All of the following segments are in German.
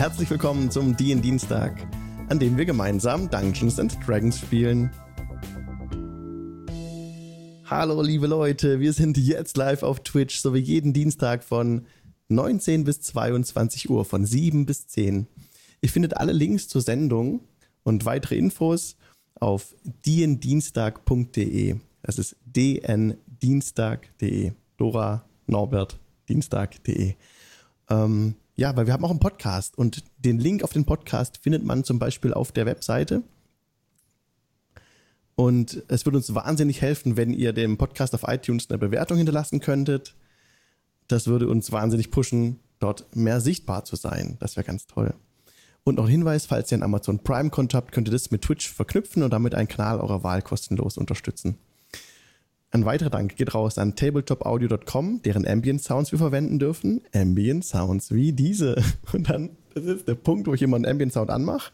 herzlich willkommen zum DIN Dienstag, an dem wir gemeinsam Dungeons and Dragons spielen. Hallo liebe Leute, wir sind jetzt live auf Twitch, so wie jeden Dienstag von 19 bis 22 Uhr, von 7 bis 10. Ihr findet alle Links zur Sendung und weitere Infos auf diendienstag.de. Das ist dndienstag.de. Dora Norbert Dienstag.de. Ähm, ja, weil wir haben auch einen Podcast und den Link auf den Podcast findet man zum Beispiel auf der Webseite. Und es würde uns wahnsinnig helfen, wenn ihr dem Podcast auf iTunes eine Bewertung hinterlassen könntet. Das würde uns wahnsinnig pushen, dort mehr sichtbar zu sein. Das wäre ganz toll. Und noch ein Hinweis, falls ihr ein Amazon Prime-Konto habt, könnt ihr das mit Twitch verknüpfen und damit einen Kanal eurer Wahl kostenlos unterstützen. Ein weiterer Dank geht raus an tabletopaudio.com, deren Ambient Sounds wir verwenden dürfen. Ambient Sounds wie diese. Und dann, das ist der Punkt, wo ich immer einen Ambient Sound anmache.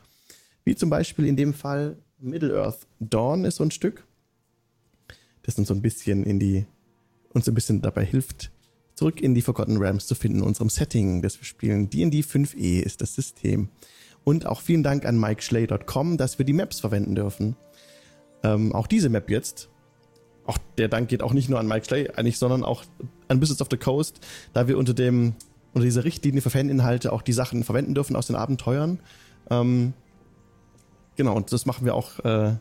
Wie zum Beispiel in dem Fall Middle-earth Dawn ist so ein Stück, das uns so ein bisschen in die, uns ein bisschen dabei hilft, zurück in die Forgotten Realms zu finden, in unserem Setting, das wir spielen. D&D 5e ist das System. Und auch vielen Dank an MikeSchley.com, dass wir die Maps verwenden dürfen. Ähm, auch diese Map jetzt auch der Dank geht auch nicht nur an Mike Schley eigentlich, sondern auch an Business of the Coast, da wir unter dem unter dieser Richtlinie für Faninhalte auch die Sachen verwenden dürfen aus den Abenteuern. Ähm, genau, und das machen wir auch äh,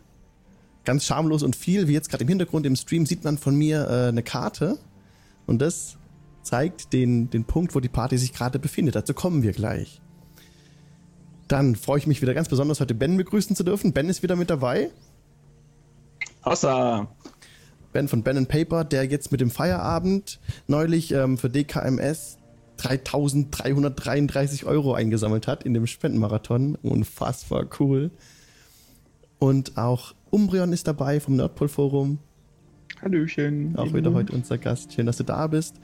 ganz schamlos und viel. Wie jetzt gerade im Hintergrund im Stream sieht man von mir äh, eine Karte und das zeigt den, den Punkt, wo die Party sich gerade befindet. Dazu kommen wir gleich. Dann freue ich mich wieder ganz besonders, heute Ben begrüßen zu dürfen. Ben ist wieder mit dabei. Hossa! Ben von Ben Paper, der jetzt mit dem Feierabend neulich ähm, für DKMS 3333 Euro eingesammelt hat in dem Spendenmarathon. Unfassbar cool. Und auch Umbrion ist dabei vom Nerdpol Forum. Hallöchen. Auch wieder heute unser Gast. Schön, dass du da bist.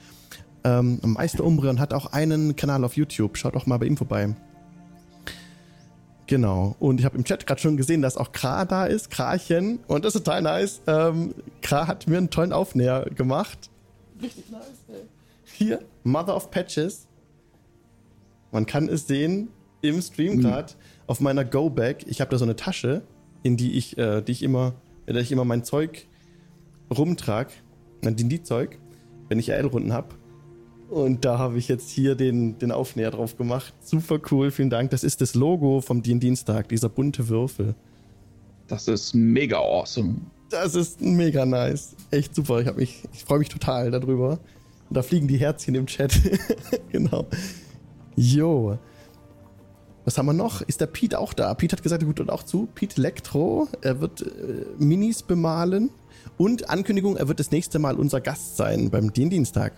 Ähm, Meister Umbrion hat auch einen Kanal auf YouTube. Schaut auch mal bei ihm vorbei. Genau. Und ich habe im Chat gerade schon gesehen, dass auch Kra da ist, Krachen. Und das ist total nice. Ähm, Kra hat mir einen tollen Aufnäher gemacht. Richtig nice, ey. Hier, Mother of Patches. Man kann es sehen im Stream gerade mhm. auf meiner Go-Bag. Ich habe da so eine Tasche, in die ich, äh, die ich immer, in der ich immer mein Zeug rumtrag. Mein D&D-Zeug, wenn ich RL-Runden habe. Und da habe ich jetzt hier den, den Aufnäher drauf gemacht. Super cool, vielen Dank. Das ist das Logo vom Dienstag, dieser bunte Würfel. Das ist mega awesome. Das ist mega nice. Echt super. Ich, mich, ich freue mich total darüber. Und da fliegen die Herzchen im Chat. genau. Jo. Was haben wir noch? Ist der Pete auch da? Pete hat gesagt, er gut auch zu. Pete Elektro. Er wird äh, Minis bemalen. Und Ankündigung, er wird das nächste Mal unser Gast sein beim Dienstag.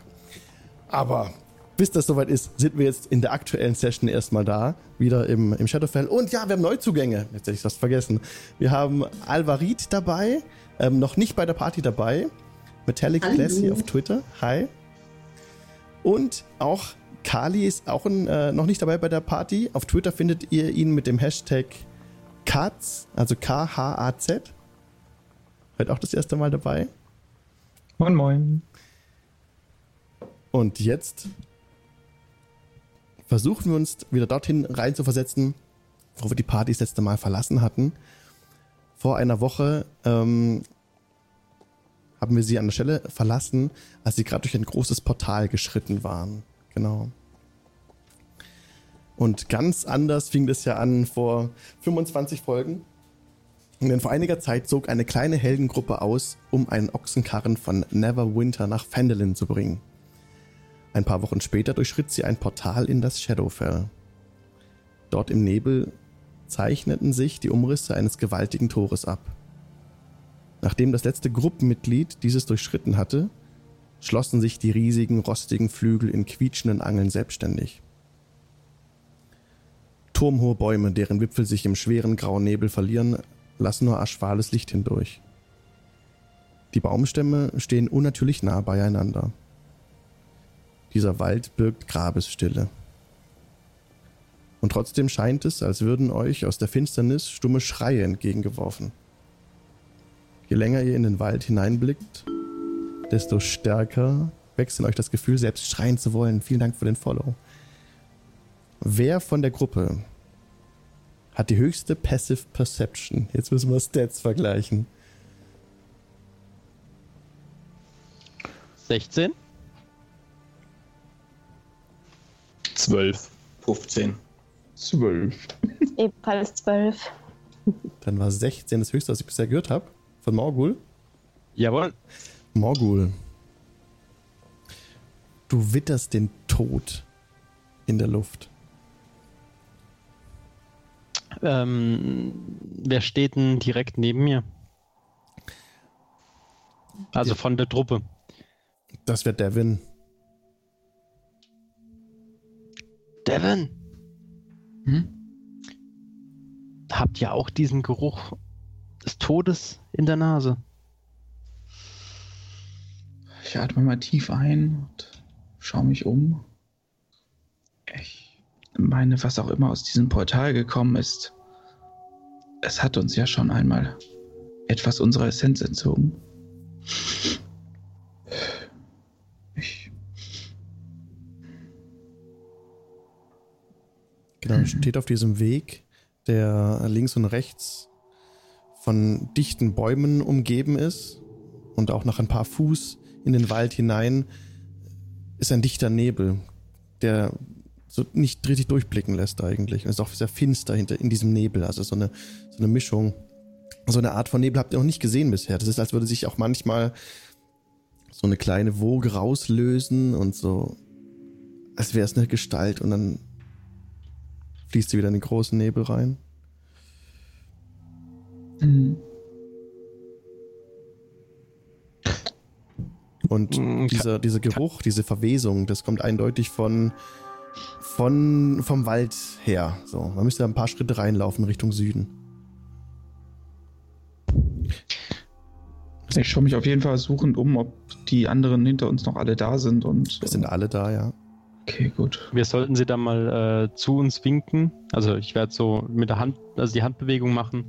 Aber bis das soweit ist, sind wir jetzt in der aktuellen Session erstmal da, wieder im, im Shadowfell. Und ja, wir haben Neuzugänge. Jetzt hätte ich das vergessen. Wir haben Alvarit dabei, ähm, noch nicht bei der Party dabei. Metallic Hallo. Classy auf Twitter. Hi. Und auch Kali ist auch ein, äh, noch nicht dabei bei der Party. Auf Twitter findet ihr ihn mit dem Hashtag Katz, also K-H-A-Z. Heute auch das erste Mal dabei. Moin, moin. Und jetzt versuchen wir uns wieder dorthin rein zu versetzen, wo wir die Party das letzte Mal verlassen hatten. Vor einer Woche ähm, haben wir sie an der Stelle verlassen, als sie gerade durch ein großes Portal geschritten waren. Genau. Und ganz anders fing das ja an vor 25 Folgen. Denn vor einiger Zeit zog eine kleine Heldengruppe aus, um einen Ochsenkarren von Neverwinter nach Fendelin zu bringen. Ein paar Wochen später durchschritt sie ein Portal in das Shadowfell. Dort im Nebel zeichneten sich die Umrisse eines gewaltigen Tores ab. Nachdem das letzte Gruppenmitglied dieses durchschritten hatte, schlossen sich die riesigen, rostigen Flügel in quietschenden Angeln selbstständig. Turmhohe Bäume, deren Wipfel sich im schweren grauen Nebel verlieren, lassen nur aschfahles Licht hindurch. Die Baumstämme stehen unnatürlich nah beieinander. Dieser Wald birgt Grabesstille. Und trotzdem scheint es, als würden euch aus der Finsternis stumme Schreie entgegengeworfen. Je länger ihr in den Wald hineinblickt, desto stärker wächst in euch das Gefühl, selbst schreien zu wollen. Vielen Dank für den Follow. Wer von der Gruppe hat die höchste Passive Perception? Jetzt müssen wir Stats vergleichen. 16? 12. 15. 12. Ebenfalls zwölf. Dann war 16 das höchste, was ich bisher gehört habe. Von Morgul. Jawohl. Morgul. Du witterst den Tod in der Luft. Ähm, wer steht denn direkt neben mir? Also von der Truppe. Das wird Devin. Devin, Hm? habt ihr auch diesen Geruch des Todes in der Nase? Ich atme mal tief ein und schaue mich um. Ich meine, was auch immer aus diesem Portal gekommen ist, es hat uns ja schon einmal etwas unserer Essenz entzogen. Genau, steht auf diesem Weg, der links und rechts von dichten Bäumen umgeben ist und auch nach ein paar Fuß in den Wald hinein ist ein dichter Nebel, der so nicht richtig durchblicken lässt eigentlich. Und es ist auch sehr finster hinter in diesem Nebel, also so eine, so eine Mischung. So eine Art von Nebel habt ihr noch nicht gesehen bisher. Das ist, als würde sich auch manchmal so eine kleine Woge rauslösen und so, als wäre es eine Gestalt und dann fließt sie wieder in den großen Nebel rein. hm, Und Mm, dieser, dieser Geruch, diese Verwesung, das kommt eindeutig von, von, vom Wald her. So, man müsste ein paar Schritte reinlaufen Richtung Süden. ich schaue mich auf jeden Fall suchend um, ob die anderen hinter uns noch alle da sind und. Es sind alle da, ja. Okay, gut. Wir sollten sie dann mal äh, zu uns winken. Also ich werde so mit der Hand, also die Handbewegung machen,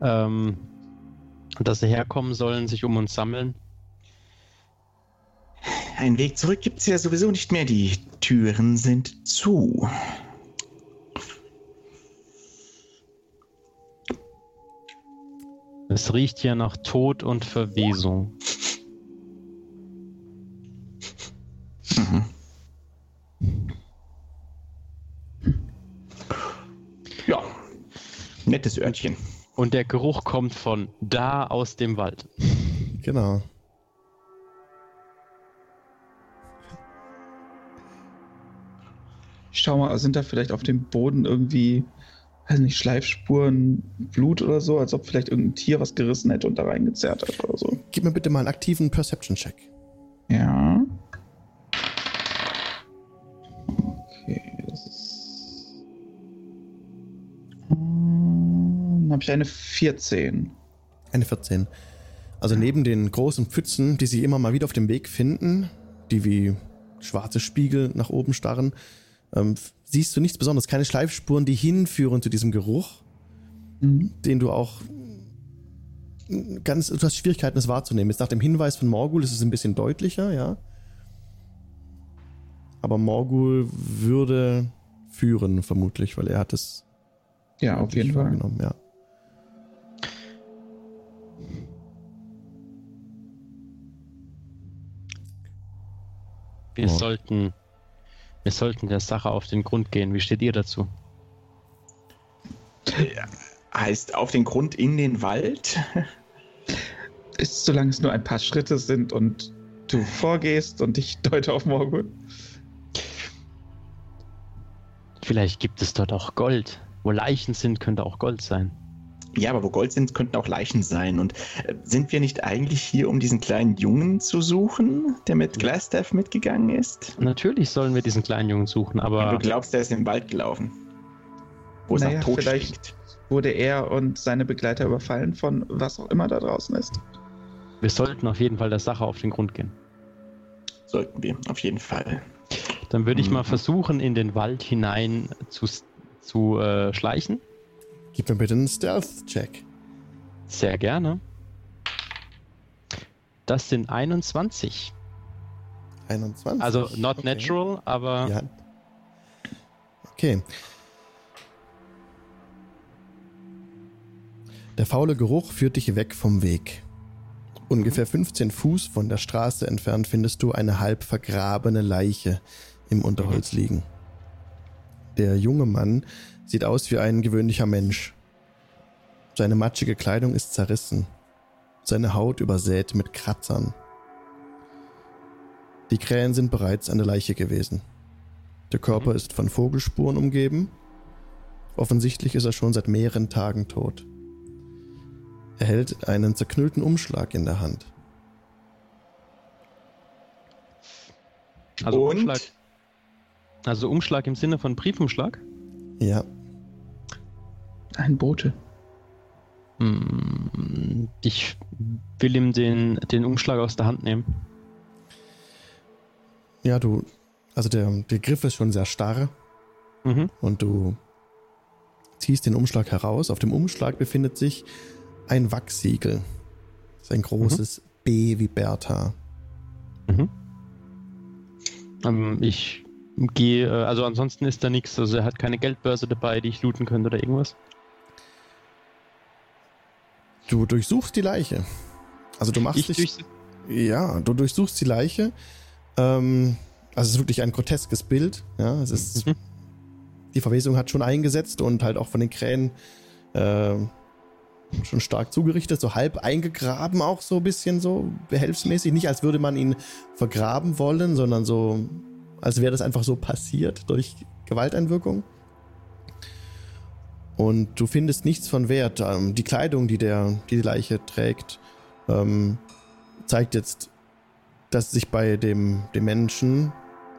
ähm, dass sie herkommen sollen, sich um uns sammeln. Ein Weg zurück gibt's ja sowieso nicht mehr. Die Türen sind zu. Es riecht hier nach Tod und Verwesung. Mhm. Ja, nettes Örtchen. Und der Geruch kommt von da aus dem Wald. Genau. Ich schau mal, sind da vielleicht auf dem Boden irgendwie, weiß nicht, Schleifspuren, Blut oder so, als ob vielleicht irgendein Tier was gerissen hätte und da reingezerrt hat oder so. Gib mir bitte mal einen aktiven Perception-Check. Ja. Habe ich eine 14. Eine 14. Also neben den großen Pfützen, die sie immer mal wieder auf dem Weg finden, die wie schwarze Spiegel nach oben starren, ähm, siehst du nichts Besonderes. Keine Schleifspuren, die hinführen zu diesem Geruch, Mhm. den du auch mm, ganz, du hast Schwierigkeiten, es wahrzunehmen. Jetzt nach dem Hinweis von Morgul ist es ein bisschen deutlicher, ja. Aber Morgul würde führen, vermutlich, weil er hat es Ja, auf jeden Fall. ja. Wir Oh. sollten, wir sollten der Sache auf den Grund gehen. Wie steht ihr dazu? Heißt auf den Grund in den Wald? Ist, solange es nur ein paar Schritte sind und du vorgehst und ich deute auf Morgul. Vielleicht gibt es dort auch Gold. Wo Leichen sind, könnte auch Gold sein. Ja, aber wo Gold sind, könnten auch Leichen sein. Und äh, sind wir nicht eigentlich hier, um diesen kleinen Jungen zu suchen, der mit Glassstaff mitgegangen ist? Natürlich sollen wir diesen kleinen Jungen suchen, Und aber du glaubst, der ist im Wald gelaufen. Wo es Naja, nach Tod vielleicht- stinkt. Wurde er und seine Begleiter überfallen von was auch immer da draußen ist. wir sollten auf jeden Fall der Sache auf den Grund gehen. Sollten wir, auf jeden Fall. Dann würde ich mal Mhm. versuchen, in den Wald hinein zu, zu äh, schleichen. Gib mir bitte einen Stealth-Check. Sehr gerne. Das sind 21. 21. Also not Okay. natural, aber Ja. Okay. Der faule Geruch führt dich weg vom Weg. Ungefähr 15 Fuß von der Straße entfernt findest du eine halb vergrabene Leiche im Unterholz liegen. Der junge Mann sieht aus wie ein gewöhnlicher Mensch. Seine matschige Kleidung ist zerrissen, seine Haut übersät mit Kratzern. Die Krähen sind bereits an der Leiche gewesen. Der Körper ist von Vogelspuren umgeben. Offensichtlich ist er schon seit mehreren Tagen tot. Er hält einen zerknüllten Umschlag in der Hand. Also Und? Umschlag. Also Umschlag im Sinne von Briefumschlag? Ja, Ein Bote. Hm, Ich will ihm den, den Umschlag aus der Hand nehmen. ja, du, also der, der Griff ist schon sehr starr Mhm. und du ziehst den Umschlag heraus. Auf dem Umschlag befindet sich ein Wachssiegel. Das ist ein großes B wie Bertha. Mhm. Ähm, ich gehe, äh, also ansonsten ist da nichts. Also er hat keine Geldbörse dabei, die ich looten könnte oder irgendwas. Du durchsuchst die Leiche. Also du machst Ich dich. Ja, du durchsuchst die Leiche. Ähm, also es ist wirklich ein groteskes Bild. Ja, es ist. Mhm. Die Verwesung hat schon eingesetzt und halt auch von den Krähen äh, schon stark zugerichtet, so halb eingegraben auch so ein bisschen so behelfsmäßig. Nicht als würde man ihn vergraben wollen, sondern so, als wäre das einfach so passiert durch Gewalteinwirkung. Und du findest nichts von Wert. Ähm, die Kleidung, die der, die, die Leiche trägt, ähm, zeigt jetzt, dass es sich bei dem, dem Menschen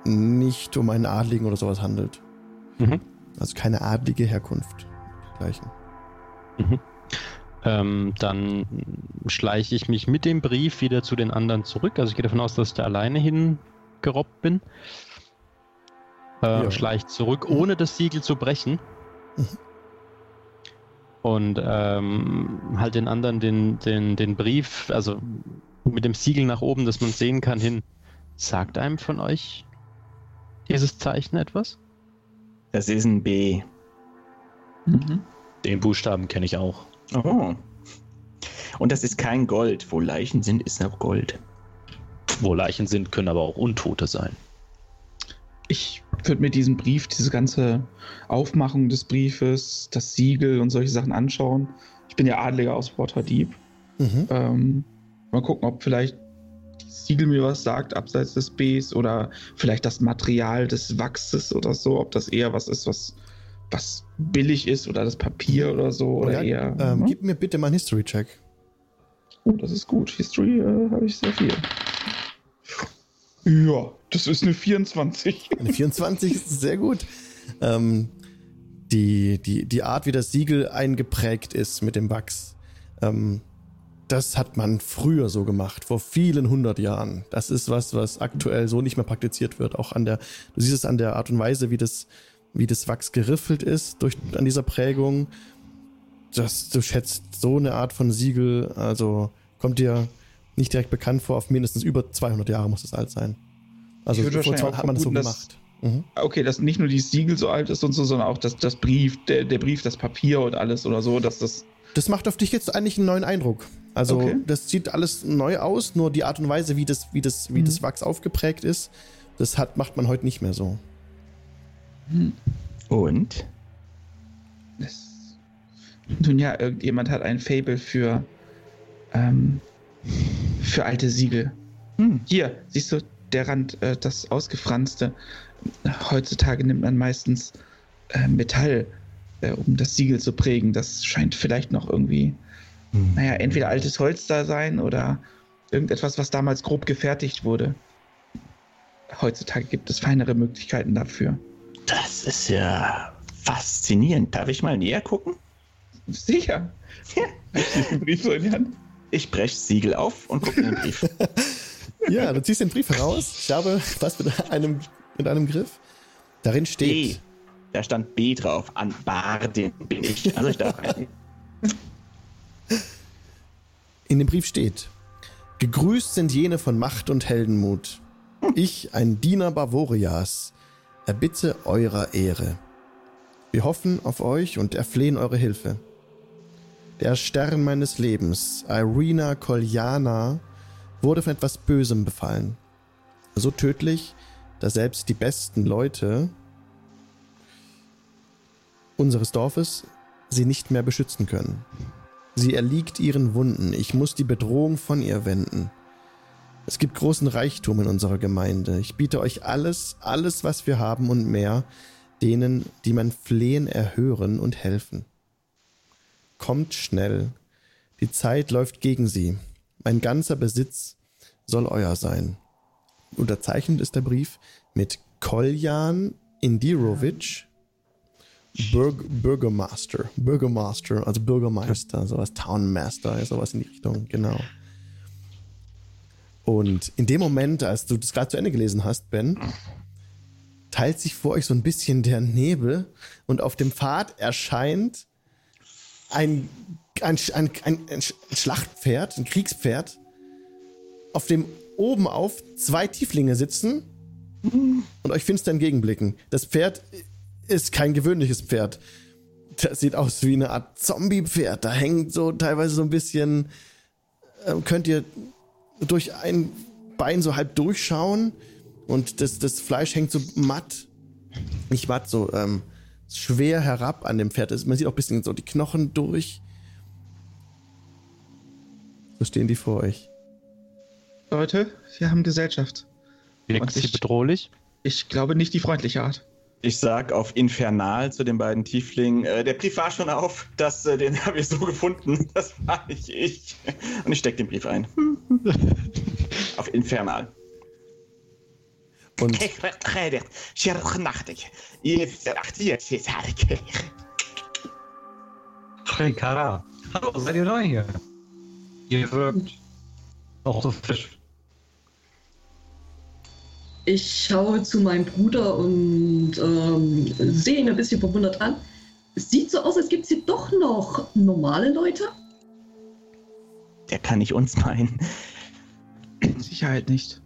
nicht um einen Adligen oder sowas handelt. Mhm. Also keine adlige Herkunft. Gleichen. ähm, dann schleiche ich mich mit dem Brief wieder zu den anderen zurück. Also ich gehe davon aus, dass ich da alleine hingerobbt bin. Äh, Ja. Schleicht zurück, ohne das Siegel zu brechen. Mhm. Und ähm, halt den anderen den, den, den Brief, also mit dem Siegel nach oben, dass man sehen kann, hin. Sagt einem von euch dieses Zeichen etwas? Das ist ein B. Mhm. Den Buchstaben kenne ich auch. Oh. Und das ist kein Gold. Wo Leichen sind, ist auch Gold. Wo Leichen sind, können aber auch Untote sein. Ich würde mir diesen Brief, diese ganze Aufmachung des Briefes, das Siegel und solche Sachen anschauen. Ich bin ja Adliger aus Waterdeep. Mhm. Ähm, mal gucken, ob vielleicht das Siegel mir was sagt, abseits des Bs oder vielleicht das Material des Wachses oder so, ob das eher was ist, was, was billig ist oder das Papier oder so oder Ja, eher. ähm, ne? Gib mir bitte mal einen History-Check. Oh, das ist gut. History äh, habe ich sehr viel. Ja, das ist eine 24. Eine 24 ist sehr gut. Ähm, die, die, die Art, wie das Siegel eingeprägt ist mit dem Wachs, ähm, das hat man früher so gemacht, vor vielen hundert Jahren. Das ist was, was aktuell so nicht mehr praktiziert wird. Auch an der, du siehst es an der Art und Weise, wie das, wie das Wachs geriffelt ist durch, an dieser Prägung. Das, du schätzt so eine Art von Siegel, also kommt dir nicht direkt bekannt vor, auf mindestens über 200 Jahre muss es alt sein. Also Ich würde vor wahrscheinlich zwei hat man das so vermuten, dass- gemacht. Mhm. Okay, dass nicht nur die Siegel so alt ist und so, sondern auch das, das Brief, der, der Brief, das Papier und alles oder so, dass das. Das macht auf dich jetzt eigentlich einen neuen Eindruck. Also Okay. das sieht alles neu aus, nur die Art und Weise, wie das, wie das, wie Mhm. das Wachs aufgeprägt ist, das hat, macht man heute nicht mehr so. Und? das nun ja, irgendjemand hat ein Fable für, ähm, für alte Siegel. Hm. Hier, siehst du, der Rand, äh, das ausgefranste. Heutzutage nimmt man meistens äh, Metall, äh, um das Siegel zu prägen. Das scheint vielleicht noch irgendwie, naja, entweder altes Holz da sein oder irgendetwas, was damals grob gefertigt wurde. Heutzutage gibt es feinere Möglichkeiten dafür. Das ist ja faszinierend. Darf ich mal näher gucken? Sicher. Ja. Ich den Brief so in die Hand. Ich breche das Siegel auf und gucke in den Brief. Ja, du ziehst den Brief heraus. Ich habe was mit einem, mit einem Griff. Darin B. steht. Da stand B drauf. An Bardin bin ich. Also ich darf rein. In dem Brief steht: Gegrüßt sind jene von Macht und Heldenmut. Ich, ein Diener Bavorias, erbitte eurer Ehre. Wir hoffen auf euch und erflehen eure Hilfe. Der Stern meines Lebens, Irina Koljana, wurde von etwas Bösem befallen. So tödlich, dass selbst die besten Leute unseres Dorfes sie nicht mehr beschützen können. Sie erliegt ihren Wunden. Ich muss die Bedrohung von ihr wenden. Es gibt großen Reichtum in unserer Gemeinde. Ich biete euch alles, alles, was wir haben und mehr, denen, die mein Flehen erhören und helfen. Kommt schnell. Die Zeit läuft gegen sie. Mein ganzer Besitz soll euer sein. Unterzeichnet ist der Brief mit Koljan Indirovic, Bürg Bürgermaster, Bürgermaster, also Bürgermeister, sowas, Townmaster, sowas in die Richtung, genau. Und in dem Moment, als du das gerade zu Ende gelesen hast, Ben, teilt sich vor euch so ein bisschen der Nebel und auf dem Pfad erscheint ein, ein, ein, ein, ein Schlachtpferd, ein Kriegspferd, auf dem oben auf zwei Tieflinge sitzen und euch finster entgegenblicken. Das Pferd ist kein gewöhnliches Pferd. Das sieht aus wie eine Art Zombie-Pferd. Da hängt so teilweise so ein bisschen. Äh, könnt ihr durch ein Bein so halb durchschauen und das, das Fleisch hängt so matt. Nicht matt, so ähm, schwer herab an dem Pferd. Man sieht auch ein bisschen so die Knochen durch. So stehen die vor euch. Leute, wir haben Gesellschaft. Wirkt sie bedrohlich? Ich glaube nicht die freundliche Art. Ich sag auf Infernal zu den beiden Tieflingen, äh, der Brief war schon auf, das, äh, den habe ich so gefunden, das war nicht ich. Und ich steck den Brief ein. auf Infernal. Und Hey, Kara. Hallo, seid ihr neu hier? Ihr wirkt auch so frisch. Ich schaue zu meinem Bruder und ähm, sehe ihn ein bisschen verwundert an. Es sieht so aus, als gibt es hier doch noch normale Leute. Der kann nicht uns meinen. Sicherheit nicht.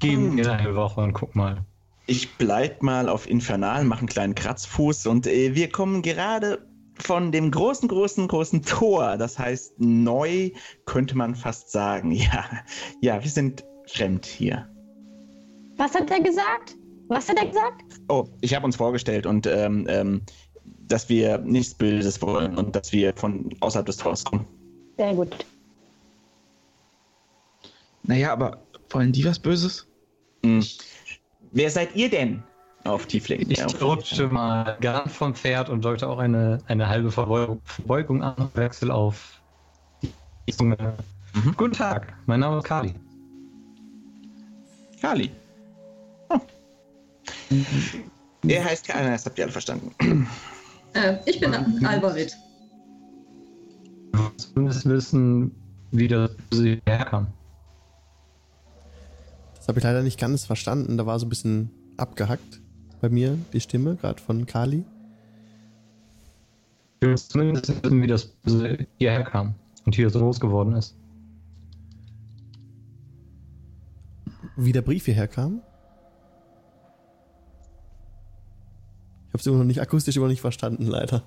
Geben mir eine Woche und guck mal. Ich bleib mal auf Infernal, mache einen kleinen Kratzfuß und äh, wir kommen gerade von dem großen, großen, großen Tor. Das heißt, neu könnte man fast sagen. Ja, ja, wir sind fremd hier. Was hat er gesagt? Was hat er gesagt? Oh, ich habe uns vorgestellt und ähm, ähm, dass wir nichts Böses wollen und dass wir von außerhalb des Tors kommen. Sehr gut. Naja, aber wollen die was Böses? Hm. Wer seid ihr denn? Auf Tiefling. Ich Ja, rutsche mal ganz vom Pferd und deute auch eine, eine halbe Verbeugung, Verbeugung an wechsel auf die Zunge. Mhm. Guten Tag, mein Name ist Kali. Kali. Oh. Er heißt Kali, das habt ihr alle verstanden. Äh, ich bin Mhm. Alvarit. Müssen wissen, wie das Böse hierher kam. das habe ich leider nicht ganz verstanden. Da war so ein bisschen abgehackt bei mir die Stimme, gerade von Kali. Wir müssen zumindest wissen, wie das Böse hierher kam und hier so groß geworden ist. Wie der Brief hierher kam. Ich habe es immer noch nicht akustisch immer noch nicht verstanden, leider.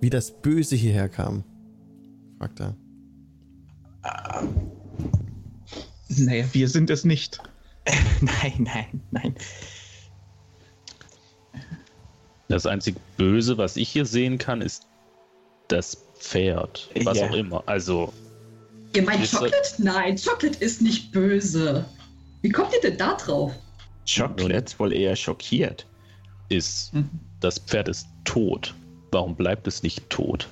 Wie das Böse hierher kam, fragt er. Naja, wir sind es nicht. nein, nein, nein. Das einzig Böse, was ich hier sehen kann, ist das Pferd. Was Ja. auch immer. Also, Ihr meint Ist Chocolate? Nein, Chocolate ist nicht böse. Wie kommt ihr denn da drauf? Chocolate wohl eher schockiert. ist. Mhm. Das Pferd ist tot. Warum bleibt es nicht tot?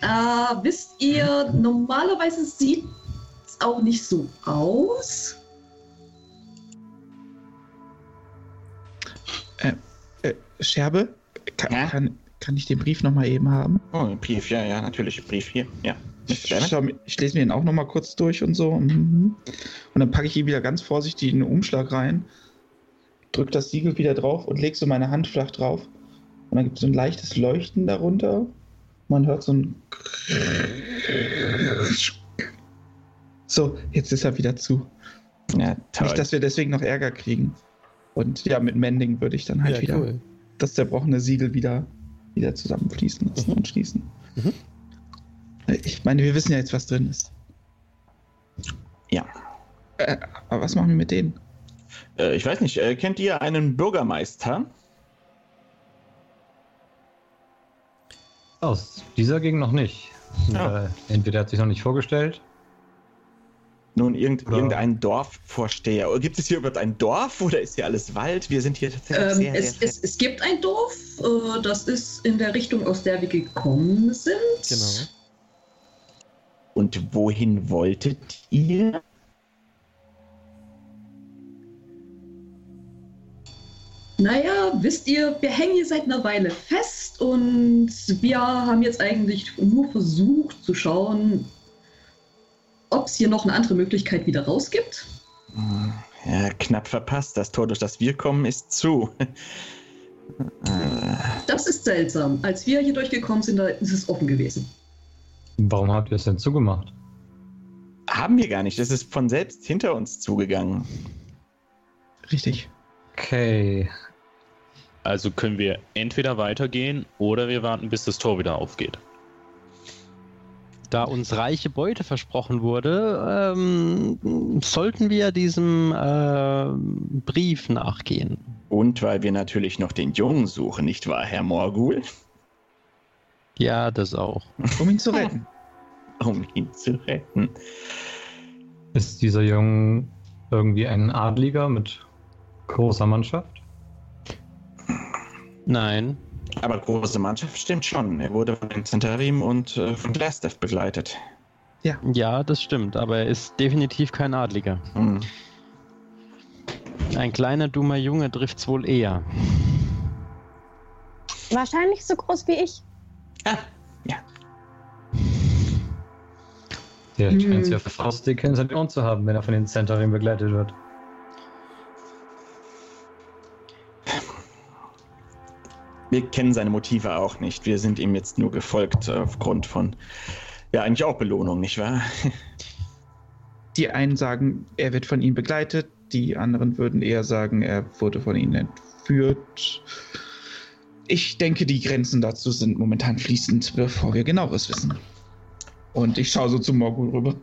Äh, wisst ihr, normalerweise sieht es auch nicht so aus. Äh, Scherbe, kann, Ja? kann, kann ich den Brief nochmal eben haben? Oh, ein Brief, ja, ja, natürlich. Brief hier. Ja. Ich, ich lese mir den auch nochmal kurz durch und so. Mhm. Und dann packe ich ihn wieder ganz vorsichtig in den Umschlag rein, drücke das Siegel wieder drauf und lege so meine Hand flach drauf. Und dann gibt es so ein leichtes Leuchten darunter. Man hört so ein. So, jetzt ist er wieder zu. Ja. Nicht, dass wir deswegen noch Ärger kriegen. Und ja, mit Mending würde ich dann halt ja, wieder cool. das zerbrochene Siegel wieder, wieder zusammenfließen lassen und schließen. Mhm. Ich meine, wir wissen ja jetzt, was drin ist. Ja. Äh, aber was machen wir mit denen? Äh, ich weiß nicht, äh, kennt ihr einen Bürgermeister? Aus dieser Gegend noch nicht. Ja. Äh, entweder hat sich noch nicht vorgestellt. Nun, irgend, Oder- irgendein Dorfvorsteher. Oder Gibt es hier überhaupt ein Dorf oder ist hier alles Wald? Wir sind hier tatsächlich Ähm, sehr, es, sehr es, es gibt ein Dorf, äh, das ist in der Richtung, aus der wir gekommen sind. Genau. Und wohin wolltet ihr? Naja, wisst ihr, wir hängen hier seit einer Weile fest und wir haben jetzt eigentlich nur versucht zu schauen, ob es hier noch eine andere Möglichkeit wieder raus gibt. Ja, knapp verpasst. Das Tor, durch das wir kommen, ist zu. Das ist seltsam. Als wir hier durchgekommen sind, da ist es offen gewesen. Warum habt ihr es denn zugemacht? haben wir gar nicht. Das ist von selbst hinter uns zugegangen. Richtig. Okay. Also können wir entweder weitergehen oder wir warten, bis das Tor wieder aufgeht. Da uns reiche Beute versprochen wurde, ähm, sollten wir diesem äh, Brief nachgehen. Und weil wir natürlich noch den Jungen suchen, nicht wahr, Herr Morgul? Ja, das auch. Um ihn zu retten. Um ihn zu retten. Ist dieser Junge irgendwie ein Adliger mit großer Mannschaft? Nein, Aber große Mannschaft stimmt schon. Er wurde von den Zentarim und äh, von Glastaff begleitet. ja, das stimmt, aber er ist definitiv kein Adliger. Hm. Ein kleiner, dummer Junge trifft's wohl eher. Wahrscheinlich so groß wie ich. Der Hm. scheint sich auf faustdicke hinter den Ohren zu haben, wenn er von den Zentarim begleitet wird. Wir kennen seine Motive auch nicht. Wir sind ihm jetzt nur gefolgt aufgrund von, ja, eigentlich auch Belohnung, nicht wahr? Die einen sagen, er wird von ihnen begleitet, die anderen würden eher sagen, er wurde von ihnen entführt. Ich denke, die Grenzen dazu sind momentan fließend, bevor wir genaueres wissen. Und ich schaue so zu Morgul rüber.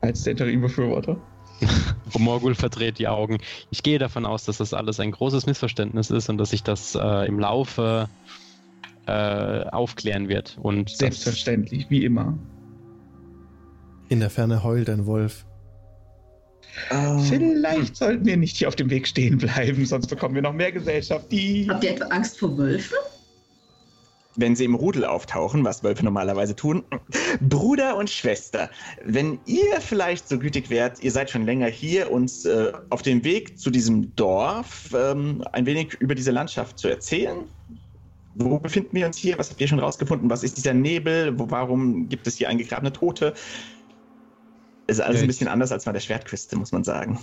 Als der Interim-Befürworter. Morgul verdreht die Augen. Ich gehe davon aus, dass das alles ein großes Missverständnis ist und dass sich das äh, im Laufe äh, aufklären wird. Und Selbstverständlich, wie immer. In der Ferne heult ein Wolf. Vielleicht sollten wir nicht hier auf dem Weg stehen bleiben, sonst bekommen wir noch mehr Gesellschaft, die. Habt ihr etwa Angst vor Wölfen? Wenn sie im Rudel auftauchen, was Wölfe normalerweise tun. Bruder und Schwester, wenn ihr vielleicht so gütig wärt, ihr seid schon länger hier, uns äh, auf dem Weg zu diesem Dorf ähm, ein wenig über diese Landschaft zu erzählen. Wo befinden wir uns hier? Was habt ihr schon rausgefunden? Was ist dieser Nebel? Wo, warum gibt es hier eingegrabene Tote? Es ist alles Ja, ein bisschen anders als bei der Schwertküste, muss man sagen.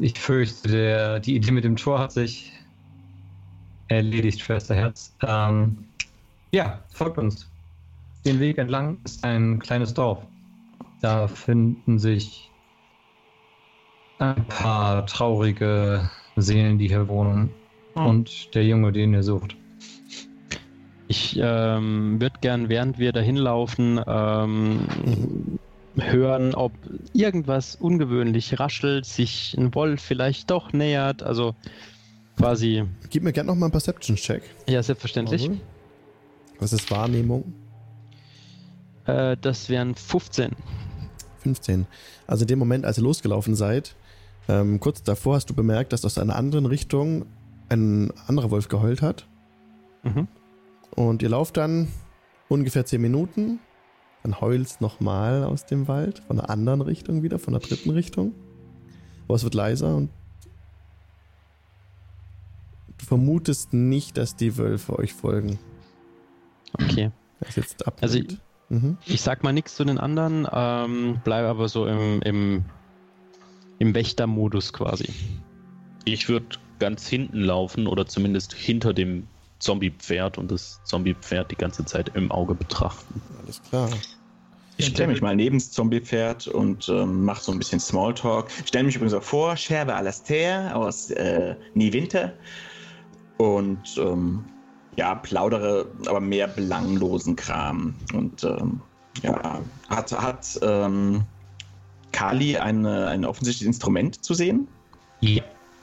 Ich fürchte, der, die Idee mit dem Tor hat sich erledigt, Schwesterherz. Ähm, ja, folgt uns. Den Weg entlang ist ein kleines Dorf. Da finden sich ein paar traurige Seelen, die hier wohnen. Hm. Und der Junge, den ihr sucht. ich ähm, würde gern, während wir dahin laufen, ähm, hören, ob irgendwas ungewöhnlich raschelt, sich ein Wolf vielleicht doch nähert. Also quasi, Gib mir gerne noch mal einen Perception-Check. ja, selbstverständlich. Morgul. Was ist Wahrnehmung? Äh, das wären 15. 15. Also in dem Moment, als ihr losgelaufen seid, ähm, kurz davor hast du bemerkt, dass aus einer anderen Richtung ein anderer Wolf geheult hat. Mhm. Und ihr lauft dann ungefähr 10 Minuten. Dann heulst nochmal aus dem Wald, von der anderen Richtung wieder, von der dritten Richtung. Aber es wird leiser und du vermutest nicht, dass die Wölfe euch folgen. Okay. Das ist jetzt ab. Also mhm. Ich sag mal nichts zu den anderen, ähm, bleibe aber so im, im, im Wächtermodus quasi. Ich würde ganz hinten laufen oder zumindest hinter dem Zombie-Pferd und das Zombie-Pferd die ganze Zeit im Auge betrachten. Alles klar. Ich stelle mich mal neben das Zombie-Pferd und ähm, mache so ein bisschen Smalltalk. Stelle mich übrigens auch vor, Scherbe Alastair aus äh, Nie Winter. Und ähm, ja, plaudere aber mehr belanglosen Kram. Und ähm, ja, hat, hat ähm, Kali eine, ein offensichtliches Instrument zu sehen? Ja.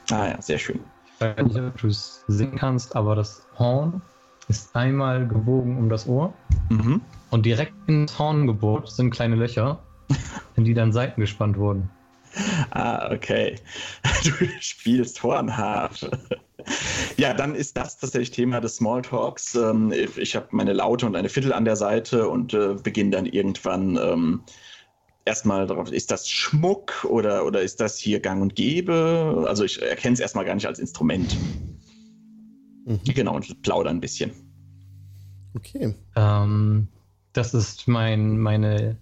Ah ja, sehr schön. Ich weiß nicht, ob du es sehen kannst, aber das Horn ist einmal gebogen um das Ohr Mhm. und direkt ins Horn gebohrt sind kleine Löcher, in die dann Seiten gespannt wurden. Ah, okay. Du spielst Hornharfe. Ja, dann ist das tatsächlich Thema des Smalltalks. Ähm, Ich habe meine Laute und eine Viertel an der Seite und äh, beginne dann irgendwann ähm, erstmal darauf, ist das Schmuck oder, oder ist das hier gang und gäbe? Also ich erkenne es erstmal gar nicht als Instrument. Mhm. Genau, und plaudere ein bisschen. Okay. Ähm, das ist mein, meine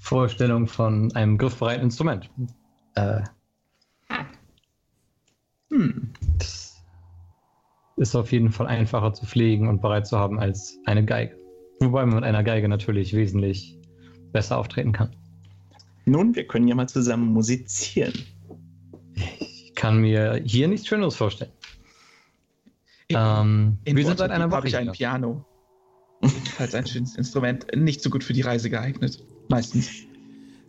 Vorstellung von einem griffbereiten Instrument. Äh, Hm. Ist auf jeden Fall einfacher zu pflegen und bereit zu haben als eine Geige. Wobei man mit einer Geige natürlich wesentlich besser auftreten kann. Nun, wir können ja mal zusammen musizieren. Ich kann mir hier nichts Schöneres vorstellen. In, Ähm, in wir sind seit einer Woche habe ich ein. Piano. Ebenfalls ein schönes Instrument. Nicht so gut für die Reise geeignet. Meistens.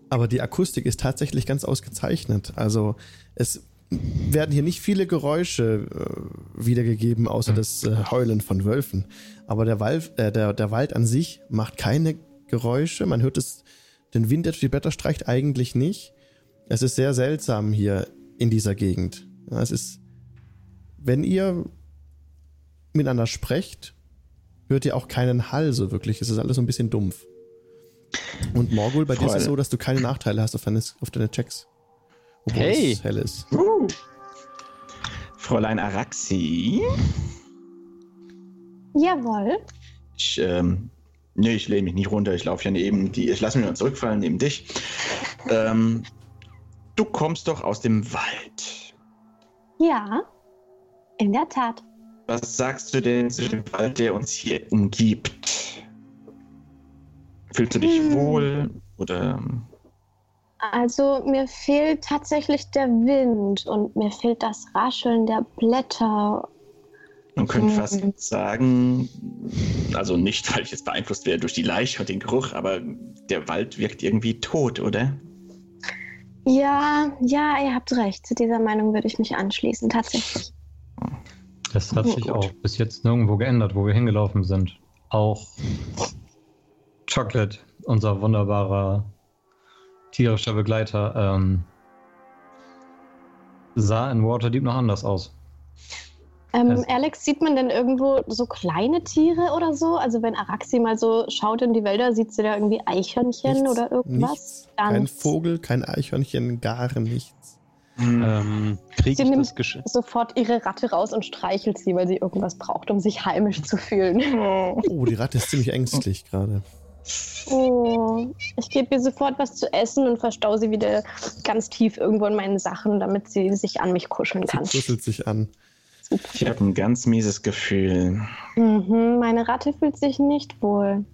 Aber die Akustik ist tatsächlich ganz ausgezeichnet. Also es werden hier nicht viele Geräusche äh, wiedergegeben, außer das äh, Heulen von Wölfen. Aber der Wald, äh, der, der Wald an sich macht keine Geräusche. Man hört es, den Wind, der durch die Blätter streicht, eigentlich nicht. Es ist sehr seltsam hier in dieser Gegend. Ja, es ist, wenn ihr miteinander sprecht, hört ihr auch keinen Hall so wirklich. Es ist alles so ein bisschen dumpf. Und Morgul, bei dir ist es so, dass du keine Nachteile hast auf deine, auf deine Checks. Obwohl Hey. es hell ist. Uh. Fräulein Araxi. Jawohl. Ich, ähm, nee, ich lehne mich nicht runter. Ich laufe ja neben die. Ich lasse mich nur zurückfallen neben dich. Ähm, du kommst doch aus dem Wald. Ja, in der Tat. Was sagst du denn zu dem Wald, der uns hier umgibt? Fühlst du dich Hm. wohl? Oder Also mir fehlt tatsächlich der Wind und mir fehlt das Rascheln der Blätter. man könnte Hm. fast sagen, also nicht, weil ich jetzt beeinflusst wäre durch die Leiche und den Geruch, aber der Wald wirkt irgendwie tot, oder? Ja, ja, ihr habt recht. Zu dieser Meinung würde ich mich anschließen, tatsächlich. Das hat sich auch bis jetzt nirgendwo geändert, wo wir hingelaufen sind. Auch Chocolate, unser wunderbarer tierischer Begleiter, ähm, sah in Waterdeep noch anders aus. Ähm, Alex, sieht man denn irgendwo so kleine Tiere oder so? Also wenn Araxi mal so schaut in die Wälder, sieht sie da irgendwie Eichhörnchen Nichts, oder irgendwas? Nichts. Kein. Vogel, kein Eichhörnchen, gar nichts. Ähm, Kriege Sie ich nimmt- Sofort ihre Ratte raus und streichelt sie, weil sie irgendwas braucht, um sich heimisch zu fühlen. Oh, die Ratte ist ziemlich ängstlich gerade. Oh, ich gebe ihr sofort was zu essen und verstaue sie wieder ganz tief irgendwo in meinen Sachen, damit sie sich an mich kuscheln Sie kann. kuschelt sich an. Ich habe ein ganz mieses Gefühl. Mhm, meine Ratte fühlt sich nicht wohl.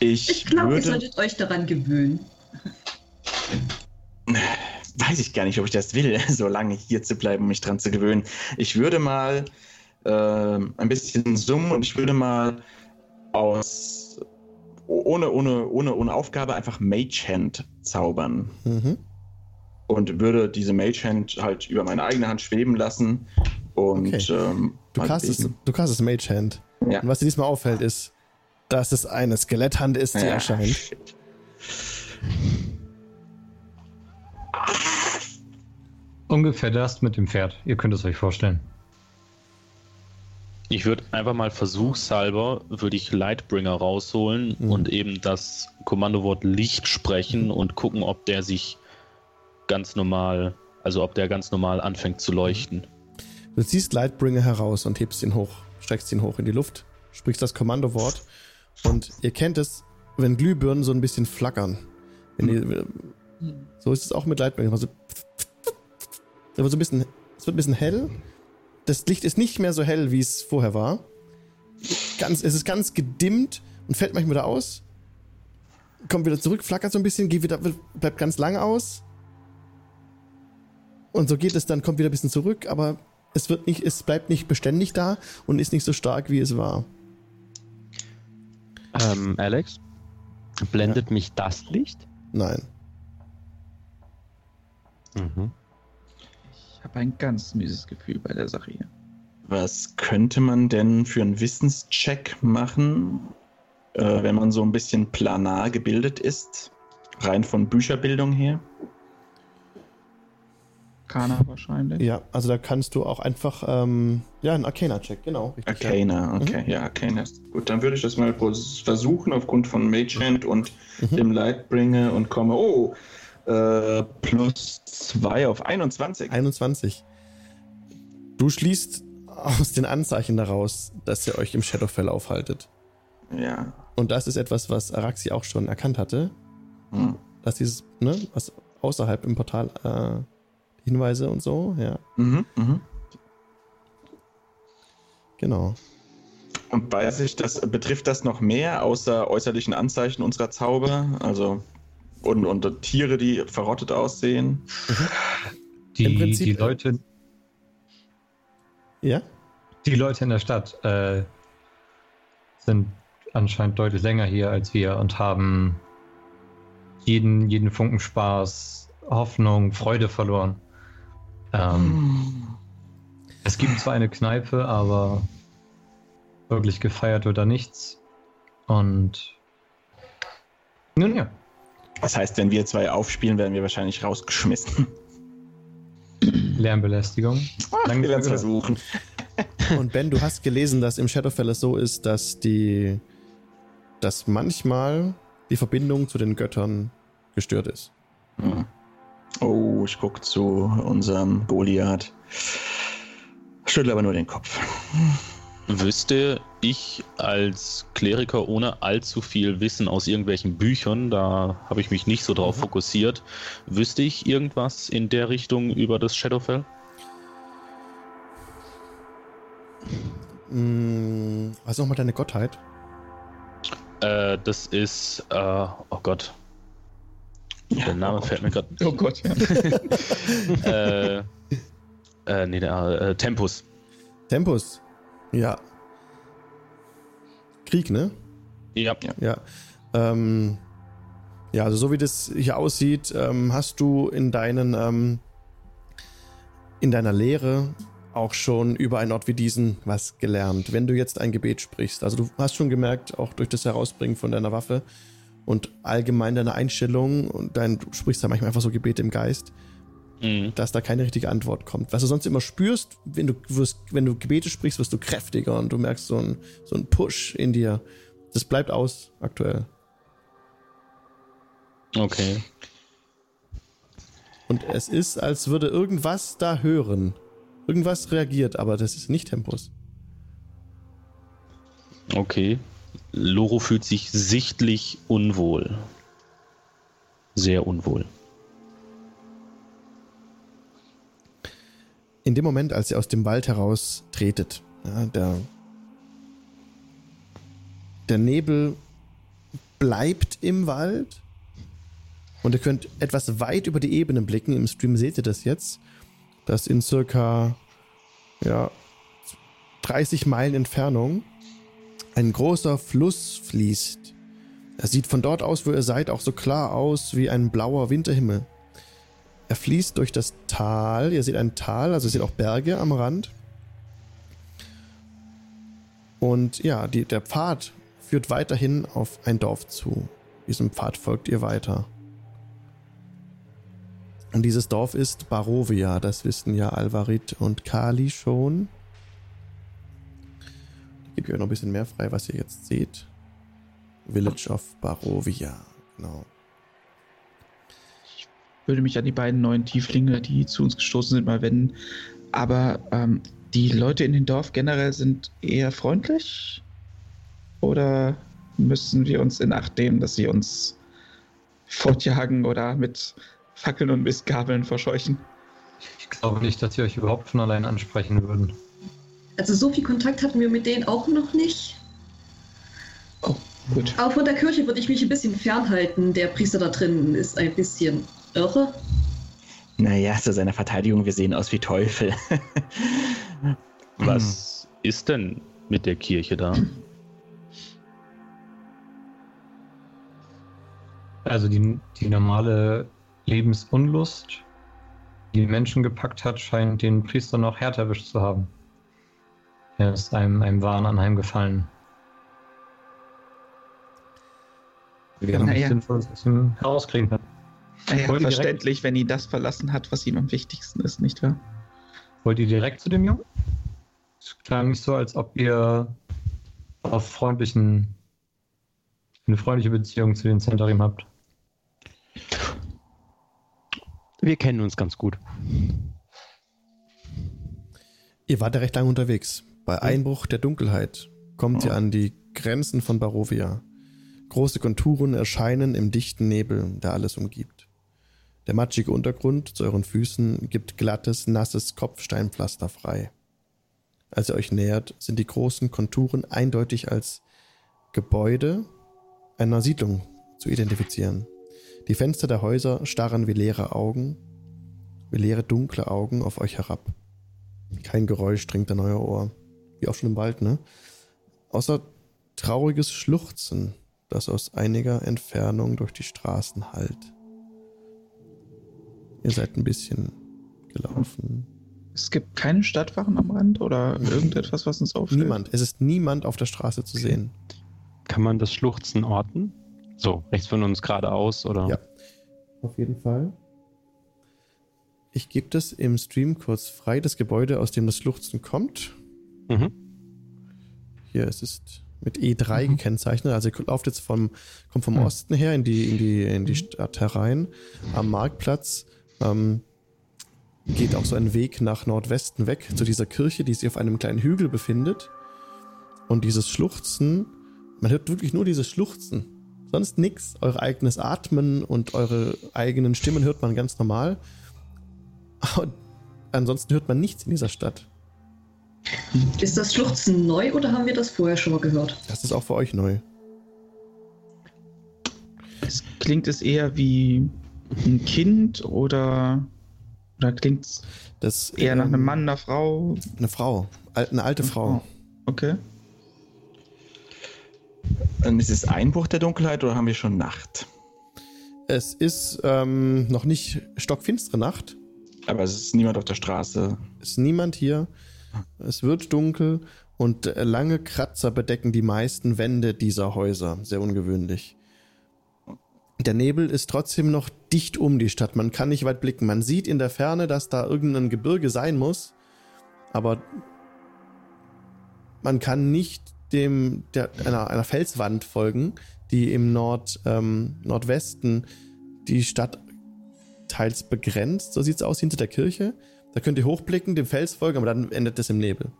Ich, Ich glaube, ihr würde, solltet euch daran gewöhnen. weiß ich gar nicht, ob ich das will, so lange hier zu bleiben, um mich dran zu gewöhnen. Ich würde mal ähm, ein bisschen summen und ich würde mal aus ohne, ohne, ohne, ohne Aufgabe einfach Mage Hand zaubern Mhm. und würde diese Mage Hand halt über meine eigene Hand schweben lassen und Okay. ähm, Du mal castest, du castest Mage Hand. Ja. Und was dir diesmal auffällt, ist, dass es eine Skeletthand ist, die Ja, erscheint. shit. Ungefähr das mit dem Pferd. Ihr könnt es euch vorstellen. Ich würde einfach mal versuchshalber, würde ich Lightbringer rausholen Mhm. und eben das Kommandowort Licht sprechen und gucken, ob der sich ganz normal, also ob der ganz normal anfängt zu leuchten. Du ziehst Lightbringer heraus und hebst ihn hoch, streckst ihn hoch in die Luft, sprichst das Kommandowort und ihr kennt es, wenn Glühbirnen so ein bisschen flackern. Ihr, so ist es auch mit Lightbringer. Also, es wird so ein bisschen, es wird ein bisschen hell. Das Licht ist nicht mehr so hell, wie es vorher war. Ganz, es ist ganz gedimmt und fällt manchmal wieder aus. kommt wieder zurück, flackert so ein bisschen, geht wieder, bleibt ganz lang aus. Und so geht es dann, kommt wieder ein bisschen zurück, aber es wird nicht, es bleibt nicht beständig da und ist nicht so stark, wie es war. Ähm, Alex? Blendet mich das Licht? Nein. Mhm. Ich habe ein ganz mieses Gefühl bei der Sache hier. Was könnte man denn für einen Wissenscheck machen, äh, wenn man so ein bisschen planar gebildet ist? Rein von Bücherbildung her? Kana wahrscheinlich. Ja, also da kannst du auch einfach, ähm, ja, einen Arcana-Check, genau. Richtig, ja. Arcana, okay, ja, Arcana. ist Gut, dann würde ich das mal versuchen aufgrund von Mage Hand und Mhm. dem Lightbringer und komme, oh, äh, plus 2 auf 21. 21. Du schließt aus den Anzeichen daraus, dass ihr euch im Shadowfell aufhaltet. Ja. Und das ist etwas, was Araxi auch schon erkannt hatte, Hm. dass dieses, ne, was außerhalb im Portal, äh, Hinweise und so, ja, Mhm, mhm. genau. Und weiß ich, das betrifft das noch mehr außer äußerlichen Anzeichen unserer Zauber? Also und, und Tiere, die verrottet aussehen. Die, Im Prinzip, die, äh, Leute, Ja? die Leute in der Stadt äh, sind anscheinend deutlich länger hier als wir und haben jeden, jeden Funken Spaß, Hoffnung, Freude verloren. Ähm, es gibt zwar eine Kneipe, aber wirklich gefeiert oder nichts. Und nun ja, Das heißt, wenn wir zwei aufspielen, werden wir wahrscheinlich rausgeschmissen. Lärmbelästigung. Lange wir werden es versuchen. Und Ben, du hast gelesen, dass im Shadowfell es so ist, dass die, dass manchmal die Verbindung zu den Göttern gestört ist. Hm. Oh, ich gucke zu unserem Goliath. Schüttel aber nur den Kopf. Wüsste ich als Kleriker ohne allzu viel Wissen aus irgendwelchen Büchern, da habe ich mich nicht so drauf fokussiert, wüsste ich irgendwas in der Richtung über das Shadowfell? Hm, was ist nochmal deine Gottheit? Äh, das ist, äh, oh Gott, Ja, der Name oh Gott. fällt mir gerade. Oh Gott, äh, äh, nee, der äh, Tempus. Tempus. Ja. Krieg, ne? Ja, Ja. Ähm, ja, also so wie das hier aussieht, ähm, hast du in deinen ähm, in deiner Lehre auch schon über einen Ort wie diesen was gelernt. Wenn du jetzt ein Gebet sprichst, also du hast schon gemerkt, auch durch das Herausbringen von deiner Waffe und allgemein deine Einstellung und dein, du sprichst da manchmal einfach so Gebete im Geist, Mhm. dass da keine richtige Antwort kommt. Was du sonst immer spürst, wenn du, wirst, wenn du Gebete sprichst, wirst du kräftiger und du merkst so einen so einen Push in dir. Das bleibt aus aktuell. Okay. Und es ist, als würde irgendwas da hören. Irgendwas reagiert, aber das ist nicht Tempus. Okay. Loro fühlt sich sichtlich unwohl. Sehr unwohl. In dem Moment, als ihr aus dem Wald heraus tretet, ja, der, der Nebel bleibt im Wald und ihr könnt etwas weit über die Ebene blicken. Im Stream seht ihr das jetzt, dass in circa ja, 30 Meilen Entfernung ein großer Fluss fließt. Er sieht von dort aus, wo ihr seid, auch so klar aus wie ein blauer Winterhimmel. Er fließt durch das Tal. Ihr seht ein Tal, also ihr seht auch Berge am Rand. Und ja, die, der Pfad führt weiterhin auf ein Dorf zu. Diesem Pfad folgt ihr weiter. Und dieses Dorf ist Barovia, das wissen ja Alvarit und Kali schon. Ich gebe euch noch ein bisschen mehr frei, was ihr jetzt seht. Village of Barovia, genau. Würde mich an die beiden neuen Tieflinge, die zu uns gestoßen sind, mal wenden. Aber ähm, die Leute in dem Dorf generell sind eher freundlich? Oder müssen wir uns in Acht nehmen, dass sie uns fortjagen oder mit Fackeln und Mistgabeln verscheuchen? Ich glaube nicht, dass sie euch überhaupt von allein ansprechen würden. Also so viel Kontakt hatten wir mit denen auch noch nicht. Gut. Aber von der Kirche würde ich mich ein bisschen fernhalten. Der Priester da drin ist ein bisschen irre. Naja, zu seiner Verteidigung, wir sehen aus wie Teufel. Was ist denn mit der Kirche da? Also die, die normale Lebensunlust, die die Menschen gepackt hat, scheint den Priester noch härter erwischt zu haben. Er ist einem, einem Wahn anheimgefallen. Wir haben Naja. nichts Sinnvolles aus ihm herauskriegen können. Naja, Wollt ihr direkt- verständlich, wenn ihn das verlassen hat, was ihm am wichtigsten ist, nicht wahr? Wollt ihr direkt zu dem Jungen? Es klang nicht so, als ob ihr auf freundlichen, eine freundliche Beziehung zu den Zentarim habt. Wir kennen uns ganz gut. Ihr wart ja recht lange unterwegs. Bei Einbruch der Dunkelheit kommt ihr an die Grenzen von Barovia. Große Konturen erscheinen im dichten Nebel, der alles umgibt. Der matschige Untergrund zu euren Füßen gibt glattes, nasses Kopfsteinpflaster frei. Als ihr euch nähert, sind die großen Konturen eindeutig als Gebäude einer Siedlung zu identifizieren. Die Fenster der Häuser starren wie leere Augen, wie leere dunkle Augen auf euch herab. Kein Geräusch dringt an euer Ohr. Wie auch schon im Wald, ne? Außer trauriges Schluchzen, das aus einiger Entfernung durch die Straßen hallt. Ihr seid ein bisschen gelaufen. Es gibt keine Stadtwachen am Rand oder irgendetwas, was uns auffällt. Niemand. Es ist niemand auf der Straße zu sehen. Kann man das Schluchzen orten? So, rechts von uns geradeaus oder? Ja. Auf jeden Fall. Ich gebe das im Stream kurz frei, das Gebäude, aus dem das Schluchzen kommt. Mhm. Hier es ist mit E3 gekennzeichnet. Also ihr lauft jetzt vom, kommt vom Osten her in die, in die, in die Stadt herein. Am Marktplatz ähm, geht auch so ein Weg nach Nordwesten weg zu dieser Kirche, die sich auf einem kleinen Hügel befindet. Und dieses Schluchzen, man hört wirklich nur dieses Schluchzen. Sonst nichts. Euer eigenes Atmen und eure eigenen Stimmen hört man ganz normal. Aber ansonsten hört man nichts in dieser Stadt. Ist das Schluchzen neu oder haben wir das vorher schon mal gehört? Das ist auch für euch neu. Es klingt es eher wie ein Kind oder, oder klingt es Das eher nach ähm, einem Mann, einer Frau? Eine Frau. Eine alte Frau. Okay. Und ist es Einbruch der Dunkelheit oder haben wir schon Nacht? Es ist ähm, noch nicht stockfinstere Nacht. Aber es ist niemand auf der Straße. Es ist niemand hier. Es wird dunkel und lange Kratzer bedecken die meisten Wände dieser Häuser. Sehr ungewöhnlich. Der Nebel ist trotzdem noch dicht um die Stadt. Man kann nicht weit blicken. Man sieht in der Ferne, dass da irgendein Gebirge sein muss. Aber man kann nicht dem, der, einer, einer Felswand folgen, die im Nord, ähm, Nordwesten die Stadt teils begrenzt. So sieht es aus hinter der Kirche. Da könnt ihr hochblicken, dem Fels folgen, aber dann endet es im Nebel.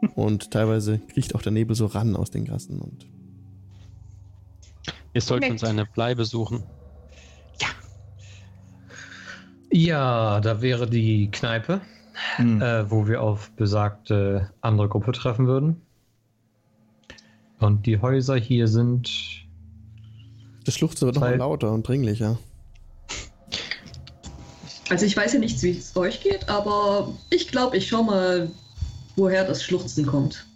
Und teilweise kriecht auch der Nebel so ran aus den Gassen. Und Wir sollten Nett. uns eine Bleibe suchen. Ja, da wäre die Kneipe, Hm. äh, wo wir auf besagte andere Gruppe treffen würden. Und die Häuser hier sind. das Schluchzen wird noch mal Zeit- lauter und dringlicher. Also ich weiß ja nicht, wie es euch geht, aber ich glaube, ich schau mal, woher das Schluchzen kommt.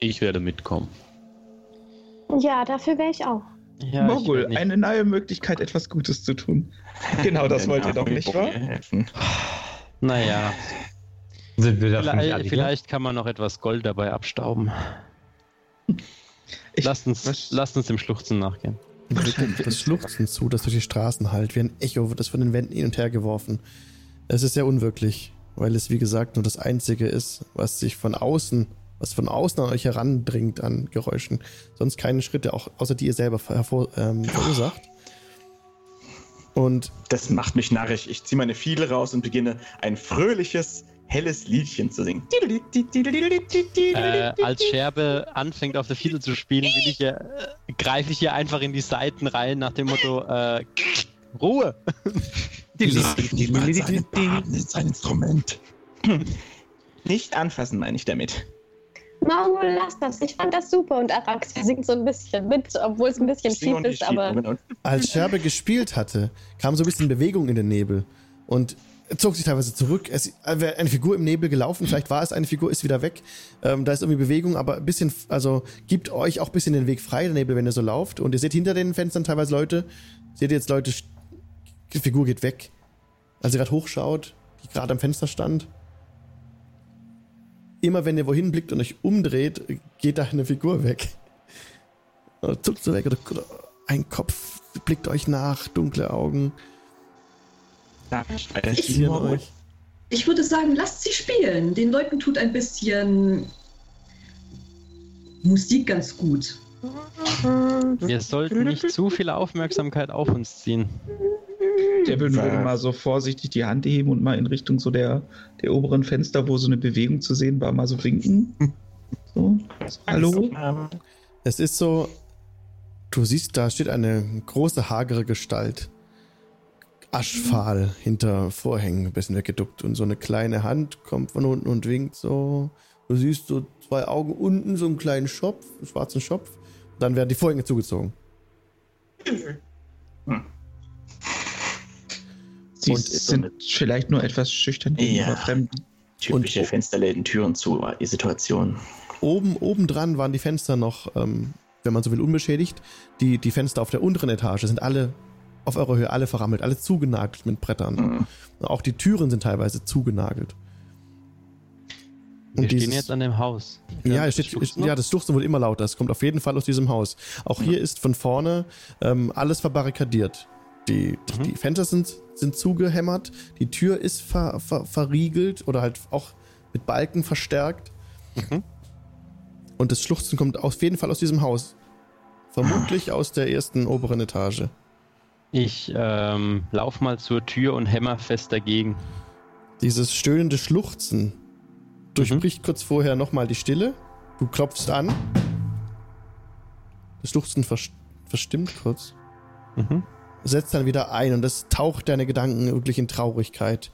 Ich werde mitkommen. Ja, dafür wäre ich auch. Ja, ich Mogul, werd nicht- eine neue Möglichkeit, etwas Gutes zu tun. Genau, das wollt ihr doch nicht, wahr? Helfen. Naja, Sind wir dafür nicht vielleicht, vielleicht kann man noch etwas Gold dabei abstauben. Ich- lasst, uns, was- lasst uns dem Schluchzen nachgehen. Das Schluchzen zu, das durch die Straßen hallt. Wie ein Echo wird es von den Wänden hin und her geworfen. Es ist sehr unwirklich, weil es, wie gesagt, nur das Einzige ist, was sich von außen, was von außen an euch herandringt an Geräuschen. Sonst keine Schritte, auch außer die ihr selber hervor, ähm, verursacht. Und Das macht mich narrisch. Ich ziehe meine Fiedel raus und beginne ein fröhliches, helles Liedchen zu singen. Äh, als Scherbe anfängt auf der Fiedel zu spielen, will ich hier, äh, greife ich hier einfach in die Seiten rein nach dem Motto äh, Ruhe. Nicht anfassen, meine ich damit. Maul, lass das. Ich fand das super. Und Araxia singt so ein bisschen mit, obwohl es ein bisschen schief ist, aber. Schiebungen. Als Scherbe gespielt hatte, kam so ein bisschen Bewegung in den Nebel und zog sich teilweise zurück. Es wäre eine Figur im Nebel gelaufen, vielleicht war es eine Figur, ist wieder weg. Ähm, da ist irgendwie Bewegung, aber ein bisschen, also gibt euch auch ein bisschen den Weg frei, der Nebel, wenn ihr so lauft. Und ihr seht hinter den Fenstern teilweise Leute, seht ihr jetzt Leute, die Figur geht weg. Als ihr gerade hochschaut, die gerade am Fenster stand. Immer wenn ihr wohin blickt und euch umdreht, geht da eine Figur weg. Oder zuckt so weg oder, oder ein Kopf blickt euch nach, dunkle Augen. Ich euch. Ich würde sagen, lasst sie spielen. Den Leuten tut ein bisschen Musik ganz gut. Wir sollten nicht zu viel Aufmerksamkeit auf uns ziehen. Der würde, mal so vorsichtig die Hand heben und mal in Richtung so der, der oberen Fenster, wo so eine Bewegung zu sehen war, mal so winken. So. Hallo? Es ist so, du siehst, da steht eine große, hagere Gestalt. Aschfahl hinter Vorhängen, ein bisschen weggeduckt. Und so eine kleine Hand kommt von unten und winkt so. Du siehst so zwei Augen unten, so einen kleinen Schopf, einen schwarzen Schopf. Dann werden die Vorhänge zugezogen. Sie Und- sind vielleicht nur etwas schüchtern gegenüber Ja. Fremden. typische Und- Fensterläden, Türen zu, war die Situation. Oben, obendran waren die Fenster noch, ähm, wenn man so will, unbeschädigt. Die, die Fenster auf der unteren Etage sind alle auf eurer Höhe, alle verrammelt, alle zugenagelt mit Brettern. Mhm. Auch die Türen sind teilweise zugenagelt. Wir Und stehen dieses- jetzt an dem Haus. Ja, das es steht, Schluchzen ja, das Schluchzen wird immer lauter. Es kommt auf jeden Fall aus diesem Haus. Auch hier ist von vorne ähm, alles verbarrikadiert. Die, die, Mhm. die Fenster sind, sind zugehämmert, die Tür ist ver, ver, verriegelt oder halt auch mit Balken verstärkt. Mhm. Und das Schluchzen kommt auf jeden Fall aus diesem Haus. Vermutlich aus der ersten oberen Etage. Ich ähm, lauf mal zur Tür und hämmer fest dagegen. Dieses stöhnende Schluchzen durchbricht kurz vorher nochmal die Stille. Du klopfst an. Das Schluchzen vers verstimmt kurz. Mhm. Setzt dann wieder ein und das taucht deine Gedanken wirklich in Traurigkeit.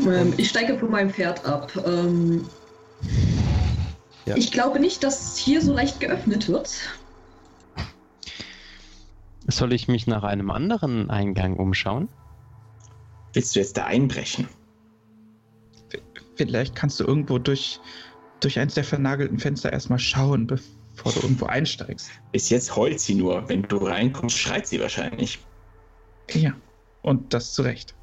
Ähm, ich steige von meinem Pferd ab. Ähm, Ja. Ich glaube nicht, dass hier so leicht geöffnet wird. Soll ich mich nach einem anderen Eingang umschauen? Willst du jetzt da einbrechen? Vielleicht kannst du irgendwo durch, durch eins der vernagelten Fenster erstmal schauen, bevor du irgendwo einsteigst. Bis jetzt heult sie nur. Wenn du reinkommst, schreit sie wahrscheinlich. Ja. Und das zu Recht.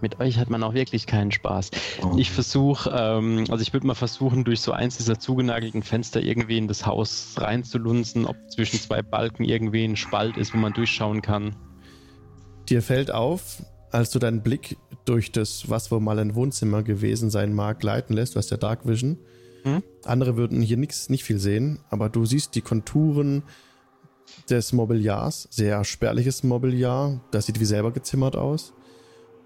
Mit euch hat man auch wirklich keinen Spaß. Oh. Ich versuche, ähm, also ich würde mal versuchen, durch so eins dieser zugenagelten Fenster irgendwie in das Haus reinzulunzen, ob zwischen zwei Balken irgendwie ein Spalt ist, wo man durchschauen kann. Dir fällt auf, als du deinen Blick durch das, was wohl mal ein Wohnzimmer gewesen sein mag, leiten lässt. Du hast ja Dark Vision. Hm? Andere würden hier nix, nicht viel sehen, aber du siehst die Konturen des Mobiliars, sehr spärliches Mobiliar. Das sieht wie selber gezimmert aus.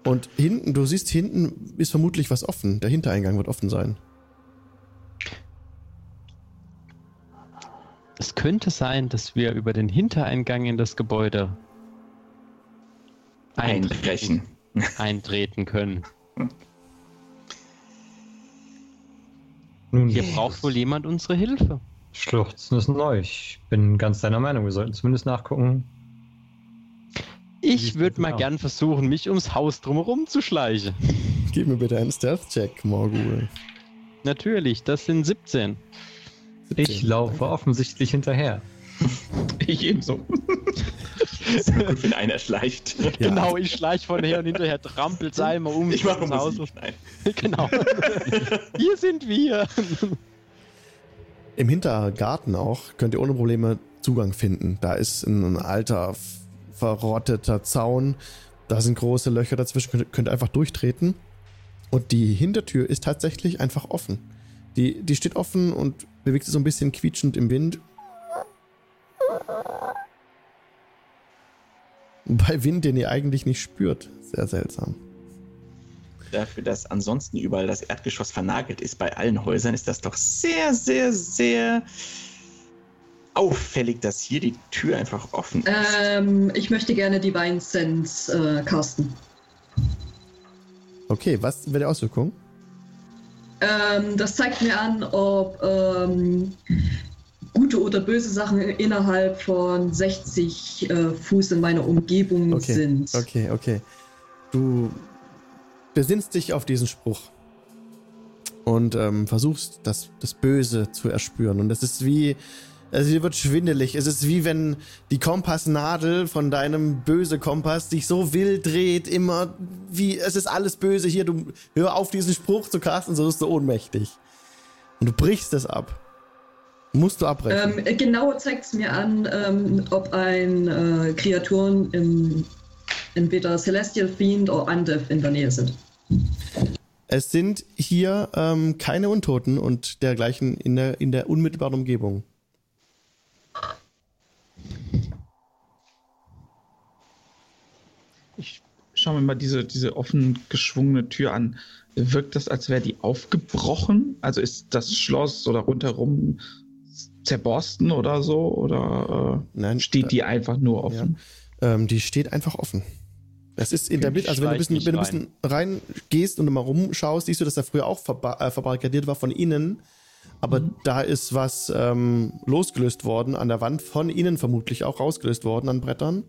Und hinten, du siehst hinten ist vermutlich was offen. Der Hintereingang wird offen sein. Es könnte sein, dass wir über den Hintereingang in das Gebäude Einbrechen. eintreten können. Nun, Hier braucht wohl jemand unsere Hilfe. Schluchzen ist neu. Ich bin ganz deiner Meinung. Wir sollten zumindest nachgucken. Ich würde mal aus? gern versuchen, mich ums Haus drumherum zu schleichen. Gib mir bitte einen Stealth-Check, Morgul. Natürlich, das sind 17. Ich laufe offensichtlich hinterher. Ich ebenso. Ist ja gut, wenn einer schleicht. Ja. Genau, ich schleich von her und hinterher trampelt einmal um Ich mache Haus. Nein. Genau. Hier sind wir. Im Hintergarten auch könnt ihr ohne Probleme Zugang finden. Da ist ein alter, verrotteter Zaun. Da sind große Löcher dazwischen. Könnt, könnt ihr einfach durchtreten. Und die Hintertür ist tatsächlich einfach offen. Die, die steht offen und bewegt sich so ein bisschen quietschend im Wind. Bei Wind, den ihr eigentlich nicht spürt. Sehr seltsam. Dafür, dass ansonsten überall das Erdgeschoss vernagelt ist bei allen Häusern, ist das doch sehr, sehr, sehr auffällig, dass hier die Tür einfach offen ist. Ähm, ich möchte gerne Divine Sense äh, casten. Okay, was wäre die Auswirkung? Ähm, das zeigt mir an, ob ähm, gute oder böse Sachen innerhalb von 60 äh, Fuß in meiner Umgebung Okay, sind. okay, okay. Du besinnst dich auf diesen Spruch und ähm, versuchst, das, das Böse zu erspüren. Und es ist wie, also dir wird schwindelig. Es ist wie wenn die Kompassnadel von deinem böse Kompass sich so wild dreht, immer wie, es ist alles böse hier. Du hör auf, diesen Spruch zu casten, so wirst du ohnmächtig. Und du brichst es ab. Musst du abbrechen. Ähm, genau zeigt es mir an, ähm, ob ein äh, Kreaturen im entweder Celestial Fiend oder Undeath in der Nähe sind. Es sind hier ähm, keine Untoten und dergleichen in der, in der unmittelbaren Umgebung. Ich schaue mir mal diese, diese offen geschwungene Tür an. Wirkt das, als wäre die aufgebrochen? Also ist das Schloss oder rundherum zerborsten oder so? Oder äh, Nein, steht äh, die einfach nur offen? Ähm, die steht einfach offen. Es ist in der Mitte, also wenn du ein bisschen, schleich wenn du ein mich bisschen reingehst und mal rumschaust, siehst du, dass er früher auch verba äh, verbarrikadiert war von innen. Aber da ist was ähm, losgelöst worden an der Wand, von innen vermutlich auch rausgelöst worden an Brettern.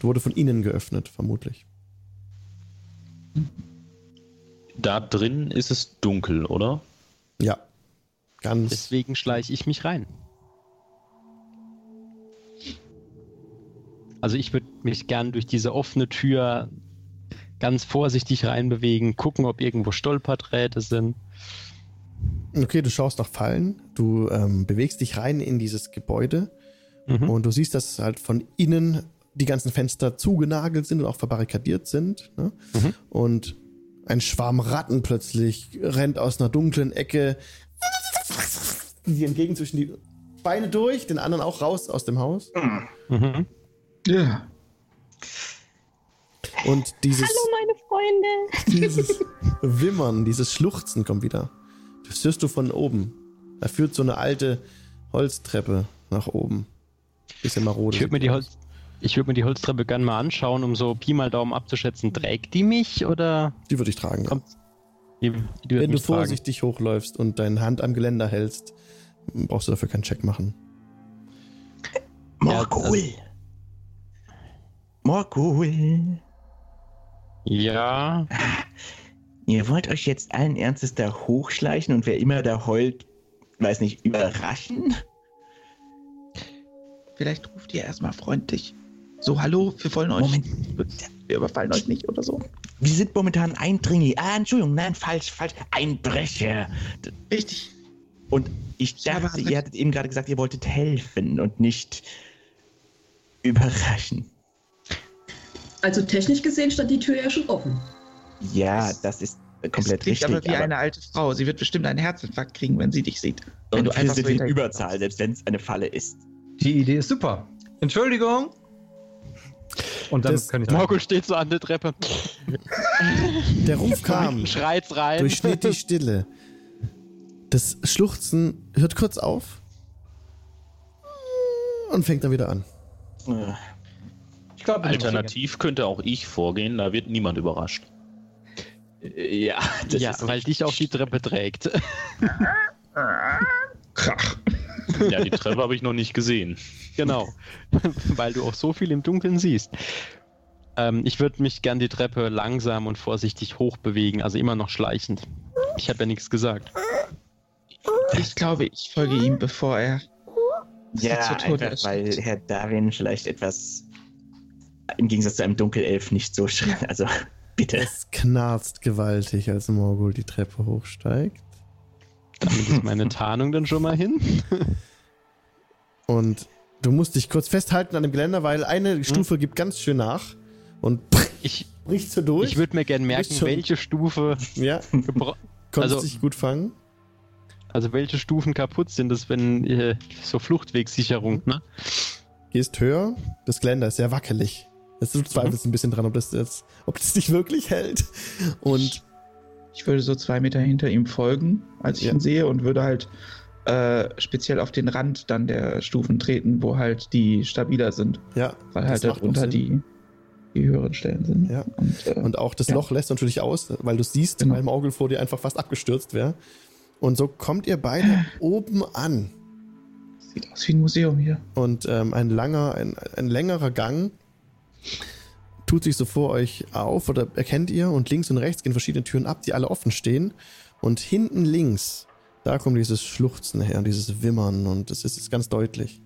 Wurde von innen geöffnet, vermutlich. Da drin ist es dunkel, oder? Ja. Ganz. Deswegen schleiche ich mich rein. Also ich würde mich gern durch diese offene Tür ganz vorsichtig reinbewegen, gucken, ob irgendwo Stolperdrähte sind. Okay, du schaust nach Fallen, du ähm, bewegst dich rein in dieses Gebäude Mhm. und du siehst, dass halt von innen die ganzen Fenster zugenagelt sind und auch verbarrikadiert sind. Ne? Mhm. Und ein Schwarm Ratten plötzlich rennt aus einer dunklen Ecke die entgegen zwischen die Beine durch, den anderen auch raus aus dem Haus. Mhm. Ja. Und dieses, Hallo, meine Freunde. dieses Wimmern, dieses Schluchzen kommt wieder. Das hörst du von oben. Da führt so eine alte Holztreppe nach oben. Bisschen marode. Ich würde mir, die Holz- ich würd mir die Holztreppe gerne mal anschauen, um so Pi mal Daumen abzuschätzen. Trägt die mich oder Die würde ich tragen. Ja. Die, die Wenn du mich tragen? vorsichtig hochläufst und deine Hand am Geländer hältst, brauchst du dafür keinen Check machen. Morgul. Morgul. Ja, Ihr wollt euch jetzt allen Ernstes da hochschleichen und wer immer da heult, weiß nicht, überraschen? Vielleicht ruft ihr erstmal freundlich. So, hallo, wir wollen euch. Moment. Wir überfallen euch nicht oder so. Wir sind momentan Eindringlinge. Ah, Entschuldigung, nein, falsch, falsch. Einbrecher. Richtig. Und ich Ja, aber- dachte, ihr hattet eben gerade gesagt, ihr wolltet helfen und nicht überraschen. Also technisch gesehen stand die Tür ja schon offen. Ja, das ist komplett es richtig. aber wie eine alte Frau. Sie wird bestimmt einen Herzinfarkt kriegen, wenn sie dich sieht. Wenn und du wir einfach sind so in Überzahl, selbst wenn es eine Falle ist. Die Idee ist super. Entschuldigung. Und dann Das- kann ich Morgul steht so an der Treppe, Der Ruf kam, schreit's rein. durchschnitt die Stille. Das Schluchzen hört kurz auf und fängt dann wieder an. Äh, Ich glaube, Alternativ könnte auch ich vorgehen, da wird niemand überrascht. Ja, das ja, ist weil dich auch die Treppe trägt. Krach. Ja, die Treppe habe ich noch nicht gesehen. genau. weil du auch so viel im Dunkeln siehst. Ähm, ich würde mich gern die Treppe langsam und vorsichtig hochbewegen, also immer noch schleichend. Ich habe ja nichts gesagt. Ich glaube, ich folge ihm, bevor er. Ja, zu Tode einfach weil. Herr Darin vielleicht etwas im Gegensatz zu einem Dunkelelf nicht so schrill. Also bitte. Es knarzt gewaltig, als Morgul die Treppe hochsteigt. Damit ist meine Tarnung dann schon mal hin. Und du musst dich kurz festhalten an dem Geländer, weil eine Stufe gibt ganz schön nach und Ich, bricht so durch. ich würde mir gern merken, welche Stufe ja, konntest Also- dich gut fangen. also welche Stufen kaputt sind, das wenn äh, so Fluchtwegsicherung, ne? Gehst höher, das Geländer ist sehr wackelig. Jetzt du zweifelst ein bisschen dran, ob das jetzt, ob das dich wirklich hält. Und Ich würde so zwei Meter hinter ihm folgen, als ich Ja. ihn sehe, und würde halt äh, speziell auf den Rand dann der Stufen treten, wo halt die stabiler sind. ja, Weil halt darunter die die höheren Stellen sind. Ja. Und, äh, Und auch das Ja. Loch lässt natürlich aus, weil du siehst, Genau. weil Morgul vor dir einfach fast abgestürzt wäre. Und so kommt ihr beide oben an. sieht aus wie ein Museum hier. Und ähm, ein langer, ein, ein längerer Gang tut sich so vor euch auf oder erkennt ihr und links und rechts gehen verschiedene Türen ab, die alle offen stehen. Und hinten links, da kommt dieses Schluchzen her, dieses Wimmern und das ist, ist ganz deutlich.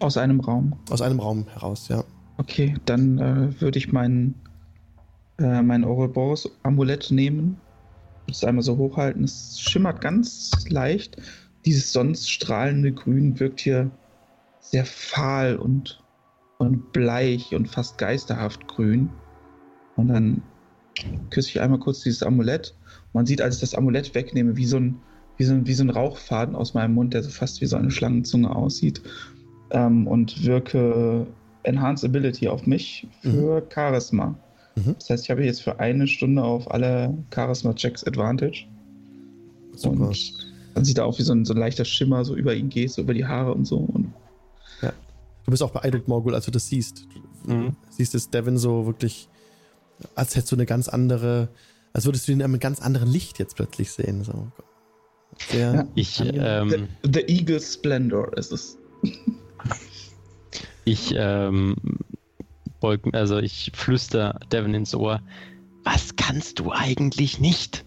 Aus einem Raum. Aus einem Raum heraus, ja. Okay, dann äh, würde ich mein, äh, mein Ouroboros-Amulett nehmen. Das einmal so hochhalten. Es schimmert ganz leicht. Dieses sonst strahlende Grün wirkt hier sehr fahl und, und bleich und fast geisterhaft grün. Und dann küsse ich einmal kurz dieses Amulett. Man sieht, als ich das Amulett wegnehme, wie so ein, wie so ein, wie so ein Rauchfaden aus meinem Mund, der so fast wie so eine Schlangenzunge aussieht. Ähm, und wirke Enhanced Ability auf mich für Charisma. Mhm. Das heißt, ich habe jetzt für eine Stunde auf alle Charisma-Checks Advantage. Super. Und dann sieht er auch wie so ein, so ein leichter Schimmer so über ihn geht, so über die Haare und so. Und Du bist auch beeindruckt, Morgul, als du das siehst. Du Mhm. siehst es Devin so wirklich, als hättest du eine ganz andere, als würdest du ihn in einem ganz anderen Licht jetzt plötzlich sehen. So. Sehr, Ja. Ich, ähm, the, the Eagle Splendor ist es. ich ähm, beug, also ich flüster Devin ins Ohr. Was kannst du eigentlich nicht?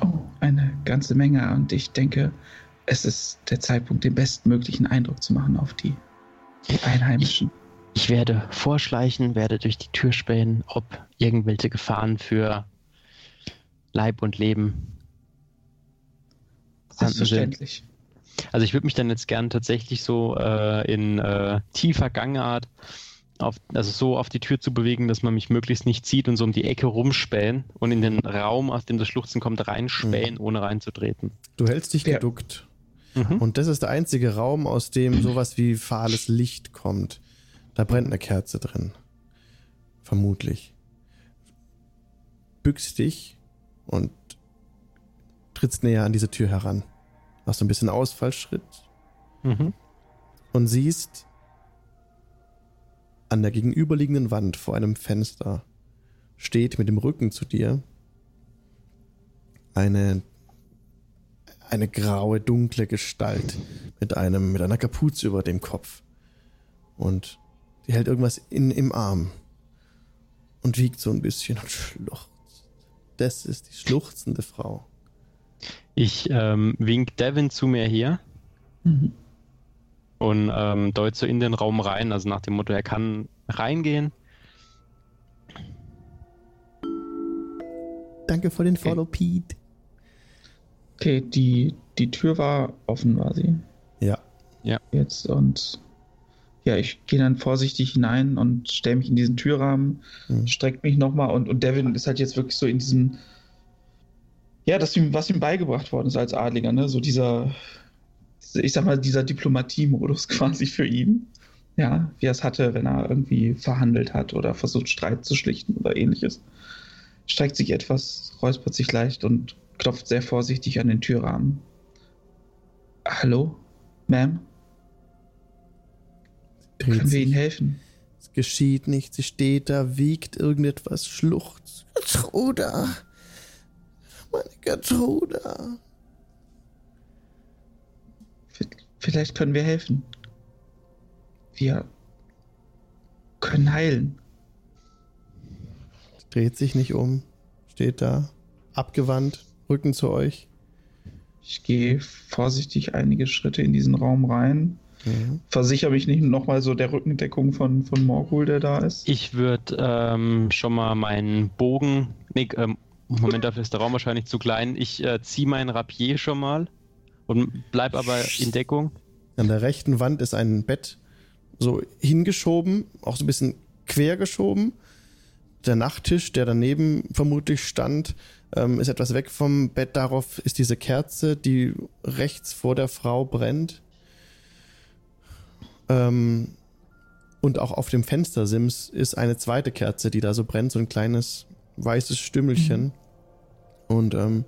Oh, eine ganze Menge. Und ich denke, es ist der Zeitpunkt, den bestmöglichen Eindruck zu machen auf die, die Einheimischen. Ich werde vorschleichen, werde durch die Tür spähen, ob irgendwelche Gefahren für Leib und Leben. Selbstverständlich. Also ich würde mich dann jetzt gern tatsächlich so äh, in äh, tiefer Gangart auf, also so auf die Tür zu bewegen, dass man mich möglichst nicht sieht und so um die Ecke rumspähen und in den Raum, aus dem das Schluchzen kommt, reinspähen, ohne reinzutreten. du hältst dich Ja. geduckt. Mhm. Und das ist der einzige Raum, aus dem sowas wie fahles Licht kommt. Da brennt eine Kerze drin. Vermutlich. Bückst dich und trittst näher an diese Tür heran. Machst ein bisschen Ausfallschritt Mhm. und siehst an der gegenüberliegenden Wand vor einem Fenster steht mit dem Rücken zu dir eine eine graue dunkle Gestalt mit einem mit einer Kapuze über dem Kopf und die hält irgendwas in im Arm und wiegt so ein bisschen und schluchzt. Das ist die schluchzende Frau. Ich ähm, wink Devin zu mir hier Mhm. und ähm, deut so in den Raum rein, also nach dem Motto, er kann reingehen. Danke für den Follow, Pete. Okay, die, die Tür war offen, war sie. Ja. Jetzt und ja, ich gehe dann vorsichtig hinein und stelle mich in diesen Türrahmen, Mhm. streckt mich nochmal und, und Devin ist halt jetzt wirklich so in diesem, ja, das, ihm- was ihm beigebracht worden ist als Adliger, ne? So dieser, ich sag mal, dieser Diplomatie-Modus quasi für ihn. Ja, wie er es hatte, wenn er irgendwie verhandelt hat oder versucht, Streit zu schlichten oder ähnliches. Streckt sich etwas, räuspert sich leicht und klopft sehr vorsichtig an den Türrahmen. Hallo, Ma'am? Dreht Können wir. Ihnen helfen? Es geschieht nichts. Sie steht da, wiegt irgendetwas, schluchzt. Gertruda. Meine Gertruda. V- Vielleicht können wir helfen. Wir können heilen. Dreht sich nicht um. Steht da. Abgewandt. Rücken zu euch. Ich gehe vorsichtig einige Schritte in diesen Raum rein. Mhm. Versichere mich nicht nochmal so der Rückendeckung von, von Morgul, der da ist. Ich würde ähm, schon mal meinen Bogen. Nee, ähm, Moment, dafür ist der Raum wahrscheinlich zu klein. Ich äh, ziehe meinen Rapier schon mal und bleib aber in Deckung. An der rechten Wand ist ein Bett so hingeschoben, auch so ein bisschen quer geschoben. Der Nachttisch, der daneben vermutlich stand, ähm, ist etwas weg vom Bett. Darauf ist diese Kerze, die rechts vor der Frau brennt. Ähm, und auch auf dem Fenstersims ist eine zweite Kerze, die da so brennt, so ein kleines weißes Stümmelchen. Und ähm,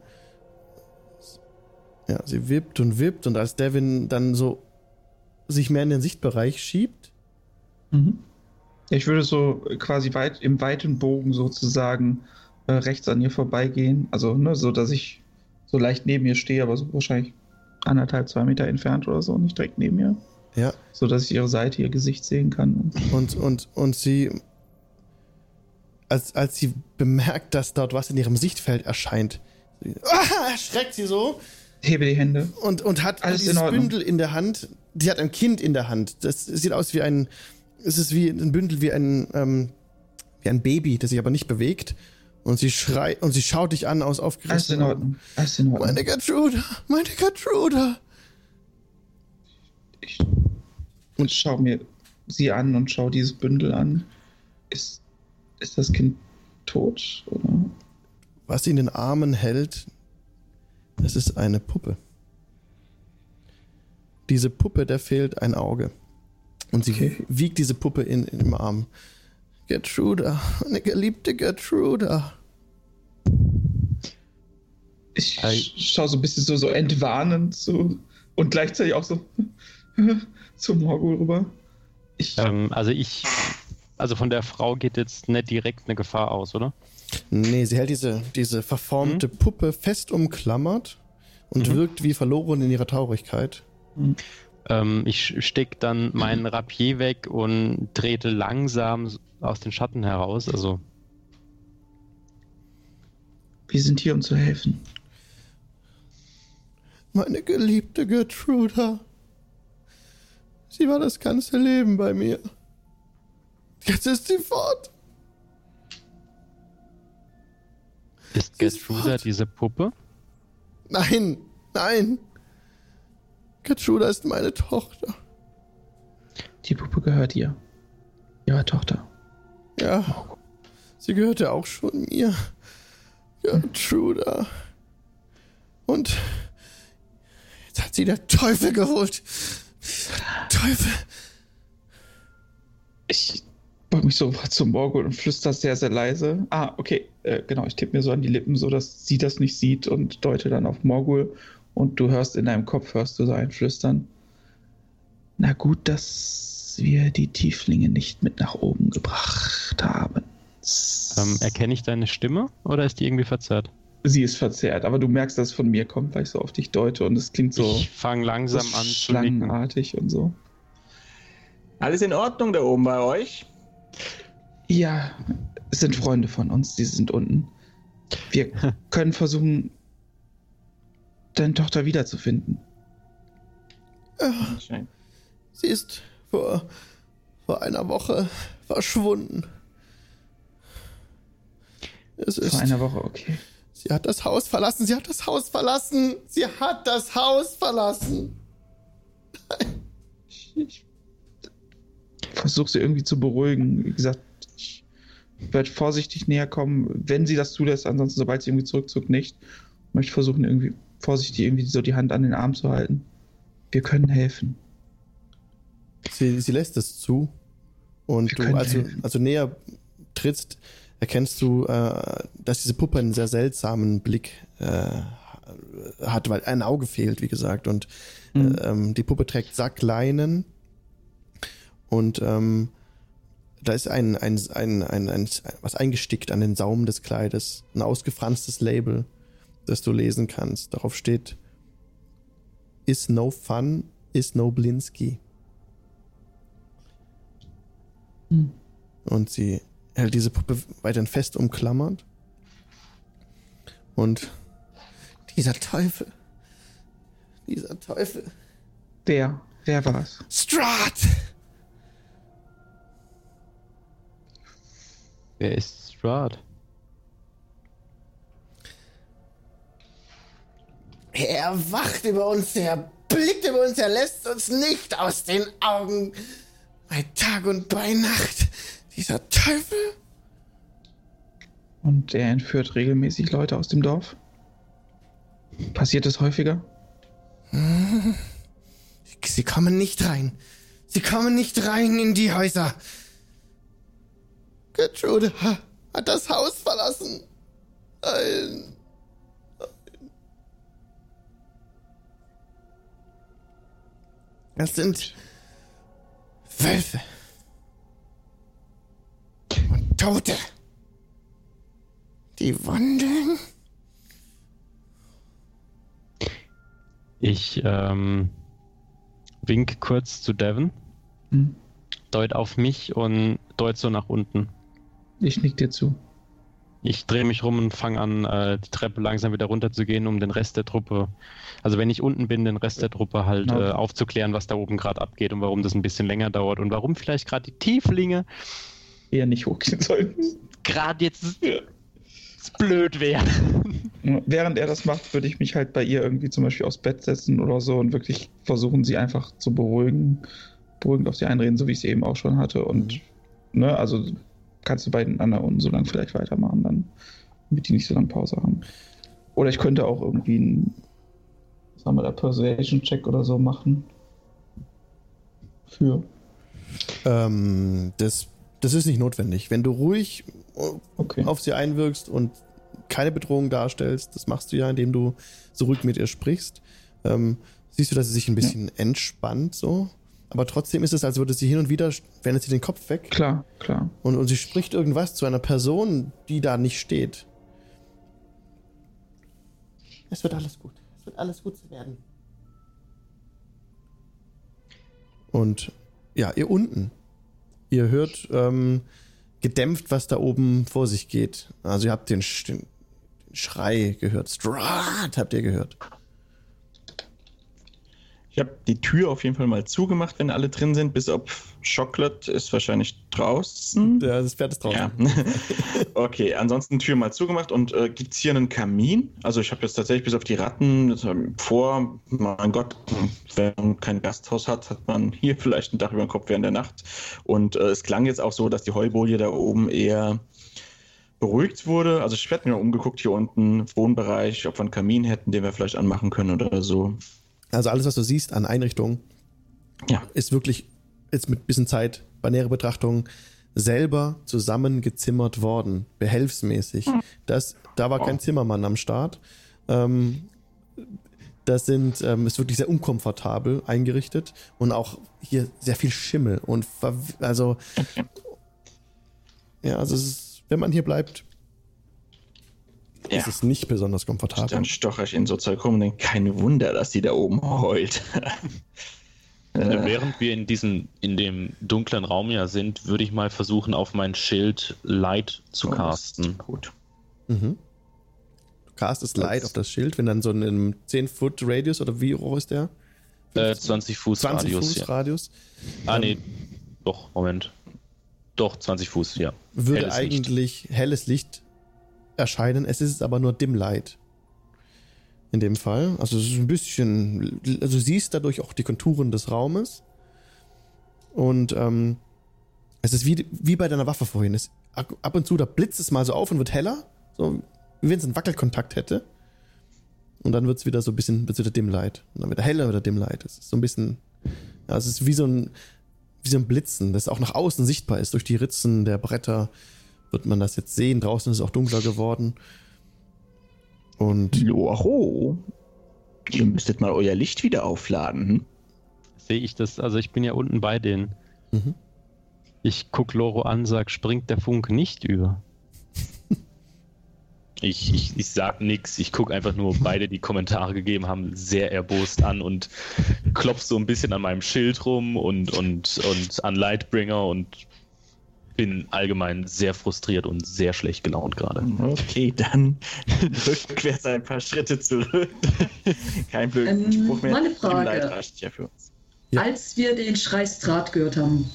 ja, sie wippt und wippt und als Devin dann so sich mehr in den Sichtbereich schiebt, Mhm. Ich würde so quasi weit im weiten Bogen sozusagen äh, rechts an ihr vorbeigehen. Also, ne, so dass ich so leicht neben ihr stehe, aber so wahrscheinlich anderthalb, zwei Meter entfernt oder so, nicht direkt neben ihr. Ja. So dass ich ihre Seite, ihr Gesicht sehen kann. Und, und, und sie, als, als sie bemerkt, dass dort was in ihrem Sichtfeld erscheint, ah, erschreckt sie so Hebe die Hände. und, und hat Alles in dieses Ordnung. Bündel in der Hand. Die hat ein Kind in der Hand. Das sieht aus wie ein, es ist wie ein Bündel wie ein, ähm, wie ein Baby, das sich aber nicht bewegt. Und sie schreit, und sie schaut dich an aus Alles in Ordnung. Alles in Ordnung. Meine Gertrude, meine Gertrude. Ich, und schau mir sie an und schau dieses Bündel an. Ist, ist das Kind tot? Oder? Was sie in den Armen hält, das ist eine Puppe. Diese Puppe, der fehlt ein Auge. Und sie Okay. wiegt diese Puppe in, in im Arm. Gertrude, meine geliebte Gertrude. Ich Ei. schau so ein bisschen so, so entwarnend so und gleichzeitig auch so zum Morgul rüber. Ich, Ähm, also ich, also von der Frau geht jetzt nicht direkt eine Gefahr aus, oder? Nee, sie hält diese, diese verformte Puppe fest umklammert und Mhm. wirkt wie verloren in ihrer Traurigkeit. Ähm, ich steck dann meinen Rapier weg und trete langsam aus den Schatten heraus. Also wir sind hier, um zu helfen. Meine geliebte Gertrude. Sie war das ganze Leben bei mir. Jetzt ist sie fort. ist Gertruda diese Puppe? Nein, nein. Gertrude ist meine Tochter. Die Puppe gehört ihr. Ihrer Tochter. Ja, sie gehörte auch schon mir. Gertrude. Und jetzt hat sie der Teufel geholt. Teufel. Ich beug mich so zum Morgul und flüster sehr, sehr leise. Ah, okay. Äh, genau, ich tippe mir so an die Lippen, so dass sie das nicht sieht und deute dann auf Morgul. Und du hörst in deinem Kopf, hörst du so ein Flüstern. Na gut, dass wir die Tieflinge nicht mit nach oben gebracht haben. Ähm, erkenne ich deine Stimme oder ist die irgendwie verzerrt? Sie ist verzerrt, aber du merkst, dass es von mir kommt, weil ich so auf dich deute und es klingt so, ich fange langsam so an zu schlangenartig und so. Alles in Ordnung da oben bei euch? Ja, es sind Freunde von uns, die sind unten. Wir können versuchen, deine Tochter wiederzufinden. Ja, sie ist vor, vor einer Woche verschwunden. Es ist, Vor einer Woche, okay. sie hat das Haus verlassen, sie hat das Haus verlassen, sie hat das Haus verlassen. Ich, ich versuche sie irgendwie zu beruhigen. Wie gesagt, ich werde vorsichtig näher kommen, wenn sie das zulässt. Ansonsten, sobald sie irgendwie zurückzuckt, nicht. Möchte versuchen, irgendwie vorsichtig irgendwie so die Hand an den Arm zu halten. Wir können helfen. Sie, sie lässt es zu. Und du, können also, helfen. also näher trittst, erkennst du, äh, dass diese Puppe einen sehr seltsamen Blick äh, hat, weil ein Auge fehlt, wie gesagt. Und Mhm. äh, ähm, die Puppe trägt Sackleinen. Und ähm, da ist ein, ein, ein, ein, ein, was eingestickt an den Saum des Kleides. Ein ausgefranstes Label, das du lesen kannst. Darauf steht: Is no fun, is no Blinsky. Hm. Und sie hält diese Puppe weiterhin fest umklammert. Und dieser Teufel. Dieser Teufel. Wer? Wer war's? Strat! Wer ist Strahd? Er wacht über uns, er blickt über uns, er lässt uns nicht aus den Augen. Bei Tag und bei Nacht. Dieser Teufel. Und er entführt regelmäßig Leute aus dem Dorf? Passiert es häufiger? Sie kommen nicht rein. Sie kommen nicht rein in die Häuser. Gertrude ha- hat das Haus verlassen. Nein. Das sind Wölfe. Tote. Die wandeln. Ich ähm, wink kurz zu Devon, Hm. deut auf mich und deut so nach unten. Ich nick dir zu. Ich drehe mich rum und fange an, äh, die Treppe langsam wieder runter zu gehen, um den Rest der Truppe, also wenn ich unten bin, den Rest der Truppe halt Okay. äh, aufzuklären, was da oben gerade abgeht und warum das ein bisschen länger dauert und warum vielleicht gerade die Tieflinge Eher nicht hochgehen sollten. gerade jetzt blöd wäre. Während er das macht, würde ich mich halt bei ihr irgendwie zum Beispiel aufs Bett setzen oder so und wirklich versuchen, sie einfach zu beruhigen, beruhigend auf sie einreden, so wie ich es eben auch schon hatte. Und, ne, also kannst du bei den anderen so lange vielleicht weitermachen, dann, damit die nicht so lange Pause haben. Oder ich könnte auch irgendwie einen, was haben wir da, Persuasion-Check oder so machen. Für. Ähm, das, das ist nicht notwendig. Wenn du ruhig Okay. auf sie einwirkst und keine Bedrohung darstellst, das machst du ja, indem du so ruhig mit ihr sprichst, ähm, siehst du, dass sie sich ein bisschen entspannt so. Aber trotzdem ist es, als würde sie hin und wieder, wendet sie den Kopf weg Klar, klar. und, und sie spricht irgendwas zu einer Person, die da nicht steht. Es wird alles gut. Es wird alles gut werden. Und ja, ihr unten. Ihr hört ähm, gedämpft, was da oben vor sich geht. Also ihr habt den, Sch- den, den Schrei gehört. Strat habt ihr gehört. Ich habe die Tür auf jeden Fall mal zugemacht, wenn alle drin sind, bis auf Chocolate ist wahrscheinlich draußen. Ja, das Pferd ist draußen. Ja. okay, ansonsten Tür mal zugemacht und äh, gibt es hier einen Kamin? Also ich habe jetzt tatsächlich bis auf die Ratten vor, mein Gott, wenn man kein Gasthaus hat, hat man hier vielleicht ein Dach über dem Kopf während der Nacht. Und äh, es klang jetzt auch so, dass die Heubolie da oben eher beruhigt wurde. Also ich werde mir umgeguckt hier unten, Wohnbereich, ob wir einen Kamin hätten, den wir vielleicht anmachen können oder so. Also alles, was du siehst an Einrichtungen, Ja. ist wirklich jetzt mit bisschen Zeit bei näherer Betrachtung selber zusammengezimmert worden, behelfsmäßig. Das, da war kein. Zimmermann am Start. Ähm, das sind, ähm, ist wirklich sehr unkomfortabel eingerichtet und auch hier sehr viel Schimmel und also ja, also es ist, wenn man hier bleibt, Ja. ist es nicht besonders komfortabel. Dann stocher ich in so Zeug rum und denke, kein Wunder, dass die da oben heult. Äh, Während wir in diesem, in dem dunklen Raum ja sind, würde ich mal versuchen, auf mein Schild Light zu Oh, casten. Gut. Mhm. Du castest Light auf das Schild, wenn dann so in einem 10-Foot-Radius oder wie hoch ist der? Äh, 20 Fuß 20 Radius. Fuß Ja. Radius. Ah, nee, Ähm, doch, Moment. Doch, 20 Fuß, ja. Würde helles Licht. eigentlich helles Licht erscheinen. Es ist aber nur Dim. In dem Fall. Also es ist ein bisschen. Also du siehst dadurch auch die Konturen des Raumes. Und ähm, es ist wie, wie bei deiner Waffe vorhin. Es, ab und zu, da blitzt es mal so auf und wird heller. So, wie wenn es einen Wackelkontakt hätte. Und dann wird es wieder so ein bisschen, wird's wieder Dim. Und dann wieder heller, wieder Dim. Es ist so ein bisschen. Ja, es ist wie so ein, wie so ein Blitzen, das auch nach außen sichtbar ist. Durch die Ritzen der Bretter wird man das jetzt sehen. Draußen ist es auch dunkler geworden. Und Joho. Ihr müsstet mal euer Licht wieder aufladen. Hm? Sehe ich das, also ich bin ja unten bei denen. Mhm. Ich guck Loro an, sag, springt der Funke nicht über. Ich, ich, ich sag nix, ich gucke einfach nur beide, die Kommentare gegeben haben, sehr erbost an und klopf so ein bisschen an meinem Schild rum und, und, und an Lightbringer und bin allgemein sehr frustriert und sehr schlecht gelaunt gerade. Okay, dann rückwärts ein paar Schritte zurück. Kein blöden Ähm, Spruch mehr. meine Frage. Ja für uns. Ja. Als wir den Schrei Strat gehört haben,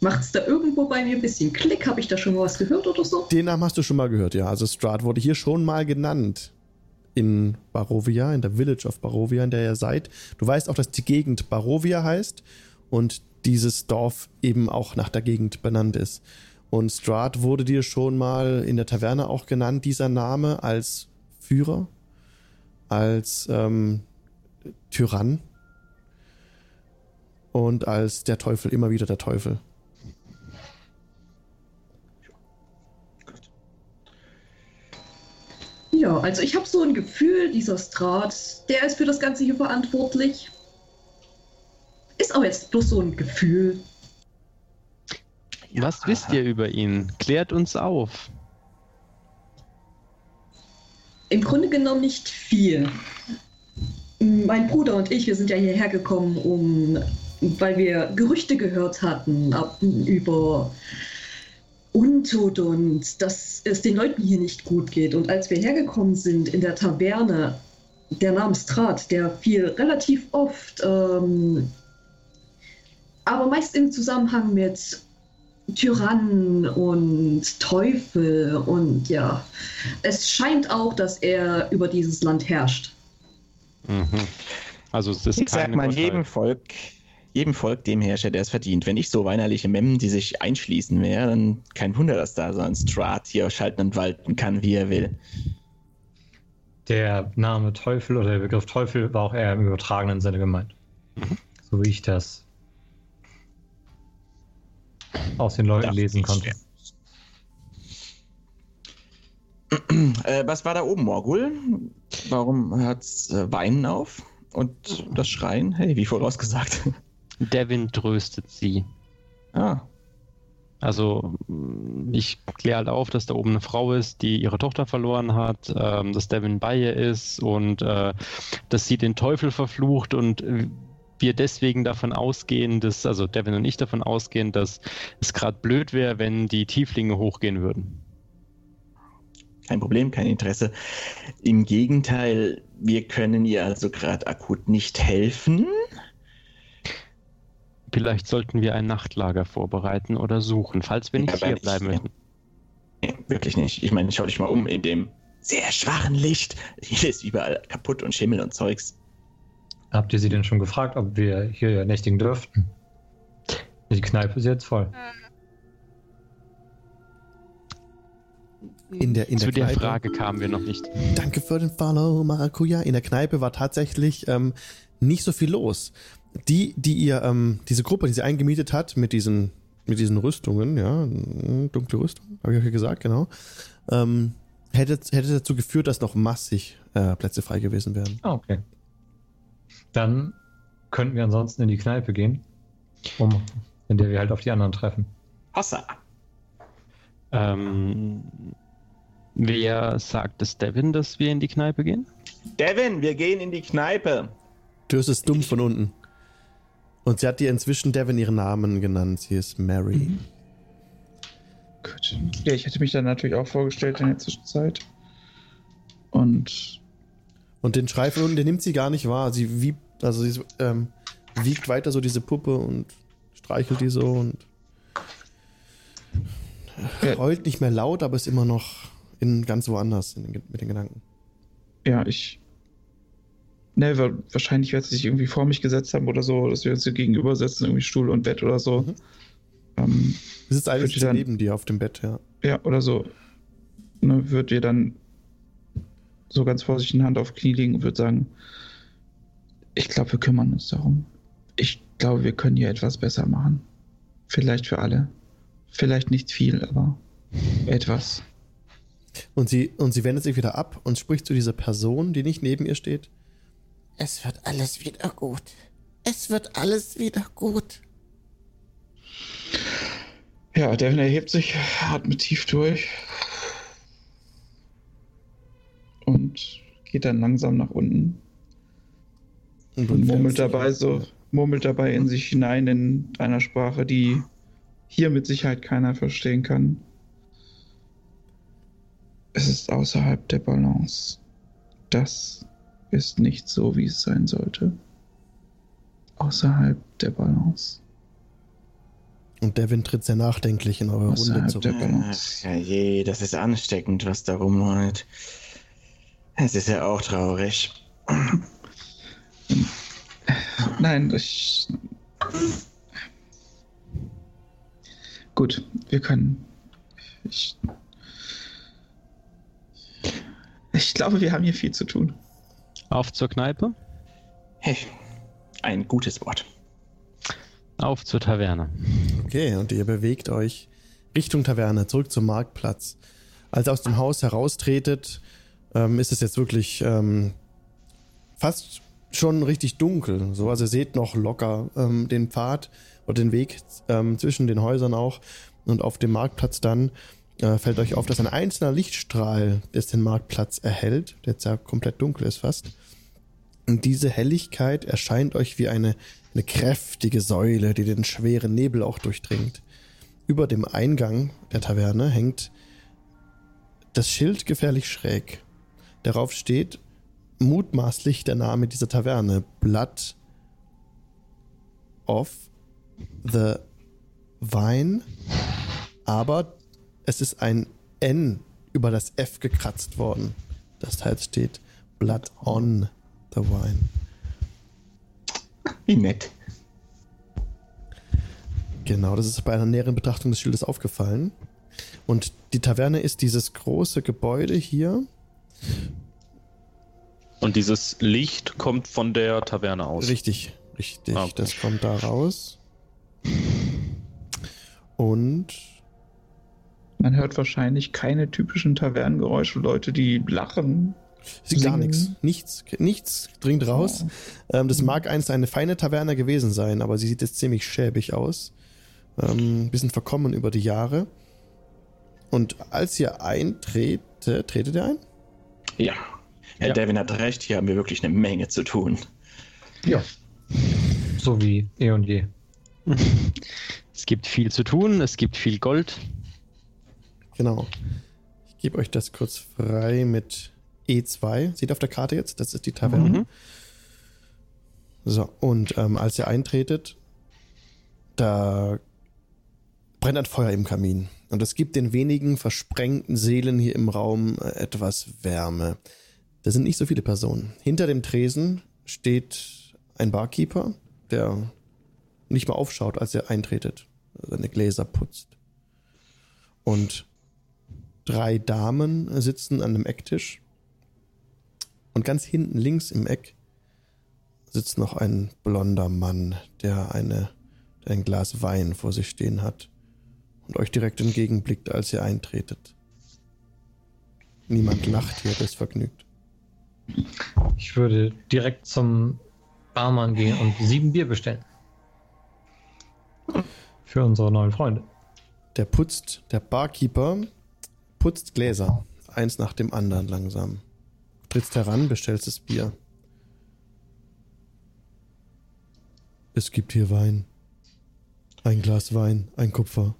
macht es da irgendwo bei mir ein bisschen Klick? Habe ich da schon mal was gehört oder so? den Namen hast du schon mal gehört, ja. Also Strahd wurde hier schon mal genannt. In Barovia, in der Village of Barovia, in der ihr seid. Du weißt auch, dass die Gegend Barovia heißt und dieses Dorf eben auch nach der Gegend benannt ist. Und Strahd wurde dir schon mal in der Taverne auch genannt, dieser Name, als Führer, als ähm, Tyrann und als der Teufel, immer wieder der Teufel. Ja, also ich habe so ein Gefühl, dieser Strat, der ist für das Ganze hier verantwortlich. Ist aber jetzt bloß so ein Gefühl. Was wisst ihr über ihn? Klärt uns auf. Im Grunde genommen nicht viel. Mein Bruder und ich, wir sind ja hierher gekommen, um, weil wir Gerüchte gehört hatten ab, über Untot und dass es den Leuten hier nicht gut geht. Und als wir hergekommen sind in der Taverne, der namens Trat, der fiel relativ oft, ähm, aber meist im Zusammenhang mit Tyrannen und Teufel und ja, es scheint auch, dass er über dieses Land herrscht. Mhm. Also es ist Ich sag mal, jedem Volk, jedem Volk dem Herrscher, der es verdient. Wenn ich so weinerliche Memmen, die sich einschließen wäre, dann kein Wunder, dass da so ein Strat hier schalten und walten kann, wie er will. Der Name Teufel oder der Begriff Teufel war auch eher im übertragenen Sinne gemeint. So wie ich das aus den Leuten Das lesen konnte. Äh, was war da oben, Morgul? Warum hat's äh, Weinen auf? Und das Schreien? Hey, wie vorausgesagt. Devin tröstet sie. ah, Also mh, ich kläre halt auf, dass da oben eine Frau ist, die ihre Tochter verloren hat, ähm, dass Devin bei ihr ist und äh, dass sie den Teufel verflucht und äh, wir deswegen davon ausgehen, dass, also Devin und ich davon ausgehen, dass es gerade blöd wäre, wenn die Tieflinge hochgehen würden. kein Problem, kein Interesse. Im Gegenteil, wir können ihr also gerade akut nicht helfen. Vielleicht sollten wir ein Nachtlager vorbereiten oder suchen, falls wir Ja, nicht aber hier nicht bleiben hier. müssen. Nee, wirklich nicht. Ich meine, schau dich mal um in dem sehr schwachen Licht. Hier ist überall kaputt und Schimmel und Zeugs. Habt ihr sie denn schon gefragt, ob wir hier nächtigen dürften? Die Kneipe ist jetzt voll. In der, in Zu der der. Frage kamen wir noch nicht. Danke für den Follow, Maracuja. In der Kneipe war tatsächlich ähm, nicht so viel los. Die, die ihr, ähm, diese Gruppe, die sie eingemietet hat mit diesen, mit diesen Rüstungen, ja, mm, dunkle Rüstung, habe ich euch ja gesagt, genau, ähm, hätte, hätte dazu geführt, dass noch massig äh, Plätze frei gewesen wären. Ah, okay. Dann könnten wir ansonsten in die Kneipe gehen, um, in der wir halt auf die anderen treffen. Hossa. Ähm, wer sagt es Devin, dass wir in die Kneipe gehen? Devin, wir gehen in die Kneipe. Du hörst es dumm von unten. Und sie hat dir inzwischen Devin ihren Namen genannt. Sie ist Mary. Gut. Ja, ich hätte mich dann natürlich auch vorgestellt in der Zwischenzeit. Und Und den Schrei von unten, den nimmt sie gar nicht wahr. Sie wiebt, also sie ähm, wiegt weiter so diese Puppe und streichelt die so und Ja. heult nicht mehr laut, aber ist immer noch in ganz woanders in, mit den Gedanken. ja, ich. Ne, wa- wahrscheinlich wird sie sich irgendwie vor mich gesetzt haben oder so, dass wir uns so gegenüber sitzen, irgendwie Stuhl und Bett oder so. Mhm. Ähm, Sie sitzt eigentlich dann- neben dir auf dem Bett, ja. ja, oder so. Ne, wird ihr dann so ganz vorsichtig eine Hand auf Knie legen und wird sagen, ich glaube, wir kümmern uns darum. Ich glaube, wir können hier etwas besser machen. Vielleicht für alle. Vielleicht nicht viel, aber etwas. Und sie, und sie wendet sich wieder ab und spricht zu dieser Person, die nicht neben ihr steht. Es wird alles wieder gut. Es wird alles wieder gut. Ja, Devin erhebt sich, atmet tief durch und geht dann langsam nach unten Und, und murmelt dabei so, murmelt dabei in sich hinein in einer Sprache, die hier mit Sicherheit keiner verstehen kann. Es ist außerhalb der Balance. Das ist nicht so, wie es sein sollte. Außerhalb der Balance. Und Devin tritt sehr nachdenklich in eure Runde Außerhalb der zurück. Balance. Ach, ja je, das ist ansteckend, was da rumläuft. Es ist ja auch traurig. Nein, ich. Gut, wir können. Ich. Ich glaube, wir haben hier viel zu tun. Auf zur Kneipe, Hey, ein gutes Wort. auf zur Taverne. Okay, und ihr bewegt euch Richtung Taverne, zurück zum Marktplatz. Als ihr aus dem Haus heraustretet, ähm, ist es jetzt wirklich ähm, fast schon richtig dunkel. So, also ihr seht noch locker ähm, den Pfad oder den Weg ähm, zwischen den Häusern auch. Und auf dem Marktplatz dann äh, fällt euch auf, dass ein einzelner Lichtstrahl, der den Marktplatz erhält, der jetzt ja komplett dunkel ist fast. Und diese Helligkeit erscheint euch wie eine, eine kräftige Säule, die den schweren Nebel auch durchdringt. Über dem Eingang der Taverne hängt das Schild gefährlich schräg. Darauf steht mutmaßlich der Name dieser Taverne: Blood of the Vine. Aber es ist ein N über das F gekratzt worden. Das heißt, steht Blood on the Wine. Wie nett. Genau, das ist bei einer näheren Betrachtung des Schildes aufgefallen. Und die Taverne ist dieses große Gebäude hier. Und dieses Licht kommt von der Taverne aus. Richtig, richtig. Ah, okay. Das kommt da raus. Und Man hört wahrscheinlich keine typischen Tavernengeräusche, Leute, die lachen. sie gar Singen. nichts. Nichts, nichts dringt raus. Ähm, das mag einst eine feine Taverne gewesen sein, aber sie sieht jetzt ziemlich schäbig aus. Ähm, ein bisschen verkommen über die Jahre. Und als ihr eintrete, tretet ihr ein? Ja. Herr Ja. Devin hat recht, hier haben wir wirklich eine Menge zu tun. Ja. So wie eh und je. Es gibt viel zu tun, es gibt viel Gold. Genau. Ich gebe euch das kurz frei mit E2. Seht ihr auf der Karte jetzt? Das ist die Taverne. Mhm. So, und ähm, als ihr eintretet, da brennt ein Feuer im Kamin. Und es gibt den wenigen versprengten Seelen hier im Raum äh, etwas Wärme. Da sind nicht so viele Personen. Hinter dem Tresen steht ein Barkeeper, der nicht mal aufschaut, als ihr eintretet. Seine Gläser putzt. Und drei Damen sitzen an einem Ecktisch. Und ganz hinten links im Eck sitzt noch ein blonder Mann, der, eine, der ein Glas Wein vor sich stehen hat und euch direkt entgegenblickt, als ihr eintretet. Niemand lacht hier, das vergnügt. Ich würde direkt zum Barmann gehen und sieben Bier bestellen. Für unsere neuen Freunde. Der putzt, der Barkeeper putzt Gläser, eins nach dem anderen langsam. Trittst heran, bestellst das Bier. Es gibt hier Wein. Ein Glas Wein, ein Kupfer,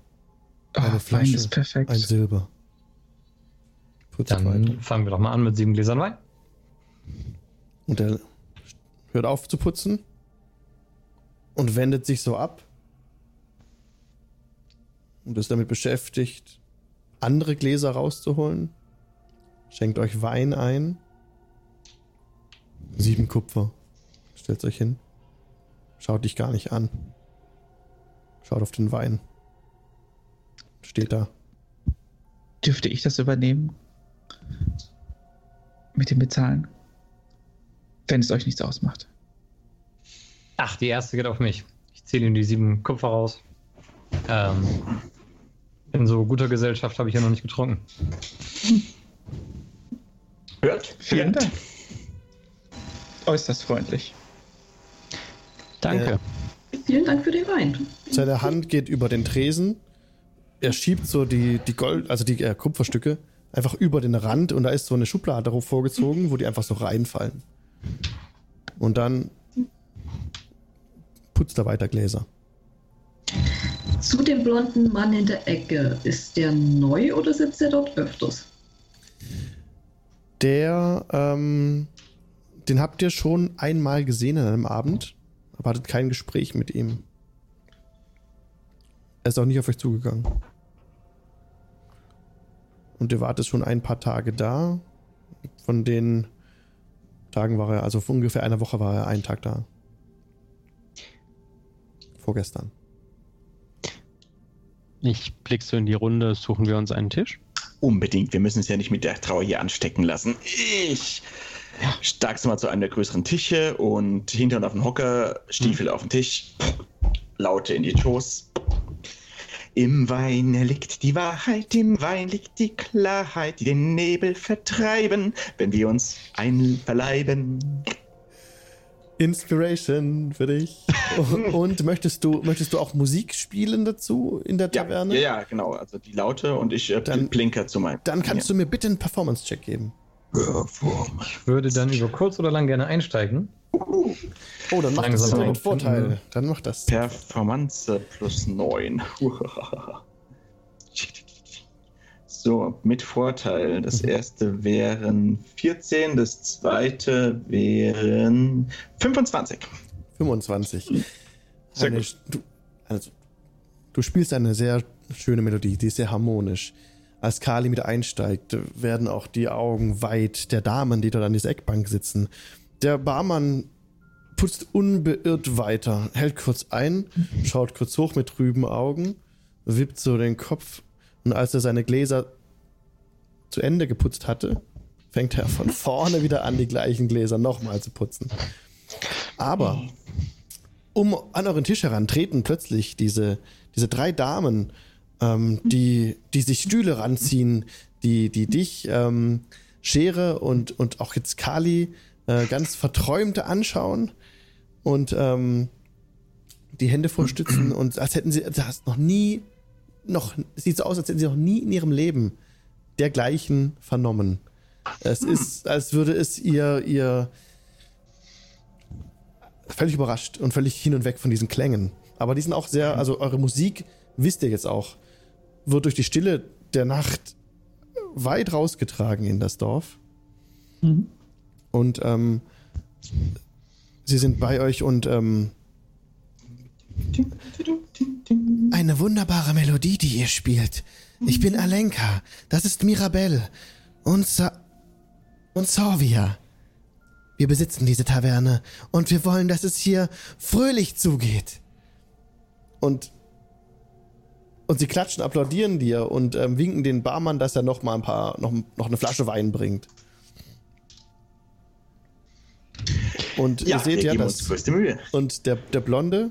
eine Wein Flasche, ist perfekt. ein Silber. Weiter. Dann fangen wir doch mal an mit sieben Gläsern Wein. Und er hört auf zu putzen und wendet sich so ab und ist damit beschäftigt, andere Gläser rauszuholen. Schenkt euch Wein ein. Sieben Kupfer. Stellt euch hin. Schaut dich gar nicht an. Schaut auf den Wein. Steht da. Dürfte ich das übernehmen? Mit dem Bezahlen? Wenn es euch nichts ausmacht. Ach, die erste geht auf mich. Ich zähle ihm die sieben Kupfer raus. Ähm, in so guter Gesellschaft habe ich ja noch nicht getrunken. Hört? Vielen. Dank. Äußerst freundlich. Danke. Vielen Dank für den Wein. Seine Hand geht über den Tresen. Er schiebt so die, die Gold, also die äh, Kupferstücke einfach über den Rand und da ist so eine Schublade darauf vorgezogen, wo die einfach so reinfallen. Und dann putzt er weiter Gläser. Zu dem blonden Mann in der Ecke. Ist der neu oder sitzt er dort öfters? Der, ähm, den habt ihr schon einmal gesehen an einem Abend, aber hattet kein Gespräch mit ihm. Er ist auch nicht auf euch zugegangen. Und ihr wartet schon ein paar Tage da. Von den Tagen war er, also vor ungefähr einer Woche war er einen Tag da. Vorgestern. Ich blick so in die Runde, suchen wir uns einen Tisch. Unbedingt, wir müssen es ja nicht mit der Trauer hier anstecken lassen. Ich starkst mal zu einem der größeren Tische und Hintern auf den Hocker, Stiefel auf den Tisch, Laute in die Schoß. Im Wein liegt die Wahrheit, im Wein liegt die Klarheit, die den Nebel vertreiben, wenn wir uns einverleiben. Inspiration für dich. Und möchtest du, möchtest du auch Musik spielen dazu in der Ja, Taverne? ja, ja, genau. Also die Laute und ich äh, Dann- blinker zu meinem. Dann kannst du mir bitte einen Performance-Check geben. Ich würde dann über kurz oder lang gerne einsteigen. Oh, dann mach das Langsam mit auf. Vorteil. Dann mach das. Performance plus 9. So, mit Vorteil. Das Mhm. erste wären 14, das zweite wären 25. 25. Sehr Eine, gut. du, also, du spielst eine sehr schöne Melodie, die ist sehr harmonisch. Als Kali mit einsteigt, werden auch die Augen weit der Damen, die dort an dieser Eckbank sitzen. Der Barmann putzt unbeirrt weiter, hält kurz ein, schaut kurz hoch mit trüben Augen, wippt so den Kopf und als er seine Gläser zu Ende geputzt hatte, fängt er von vorne wieder an, die gleichen Gläser nochmal zu putzen. Aber um an euren Tisch heran treten plötzlich diese, diese drei Damen, ähm, die, die sich Stühle ranziehen, die, die dich, ähm, Schere und, und auch jetzt Kali äh, ganz verträumt anschauen und ähm, die Hände vorstützen und als hätten sie das noch nie, noch, sieht so aus, als hätten sie noch nie in ihrem Leben dergleichen vernommen. Es ist, als würde es ihr, ihr völlig überrascht und völlig hin und weg von diesen Klängen. Aber die sind auch sehr, also eure Musik, wisst ihr jetzt auch, wird durch die Stille der Nacht weit rausgetragen in das Dorf. Und ähm, sie sind bei euch und ähm, eine wunderbare Melodie, die ihr spielt. Ich bin Alenka, das ist Mirabelle und, Sa und Sorvia. Wir besitzen diese Taverne und wir wollen, dass es hier fröhlich zugeht. Und und sie klatschen, applaudieren dir und ähm, winken den Barmann, dass er noch mal ein paar, noch, noch eine Flasche Wein bringt. Und ihr seht wir ja, geben uns dass größte Mühe. und der, der blonde,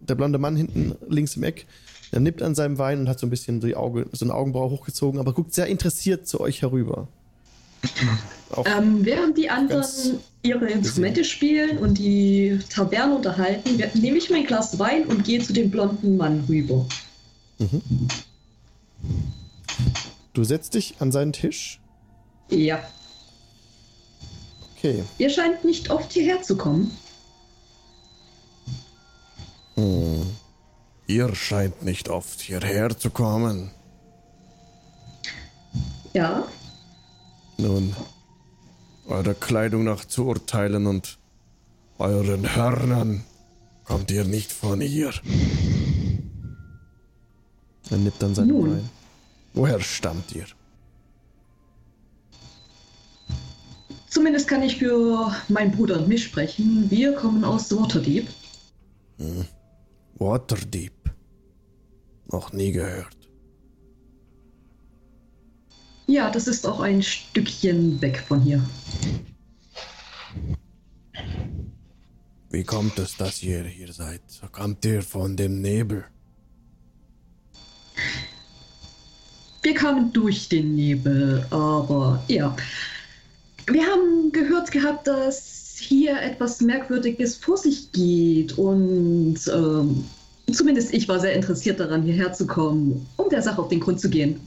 der blonde Mann hinten links im Eck, der nippt an seinem Wein und hat so ein bisschen die Auge, so eine Augenbraue hochgezogen, aber guckt sehr interessiert zu euch herüber. Ähm, während die anderen ihre Instrumente spielen und die Taverne unterhalten, nehme ich mein Glas Wein und gehe zu dem blonden Mann rüber. du setzt dich an seinen Tisch. Ja. Okay. Ihr scheint nicht oft hierher zu kommen. Hm. Ihr scheint nicht oft hierher zu kommen. Ja. Nun, eure Kleidung nach zu urteilen und euren Hörnern kommt ihr nicht von hier. Er nippt an seinem Nun. Wein. Woher stammt ihr? Zumindest kann ich für meinen Bruder und mich sprechen. Wir kommen aus Waterdeep. Waterdeep. Noch nie gehört. Ja, das ist auch ein Stückchen weg von hier. Wie kommt es, dass ihr hier seid? Kommt ihr von dem Nebel? Wir kamen durch den Nebel, aber ja. Wir haben gehört gehabt, dass hier etwas Merkwürdiges vor sich geht und ähm, zumindest ich war sehr interessiert daran, hierher zu kommen, um der Sache auf den Grund zu gehen.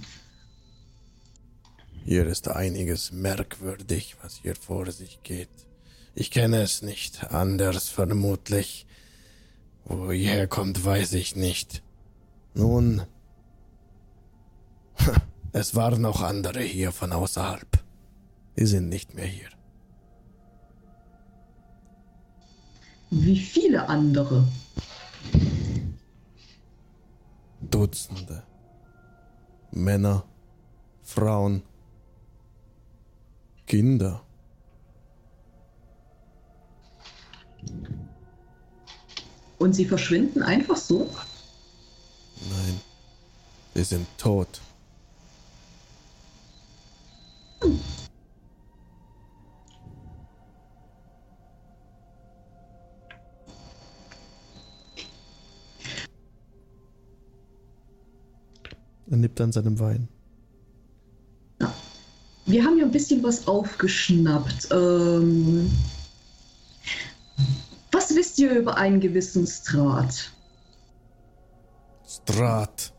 Hier ist einiges merkwürdig, was hier vor sich geht. Ich kenne es nicht, anders vermutlich. Wo ihr herkommt, weiß ich nicht. Nun, es waren auch andere hier von außerhalb. Die sind nicht mehr hier. Wie viele andere. Dutzende. Männer, Frauen, Kinder. Und sie verschwinden einfach so? Nein, sie sind tot. Er nippt an seinem Wein. Wir haben ja ein bisschen was aufgeschnappt. Ähm, Was wisst ihr über einen gewissen Strat? Strat.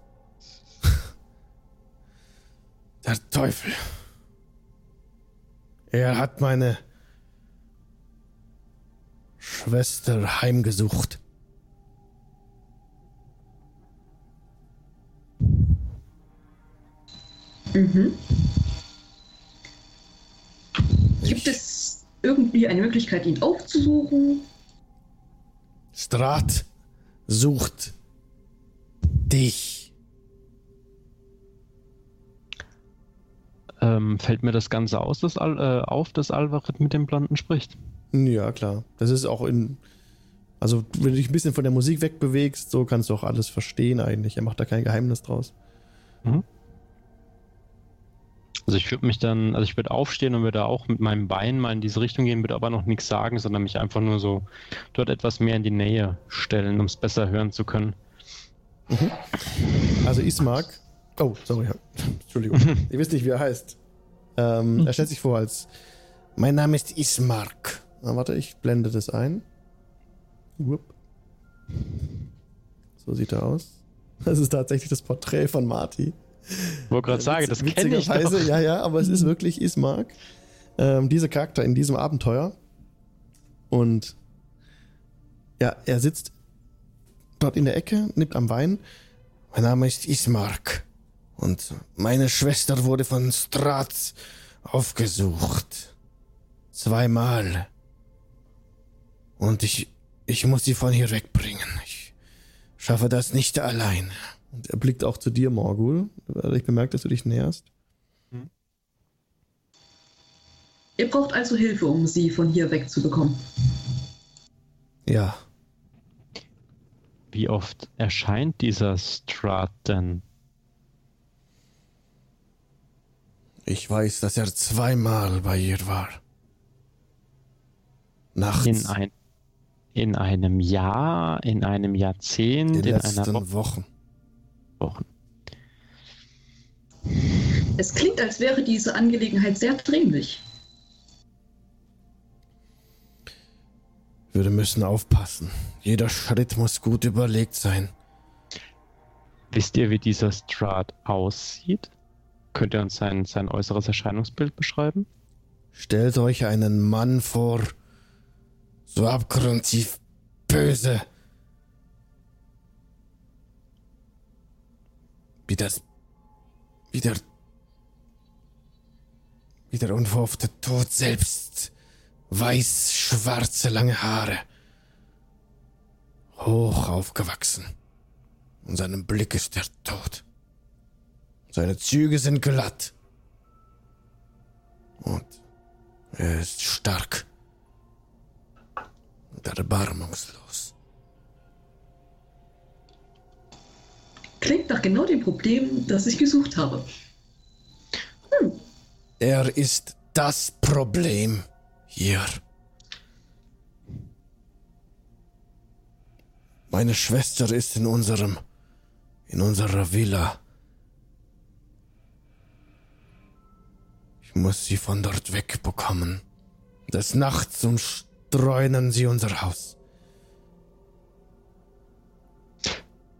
Der Teufel. Er hat meine Schwester heimgesucht. Mhm. Gibt es irgendwie eine Möglichkeit, ihn aufzusuchen? Strat sucht dich. Ähm, fällt mir das Ganze aus, dass Al äh, auf, dass Alvaret mit dem Blonden spricht? Ja, klar. Das ist auch in. Also, wenn du dich ein bisschen von der Musik wegbewegst, so kannst du auch alles verstehen eigentlich. Er macht da kein Geheimnis draus. Also ich würde mich dann, also ich würde aufstehen und würde auch mit meinem Bein mal in diese Richtung gehen, würde aber noch nichts sagen, sondern mich einfach nur so dort etwas mehr in die Nähe stellen, um es besser hören zu können. Also, Ismark. Oh, sorry. Entschuldigung. Ihr wisst nicht, wie er heißt. Ähm, er stellt sich vor als. Mein Name ist Ismark. Na, warte, ich blende das ein. Wupp. So sieht er aus. Das ist tatsächlich das Porträt von Marty. Ich wollte gerade sagen, das kenne ich doch. witzigerweise, Ja, ja, aber es ist wirklich Ismark. Ähm, dieser Charakter in diesem Abenteuer. Und ja, er sitzt dort in der Ecke, nimmt am Wein. Mein Name ist Ismark. Und meine Schwester wurde von Stratz aufgesucht. Zweimal. Und ich, ich muss sie von hier wegbringen. Ich schaffe das nicht allein. Und er blickt auch zu dir, Morgul. weil Ich bemerke, dass du dich näherst. Ihr braucht also Hilfe, um sie von hier wegzubekommen. Ja, Wie oft erscheint dieser Strat denn? ich weiß, dass er zweimal bei ihr war. Nachts. In, ein, in einem Jahr, in einem Jahrzehnt, den in einer letzten Woche? Wochen. Wochen. Es klingt, als wäre diese Angelegenheit sehr dringlich. Wir müssen aufpassen. Jeder Schritt muss gut überlegt sein. Wisst ihr, wie dieser Strat aussieht? Könnt ihr uns sein, sein äußeres Erscheinungsbild beschreiben? Stellt euch einen Mann vor, so abgrundtief böse. Wie das. Wie der. Wie der unverhoffte Tod selbst. Weiß-schwarze lange Haare. Hoch aufgewachsen. In seinem Blick ist der Tod. Seine Züge sind glatt. Und er ist stark und erbarmungslos. Klingt nach genau dem Problem, das ich gesucht habe. Er ist das Problem hier. Meine Schwester ist in unserem, in unserer Villa. Ich muss sie von dort wegbekommen. Des Nachts umstreunen sie unser Haus.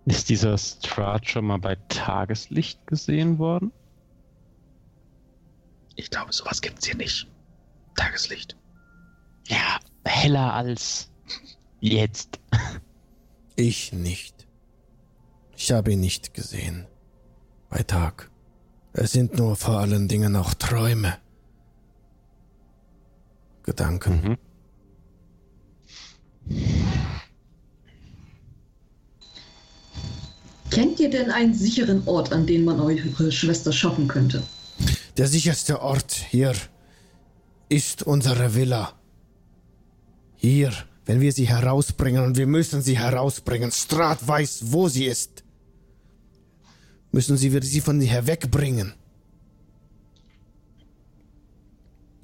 Ist dieser Strat schon mal bei Tageslicht gesehen worden? Ich glaube, sowas gibt's hier nicht. Tageslicht. Ja, heller als jetzt. Ich nicht. Ich habe ihn nicht gesehen. Bei Tag. Es sind nur vor allen Dingen auch Träume. Gedanken. Mhm. Kennt ihr denn einen sicheren Ort, an den man eure Schwester schaffen könnte? Der sicherste Ort hier ist unsere Villa. Hier, wenn wir sie herausbringen und wir müssen sie herausbringen. Strat weiß, wo sie ist. Müssen wir sie von hier wegbringen.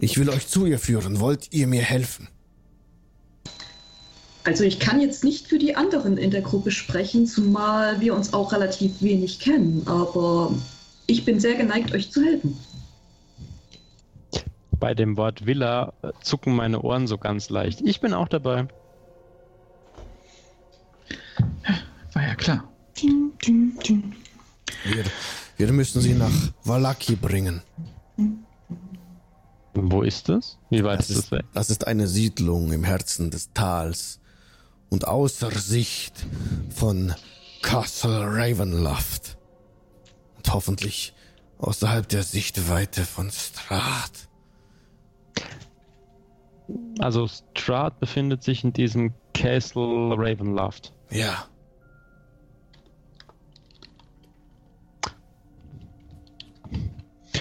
Ich will euch zu ihr führen. Wollt ihr mir helfen? Also ich kann jetzt nicht für die anderen in der Gruppe sprechen, zumal wir uns auch relativ wenig kennen, aber ich bin sehr geneigt, euch zu helfen. Bei dem Wort Villa äh, zucken meine Ohren so ganz leicht. Ich bin auch dabei. War ja klar. Wir, wir müssen sie nach Valaki bringen. Wo ist das? Wie weit das ist das weg? Das ist eine Siedlung im Herzen des Tals und außer Sicht von Castle Ravenloft. Und hoffentlich außerhalb der Sichtweite von Strat. Also Strahd befindet sich in diesem Castle Ravenloft. Ja,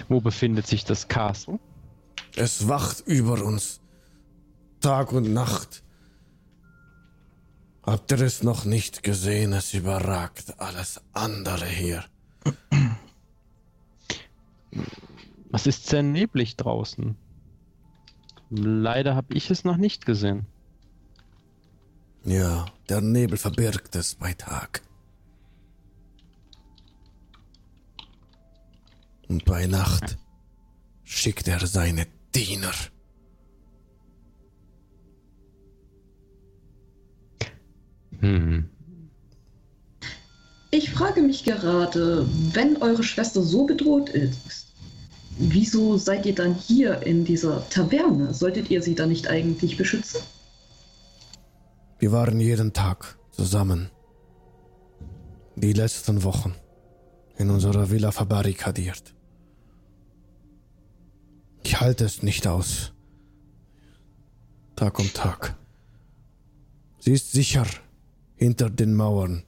Wo befindet sich das Castle? es wacht über uns Tag und Nacht. Habt ihr es noch nicht gesehen? Es überragt alles andere hier. Es ist sehr neblig draußen. Leider habe ich es noch nicht gesehen. Ja, der Nebel verbirgt es bei Tag. Und bei Nacht schickt er seine Diener. Hm. Ich frage mich gerade, wenn eure Schwester so bedroht ist, wieso seid ihr dann hier in dieser Taverne? Solltet ihr sie dann nicht eigentlich beschützen? Wir waren jeden Tag zusammen. Die letzten Wochen in unserer Villa verbarrikadiert. Ich halte es nicht aus. Tag um Tag. Sie ist sicher hinter den Mauern.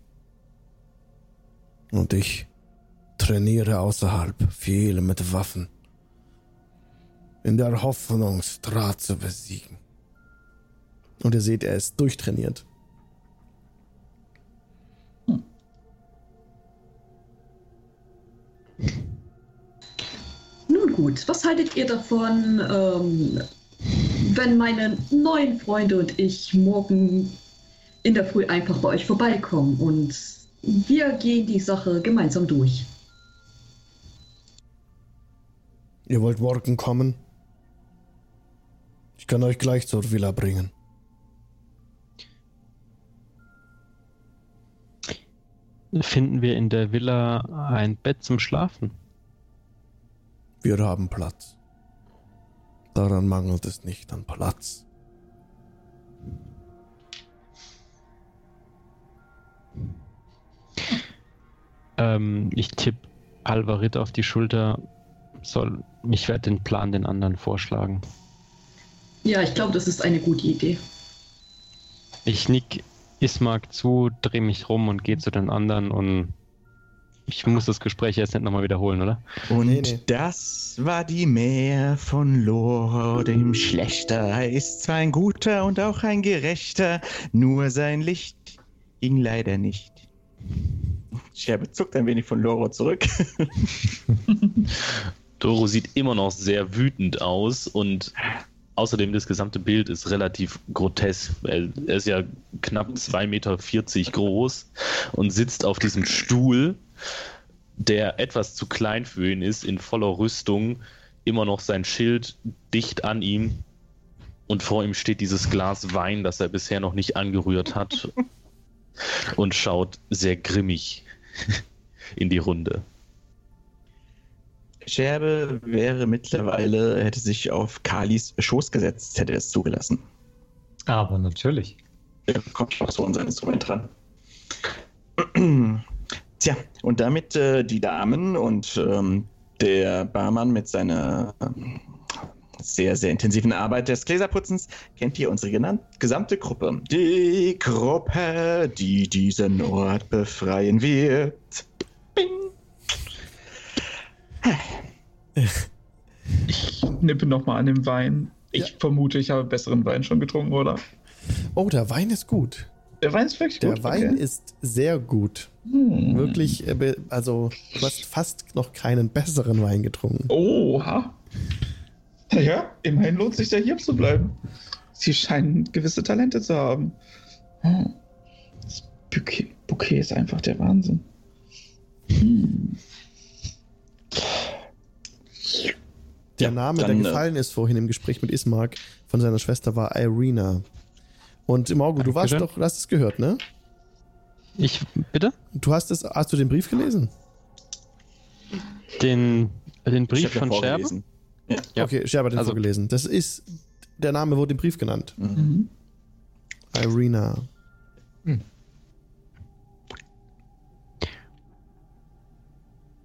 Und ich trainiere außerhalb viel mit Waffen. In der Hoffnung, Strat zu besiegen. Und ihr seht, er ist durchtrainiert. Nun gut, was haltet ihr davon, ähm, wenn meine neuen Freunde und ich morgen in der Früh einfach bei euch vorbeikommen und wir gehen die Sache gemeinsam durch? Ihr wollt morgen kommen? Ich kann euch gleich zur Villa bringen. Finden wir in der Villa ein Bett zum Schlafen? Wir haben Platz. Daran mangelt es nicht an Platz. Ähm, ich tippe Alvarit auf die Schulter. Soll, ich werde den Plan den anderen vorschlagen. Ja, ich glaube, das ist eine gute Idee. Ich nick Ismark zu, drehe mich rum und gehe zu den anderen und ich muss das Gespräch jetzt nicht nochmal wiederholen, oder? Und Nee, nee. das war die Mär von Lore, dem Schlechter. Ist zwar ein guter und auch ein gerechter, nur sein Licht ging leider nicht. Scherbe zuckt ein wenig von Loro zurück. Doro sieht immer noch sehr wütend aus und außerdem das gesamte Bild ist relativ grotesk. Er er ist ja knapp 2,40 Meter groß und sitzt auf diesem Stuhl, der etwas zu klein für ihn ist, in voller Rüstung, immer noch sein Schild dicht an ihm und vor ihm steht dieses Glas Wein, das er bisher noch nicht angerührt hat und schaut sehr grimmig in die Runde. Scherbe wäre mittlerweile, hätte sich auf Kalis Schoß gesetzt, hätte er es zugelassen. Aber natürlich. Er kommt auch so an sein Instrument ran. Tja, und damit äh, die Damen und ähm, der Barmann mit seiner ähm, sehr, sehr intensiven Arbeit des Gläserputzens kennt ihr unsere genannt, gesamte Gruppe. Die Gruppe, die diesen Ort befreien wird. Bing. Ich nippe nochmal an dem Wein. Ich vermute, ich habe besseren Wein schon getrunken, oder? Oh, der Wein ist gut. Der Wein ist wirklich Der gut. Wein okay. ist sehr gut. Hm. Wirklich, äh, also du hast fast noch keinen besseren Wein getrunken. Oha. Naja, immerhin lohnt sich ja hier zu bleiben. Sie scheinen gewisse Talente zu haben. Hm. Das Bouquet, Bouquet ist einfach der Wahnsinn. Hm. Der Name, dann, der äh, gefallen ist vorhin im Gespräch mit Ismark von seiner Schwester, war Irina. Und Morgo, du warst doch, du hast es gehört, ne? Ich, bitte? Du hast es, hast du den Brief gelesen? Den, den Brief von Scherben? Ja. Okay, Scherber hat den Also- vorgelesen. Das ist, der Name wurde im Brief genannt. Mhm. Irina.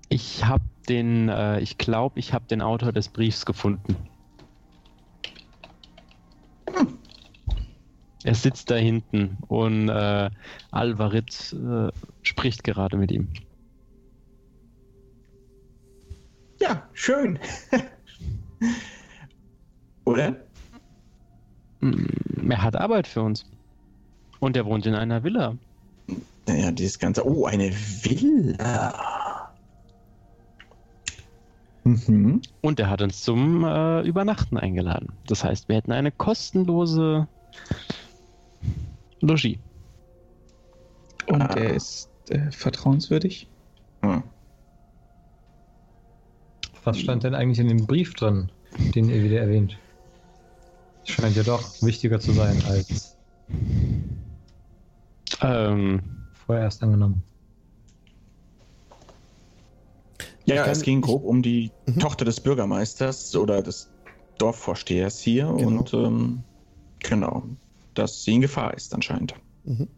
Ich habe den, äh, ich glaube, ich habe den Autor des Briefs gefunden. Er sitzt da hinten und äh, Alvarit äh, spricht gerade mit ihm. Ja, schön. Oder? Mm, Er hat Arbeit für uns. Und er wohnt in einer Villa. Naja, dieses ganze. Oh, eine Villa. Mhm. Und er hat uns zum äh, Übernachten eingeladen. Das heißt, wir hätten eine kostenlose Logis. Und Ah. er ist äh, vertrauenswürdig. Hm. Was stand denn eigentlich in dem Brief drin, den ihr wieder erwähnt? Scheint ja doch wichtiger zu sein als Ähm, vorerst angenommen. Ja, kann- es ging grob um die Mhm. Tochter des Bürgermeisters oder des Dorfvorstehers hier Genau. und ähm, genau, dass sie in Gefahr ist anscheinend. Mhm.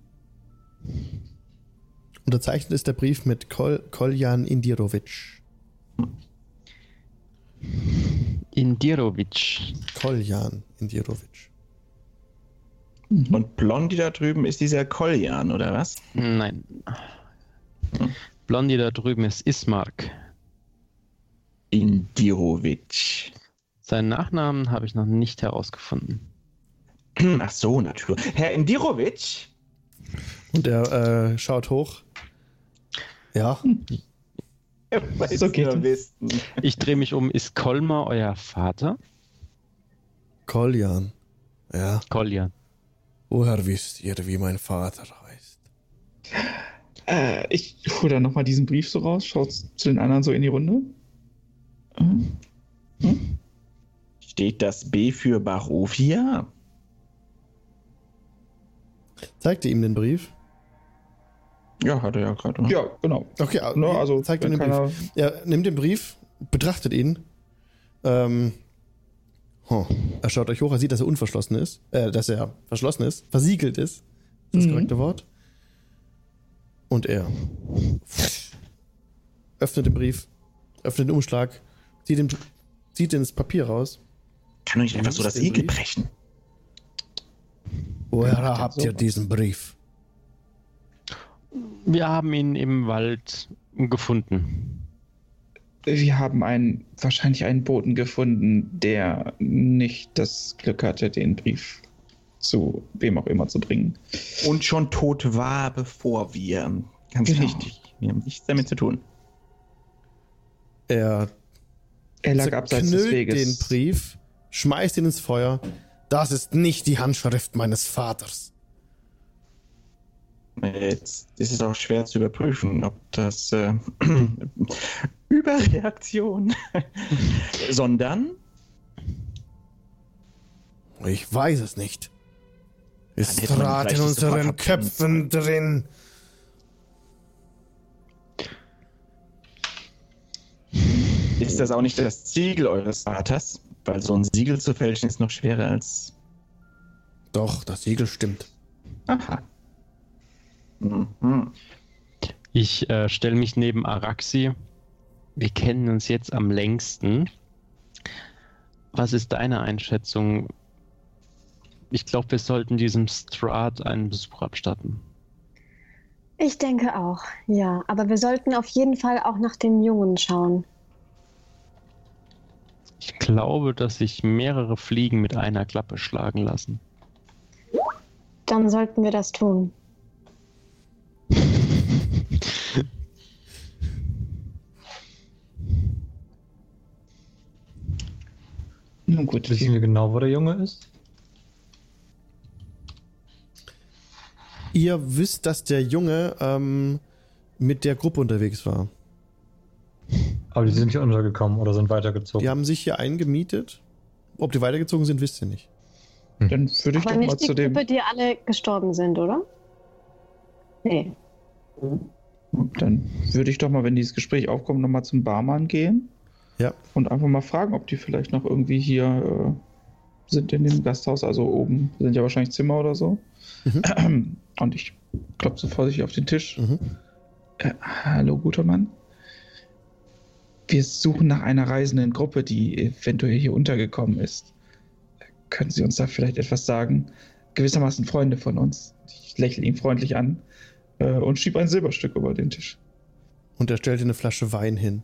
Unterzeichnet ist der Brief mit Kol Koljan Indirovic. Indirovic. Koljan Indirovic. Mhm. Und Blondie da drüben ist dieser Koljan, oder was? Nein. Blondie da drüben ist Ismark. Indirovic. Seinen Nachnamen habe ich noch nicht herausgefunden. Ach so, natürlich. Herr Indirovic? Und er äh, schaut hoch. Ja, So geht es. wissen. Ich drehe mich um. Ist Kolmar euer Vater? Koljan. Ja, Kolja. woher wisst ihr, wie mein Vater heißt? Äh, ich hole dann nochmal diesen Brief so raus, schaut zu den anderen so in die Runde. Äh, Steht das B für Barovia? zeigte ihm den Brief. Ja, hat er ja gerade. Ja, genau. Okay, Ne, also, zeigt ihm den Brief. Er nimmt den Brief, betrachtet ihn. Ähm, huh. Er schaut euch hoch, er sieht, dass er unverschlossen ist. Äh, dass er verschlossen ist, versiegelt ist. Ist das Mhm. korrekte Wort? Und er öffnet den Brief, öffnet den Umschlag, zieht, den, zieht das Papier raus. Kann doch nicht einfach so das Siegel brechen. Woher Ja, habt ihr diesen Brief? Wir haben ihn im Wald gefunden. Wir haben einen, wahrscheinlich einen Boten gefunden, der nicht das Glück hatte, den Brief zu wem auch immer zu bringen. Und schon tot war, bevor wir. Ganz Genau. richtig. Wir haben nichts damit zu tun. Er Er lag abseits des Weges. den Brief, schmeißt ihn ins Feuer. Das ist nicht die Handschrift meines Vaters. Jetzt ist es auch schwer zu überprüfen, ob das äh, Überreaktion, sondern Ich weiß es nicht. Trat vielleicht in unseren Köpfen drin. ist das auch nicht das Siegel eures Vaters, weil so ein Siegel zu fälschen ist noch schwerer als. Doch, das Siegel stimmt. Aha. Mhm. Ich äh, stelle mich neben Araxi. Wir kennen uns jetzt am längsten. Was ist deine Einschätzung? Ich glaube, wir sollten diesem Strat einen Besuch abstatten. Ich denke auch, ja. Aber wir sollten auf jeden Fall auch nach dem Jungen schauen. Ich glaube, dass sich mehrere Fliegen mit einer Klappe schlagen lassen. Dann sollten wir das tun. Nun gut, Wissen wir genau, wo der Junge ist? Ihr wisst, dass der Junge ähm, mit der Gruppe unterwegs war. Aber die sind hier untergekommen oder sind weitergezogen. Die haben sich hier eingemietet. Ob die weitergezogen sind, wisst ihr nicht. dann würde ich Aber doch mal nicht die zu dem. Gruppe, die alle gestorben sind, oder? Nee. Dann würde ich doch mal, wenn dieses Gespräch aufkommt, nochmal zum Barmann gehen. Ja. Und einfach mal fragen, ob die vielleicht noch irgendwie hier äh, sind in dem Gasthaus. Also oben sind ja wahrscheinlich Zimmer oder so. Und ich klopfe so vorsichtig auf den Tisch. Mhm. Äh, hallo, guter Mann. Wir suchen nach einer reisenden Gruppe, die eventuell hier untergekommen ist. Können Sie uns da vielleicht etwas sagen? Gewissermaßen Freunde von uns. Ich lächle ihn freundlich an äh, und schiebe ein Silberstück über den Tisch. Und er stellt dir eine Flasche Wein hin.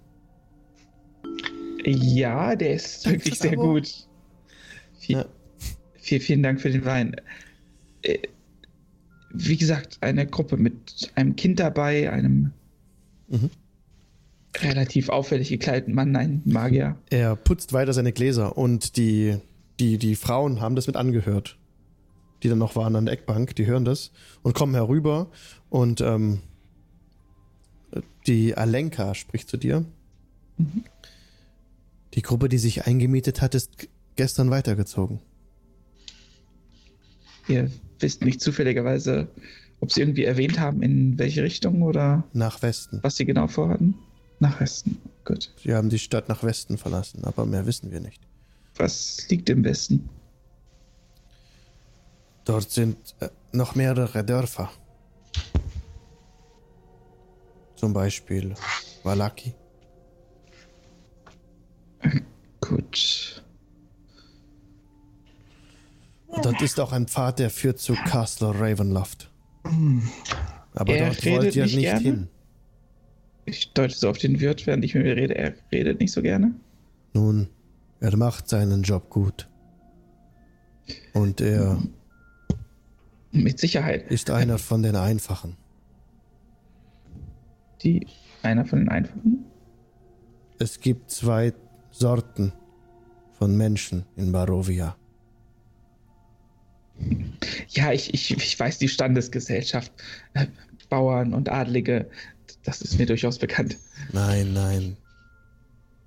Ja, der ist Danke wirklich sehr Abo. gut. Viel, Ja. viel, vielen Dank für den Wein. Äh, Wie gesagt, eine Gruppe mit einem Kind dabei, einem Mhm. relativ auffällig gekleideten Mann, ein Magier. Er putzt weiter seine Gläser und die, die, die Frauen haben das mit angehört. Die dann noch waren an der Eckbank, die hören das und kommen herüber und ähm, die Alenka spricht zu dir. Die Gruppe, die sich eingemietet hat, ist gestern weitergezogen. Ihr wisst nicht zufälligerweise, ob sie irgendwie erwähnt haben, in welche Richtung oder Nach Westen. was sie genau vorhatten? Nach Westen. Gut. Sie haben die Stadt nach Westen verlassen, aber mehr wissen wir nicht. Was liegt im Westen? Dort sind äh, noch mehrere Dörfer. Zum Beispiel Valaki. Gut. Und dort ist auch ein Pfad, der führt zu Castle Ravenloft. Aber Er dort redet wollt ihr nicht nicht gerne? hin. Ich deute so auf den Wirt, während ich mit mir rede. Er redet nicht so gerne. Nun, er macht seinen Job gut. Und er Mit Sicherheit. ist einer von den Einfachen. Die einer von den Einfachen. Es gibt zwei Sorten von Menschen in Barovia. Ja, ich, ich, ich weiß die Standesgesellschaft. Äh, Bauern und Adlige. Das ist mir durchaus bekannt. Nein, nein.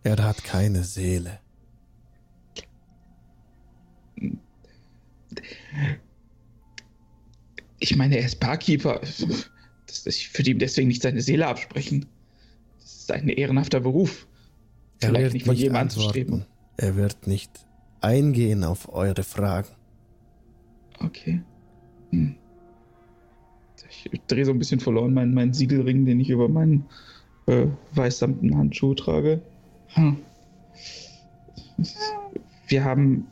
Er hat keine Seele. Ich meine, er ist Barkeeper. Das, ich würde ihm deswegen nicht seine Seele absprechen. Das ist ein ehrenhafter Beruf. Er Vielleicht wird nicht von jedem antworten. Er wird nicht eingehen auf eure Fragen. Okay. Hm. Ich drehe so ein bisschen verloren meinen, meinen Siegelring, den ich über meinen äh, weißsamten Handschuh trage. Hm. Wir haben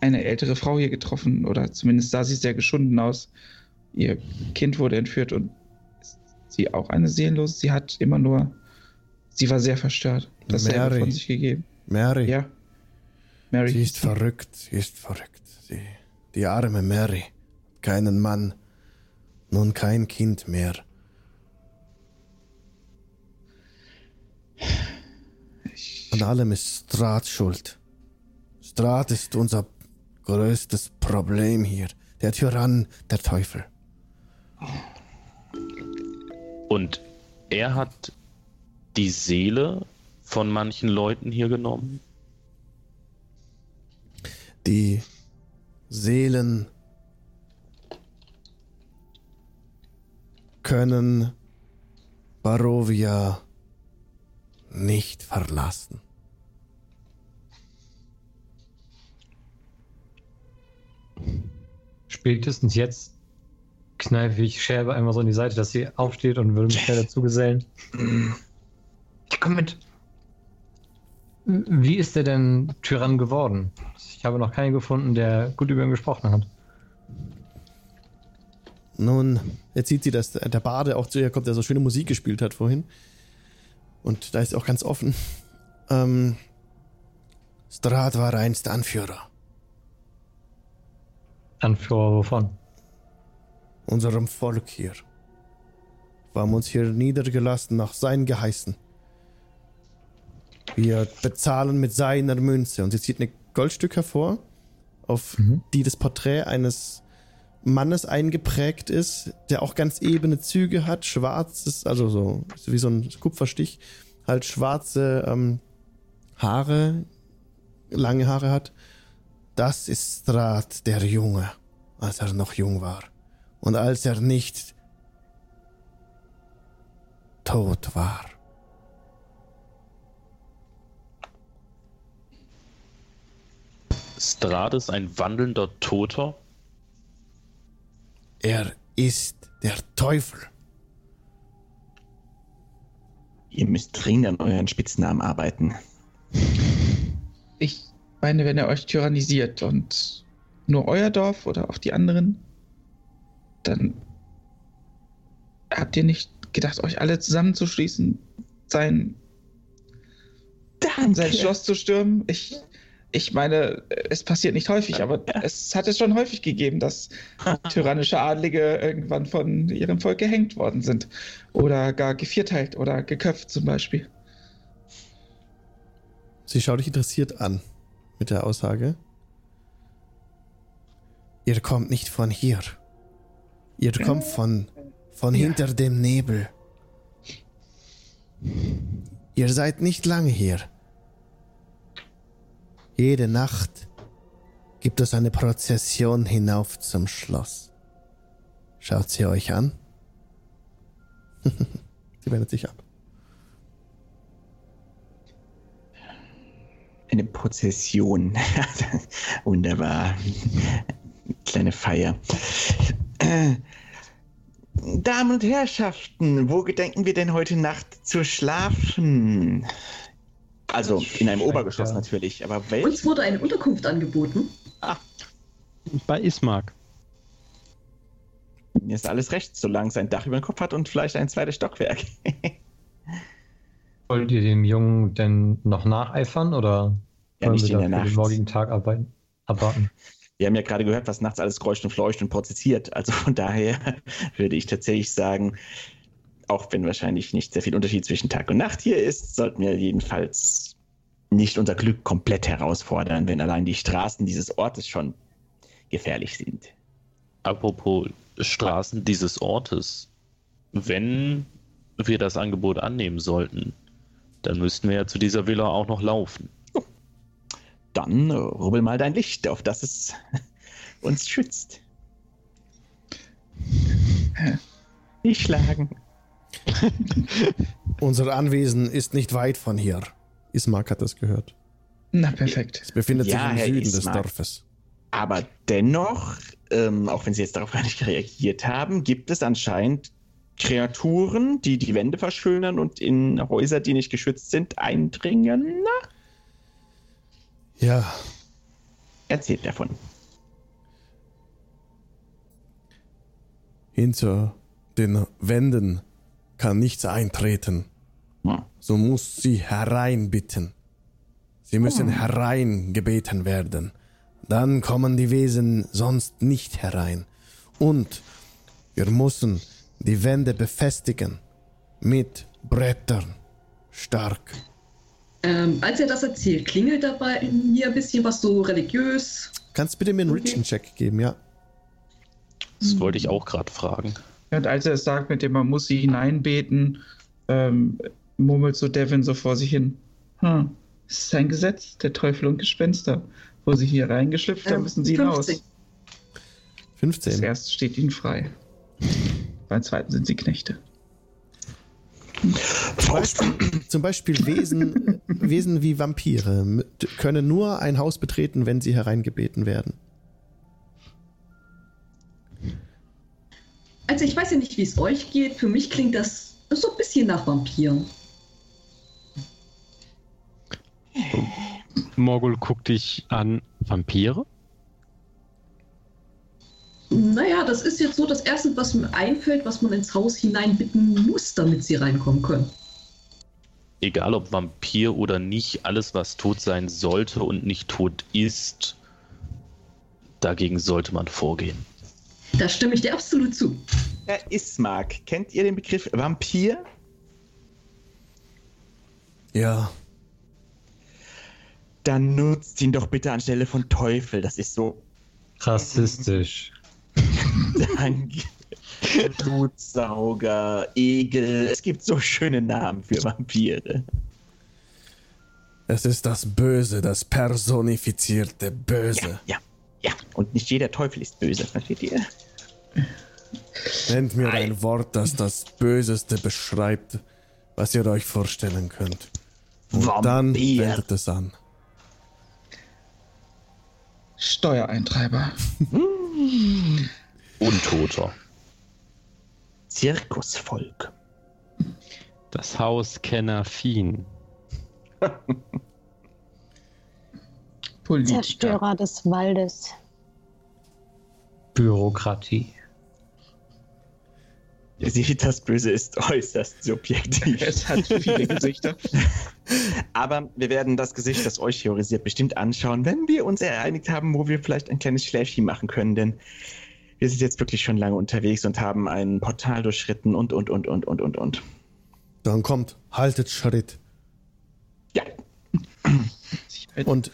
eine ältere Frau hier getroffen, oder zumindest sah sie sehr geschunden aus. Ihr Kind wurde entführt und ist sie auch eine Seelenlose. Sie hat immer nur, sie war sehr verstört. Dasselbe Mary. von sich gegeben. Mary, Ja. Mary. sie ist verrückt, sie ist verrückt. Sie, die arme Mary. Keinen Mann, nun kein Kind mehr. An allem ist Strat schuld. Strat ist unser größtes Problem hier. Der Tyrann, der Teufel. Und er hat die Seele von manchen Leuten hier genommen. Die Seelen können Barovia nicht verlassen. Spätestens jetzt kneife ich Scherbe einmal so in die Seite, dass sie aufsteht und würde mich schnell dazu gesellen. Mit. Wie ist der denn Tyrann geworden? Ich habe noch keinen gefunden, der gut über ihn gesprochen hat. Nun, jetzt sieht sie, dass der Bade auch zu ihr kommt, der so schöne Musik gespielt hat vorhin. Und da ist sie auch ganz offen. Ähm, Strat war einst Anführer Anführer wovon? unserem Volk hier. Wir haben uns hier niedergelassen nach seinen Geheißen. Wir bezahlen mit seiner Münze. Und sie zieht ein Goldstück hervor, auf die das Porträt eines Mannes eingeprägt ist, der auch ganz ebene Züge hat, schwarzes, also so, so wie so ein Kupferstich, halt schwarze ähm, Haare, lange Haare hat. Das ist Strat, der Junge, als er noch jung war. Und als er nicht tot war. Strades ein wandelnder Toter? Er ist der Teufel. Ihr müsst dringend an euren Spitznamen arbeiten. Ich meine, wenn er euch tyrannisiert und nur euer Dorf oder auch die anderen, dann habt ihr nicht gedacht, euch alle zusammenzuschließen, sein, Danke. sein Schloss zu stürmen? Ich, ich meine, es passiert nicht häufig, aber es hat es schon häufig gegeben, dass tyrannische Adlige irgendwann von ihrem Volk gehängt worden sind. Oder gar gevierteilt oder geköpft zum Beispiel. Sie schaut dich interessiert an mit der Aussage. Ihr kommt nicht von hier. Ihr kommt von, von Ja. hinter dem Nebel. Ihr seid nicht lange hier. Jede Nacht gibt es eine Prozession hinauf zum Schloss. Schaut sie euch an. Sie wendet sich ab. Eine Prozession. Wunderbar. Kleine Feier. Damen und Herrschaften, wo gedenken wir denn heute Nacht zu schlafen? Also in einem Obergeschoss ja- natürlich, aber Uns welch? wurde eine Unterkunft angeboten. Bei Ismark. Mir ist alles recht, solange es ein Dach über dem Kopf hat und vielleicht ein zweites Stockwerk. Wollt ihr dem Jungen denn noch nacheifern oder Ja, wollen nicht wir in der für den Nacht. morgigen Tag arbeiten, abwarten? Wir haben ja gerade gehört, was nachts alles kreucht und fleucht und prozessiert. Also von daher würde ich tatsächlich sagen, auch wenn wahrscheinlich nicht sehr viel Unterschied zwischen Tag und Nacht hier ist, sollten wir jedenfalls nicht unser Glück komplett herausfordern, wenn allein die Straßen dieses Ortes schon gefährlich sind. Apropos Straßen dieses Ortes. Wenn wir das Angebot annehmen sollten, dann müssten wir ja zu dieser Villa auch noch laufen. Dann äh, rubbel mal dein Licht, auf das es uns schützt. Nicht schlagen. Unser Anwesen ist nicht weit von hier. Ismark hat das gehört. Na, perfekt. Es befindet Ja, sich im Herr Süden des Ismark. Dorfes. Aber dennoch, ähm, auch wenn Sie jetzt darauf gar nicht reagiert haben, gibt es anscheinend Kreaturen, die die Wände verschönern und in Häuser, die nicht geschützt sind, eindringen. Na, Ja, erzählt davon. hinter den Wänden kann nichts eintreten. So muss sie hereinbitten. Sie müssen hereingebeten werden. Dann kommen die Wesen sonst nicht herein. Und wir müssen die Wände befestigen mit Brettern. Stark. Ähm, als er das erzählt, klingelt dabei in mir ein bisschen was so religiös. Kannst du bitte mir einen Okay. Religion-Check geben, ja? Das wollte ich auch gerade fragen. Und als er es sagt, mit dem man muss sie hineinbeten, ähm, murmelt so Devin so vor sich hin. Hm, es ist ein Gesetz, der Teufel und Gespenster. Wo sie hier reingeschlüpft haben, Ähm, müssen sie 15. hinaus. 15. Das erste steht ihnen frei. Beim zweiten sind sie Knechte. Zum Beispiel, zum Beispiel Wesen, Wesen wie Vampire können nur ein Haus betreten, wenn sie hereingebeten werden. Also ich weiß ja nicht, wie es euch geht. Für mich klingt das so ein bisschen nach Vampir. Morgul guckt dich an. Vampire? Naja, das ist jetzt so das Erste, was mir einfällt, was man ins Haus hineinbitten muss, damit sie reinkommen können. Egal ob Vampir oder nicht, alles was tot sein sollte und nicht tot ist, dagegen sollte man vorgehen. Da stimme ich dir absolut zu. Herr Ismark, kennt ihr den Begriff Vampir? Ja, Dann nutzt ihn doch bitte anstelle von Teufel. Das ist so. Rassistisch. Danke. Blutsauger, Egel. Es gibt so schöne Namen für Vampire. es ist das Böse, das personifizierte Böse. Ja, ja. Und nicht jeder Teufel ist böse, versteht ihr? Nennt mir ein Wort, das das Böseste beschreibt, was ihr euch vorstellen könnt. Und dann Vampir. wendet es an. Steuereintreiber. Untoter. Zirkusvolk. Das Haus. Politiker. Zerstörer des Waldes. Bürokratie. Ihr seht, das Böse ist äußerst subjektiv. Es hat viele Gesichter. Aber wir werden das Gesicht, das euch theorisiert, bestimmt anschauen, wenn wir uns ereinigt haben, wo wir vielleicht ein kleines Schläfchen machen können. Denn wir sind jetzt wirklich schon lange unterwegs und haben ein Portal durchschritten und, und, und, und, und, und, und. Dann kommt, haltet Schritt. Ja, Und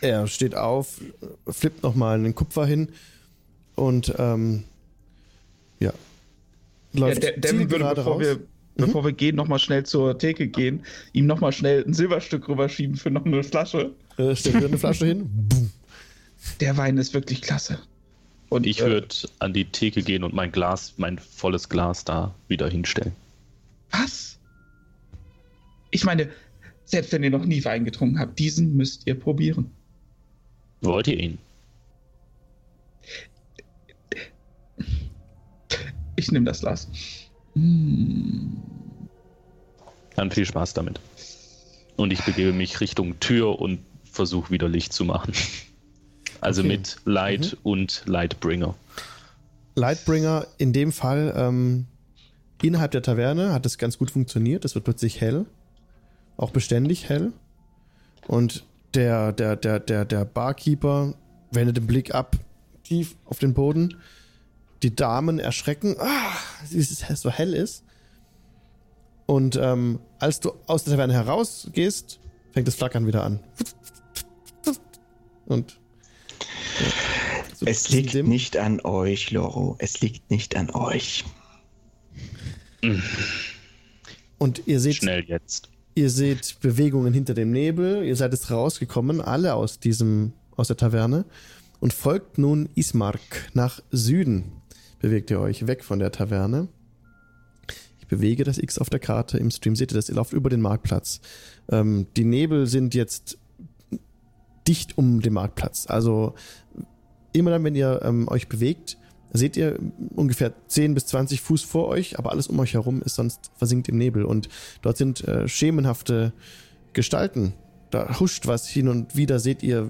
er steht auf, flippt nochmal einen Kupfer hin und ähm, ja. Ja, Läuft der, der würde, bevor raus. wir, bevor wir gehen, nochmal schnell zur Theke gehen, ihm nochmal schnell ein Silberstück rüberschieben für noch eine Flasche. Äh, stellt wieder eine Flasche hin. Boom. Der Wein ist wirklich klasse. Und Ich äh, würde an die Theke gehen und mein Glas, mein volles Glas da wieder hinstellen. Was? Ich meine, selbst wenn ihr noch nie Wein getrunken habt, diesen müsst ihr probieren. Wollt ihr ihn? Ich nehme das Glas. Mm. Dann viel Spaß damit. Und ich begebe mich Richtung Tür und versuche wieder Licht zu machen. Also Okay. mit Light und Lightbringer. Lightbringer in dem Fall ähm, innerhalb der Taverne hat es ganz gut funktioniert. Es wird plötzlich hell. Auch beständig hell. Und der, der, der, der, der Barkeeper wendet den Blick ab, tief auf den Boden. Die Damen erschrecken, ah, wie es so hell ist. Und ähm, als du aus der Taverne herausgehst, fängt das Flackern wieder an. Und ja, so es liegt dim. nicht an euch, Loro. Es liegt nicht an euch. Und ihr seht Schnell jetzt. Ihr seht Bewegungen hinter dem Nebel. Ihr seid jetzt rausgekommen, alle aus diesem, aus der Taverne und folgt nun Ismark nach Süden. Bewegt ihr euch weg von der Taverne. Ich bewege das X auf der Karte. Im Stream seht ihr das. Ihr lauft über den Marktplatz. Ähm, die Nebel sind jetzt dicht um den Marktplatz. Also immer dann, wenn ihr ähm, euch bewegt, seht ihr ungefähr 10 bis 20 Fuß vor euch, aber alles um euch herum ist sonst versinkt im Nebel. Und dort sind äh, schemenhafte Gestalten. Da huscht was hin und wieder seht ihr.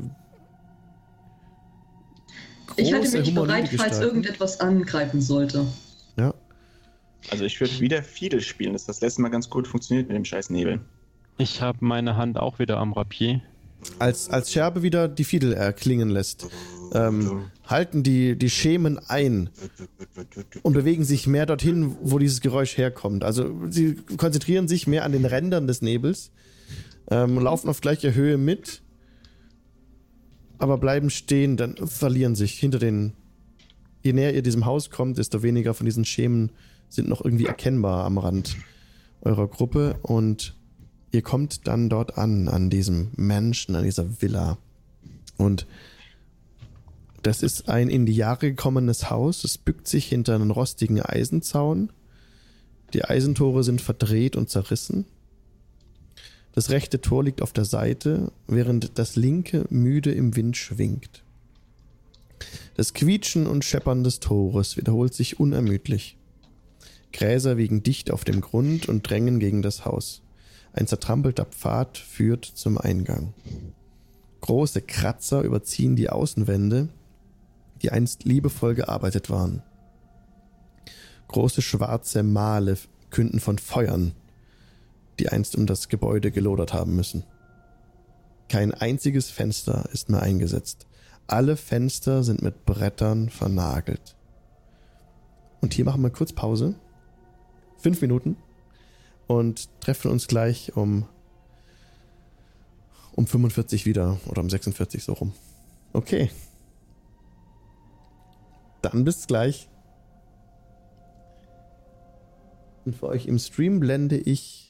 Ich halte große mich bereit, falls irgendetwas angreifen sollte. Ja. Also ich würde wieder Fiedel spielen. Das hat das letzte Mal ganz gut funktioniert mit dem scheiß Nebel. Ich habe meine Hand auch wieder am Rapier. Als, als Scherbe wieder die Fiedel erklingen lässt, ähm, halten die, die Schemen ein und bewegen sich mehr dorthin, wo dieses Geräusch herkommt. Also sie konzentrieren sich mehr an den Rändern des Nebels, ähm, laufen auf gleicher Höhe mit, aber bleiben stehen, dann verlieren sich hinter den. Je näher ihr diesem Haus kommt, desto weniger von diesen Schemen sind noch irgendwie erkennbar am Rand eurer Gruppe und ihr kommt dann dort an, an diesem Mansion, an dieser Villa. Und das ist ein in die Jahre gekommenes Haus. Es bückt sich hinter einen rostigen Eisenzaun. Die Eisentore sind verdreht und zerrissen. Das rechte Tor liegt auf der Seite, während das linke müde im Wind schwingt. Das Quietschen und Scheppern des Tores wiederholt sich unermüdlich. Gräser wiegen dicht auf dem Grund und drängen gegen das Haus. Ein zertrampelter Pfad führt zum Eingang. Große Kratzer überziehen die Außenwände, die einst liebevoll gearbeitet waren. Große schwarze Male künden von Feuern, die einst um das Gebäude gelodert haben müssen. Kein einziges Fenster ist mehr eingesetzt. Alle Fenster sind mit Brettern vernagelt. Und hier machen wir kurz Pause. Fünf Minuten. Und treffen uns gleich um, um 45 wieder. Oder um 46 so rum. Okay. Dann bis gleich. Und für euch im Stream blende ich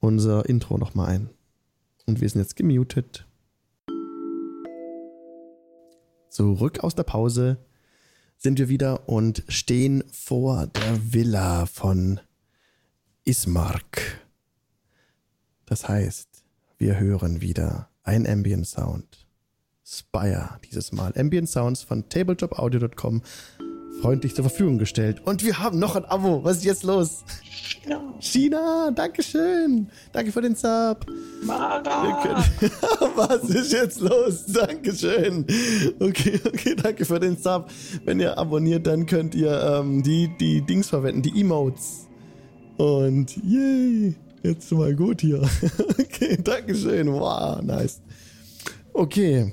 unser Intro nochmal ein. Und wir sind jetzt gemutet. Zurück aus der Pause sind wir wieder und stehen vor der Villa von Ismark. Das heißt, wir hören wieder ein Ambient Sound. Spire dieses Mal. Ambient Sounds von tabletopaudio.com freundlich zur Verfügung gestellt. Und wir haben noch ein Abo. Was ist jetzt los? China. China, Dankeschön. Danke für den Sub. Mara. Was ist jetzt los? Dankeschön. Okay, okay, danke für den Sub. Wenn ihr abonniert, dann könnt ihr ähm, die, die Dings verwenden, die Emotes. Und yay, jetzt mal gut hier. okay, Dankeschön. Wow, nice. Okay.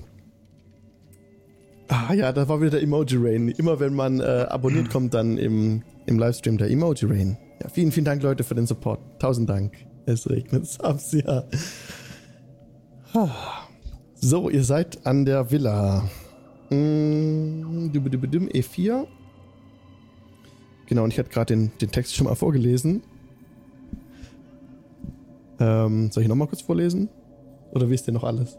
Ah ja, da war wieder der Emoji Rain. Immer wenn man äh, abonniert, kommt dann im, im Livestream der Emoji Rain. Ja, vielen, vielen Dank, Leute, für den Support. Tausend Dank. Es regnet Subs, ja. So, ihr seid an der Villa. Mm, dubidubidum, E4. Genau, und ich hatte gerade den, den Text schon mal vorgelesen. Ähm, soll ich nochmal kurz vorlesen? Oder wisst ihr noch alles?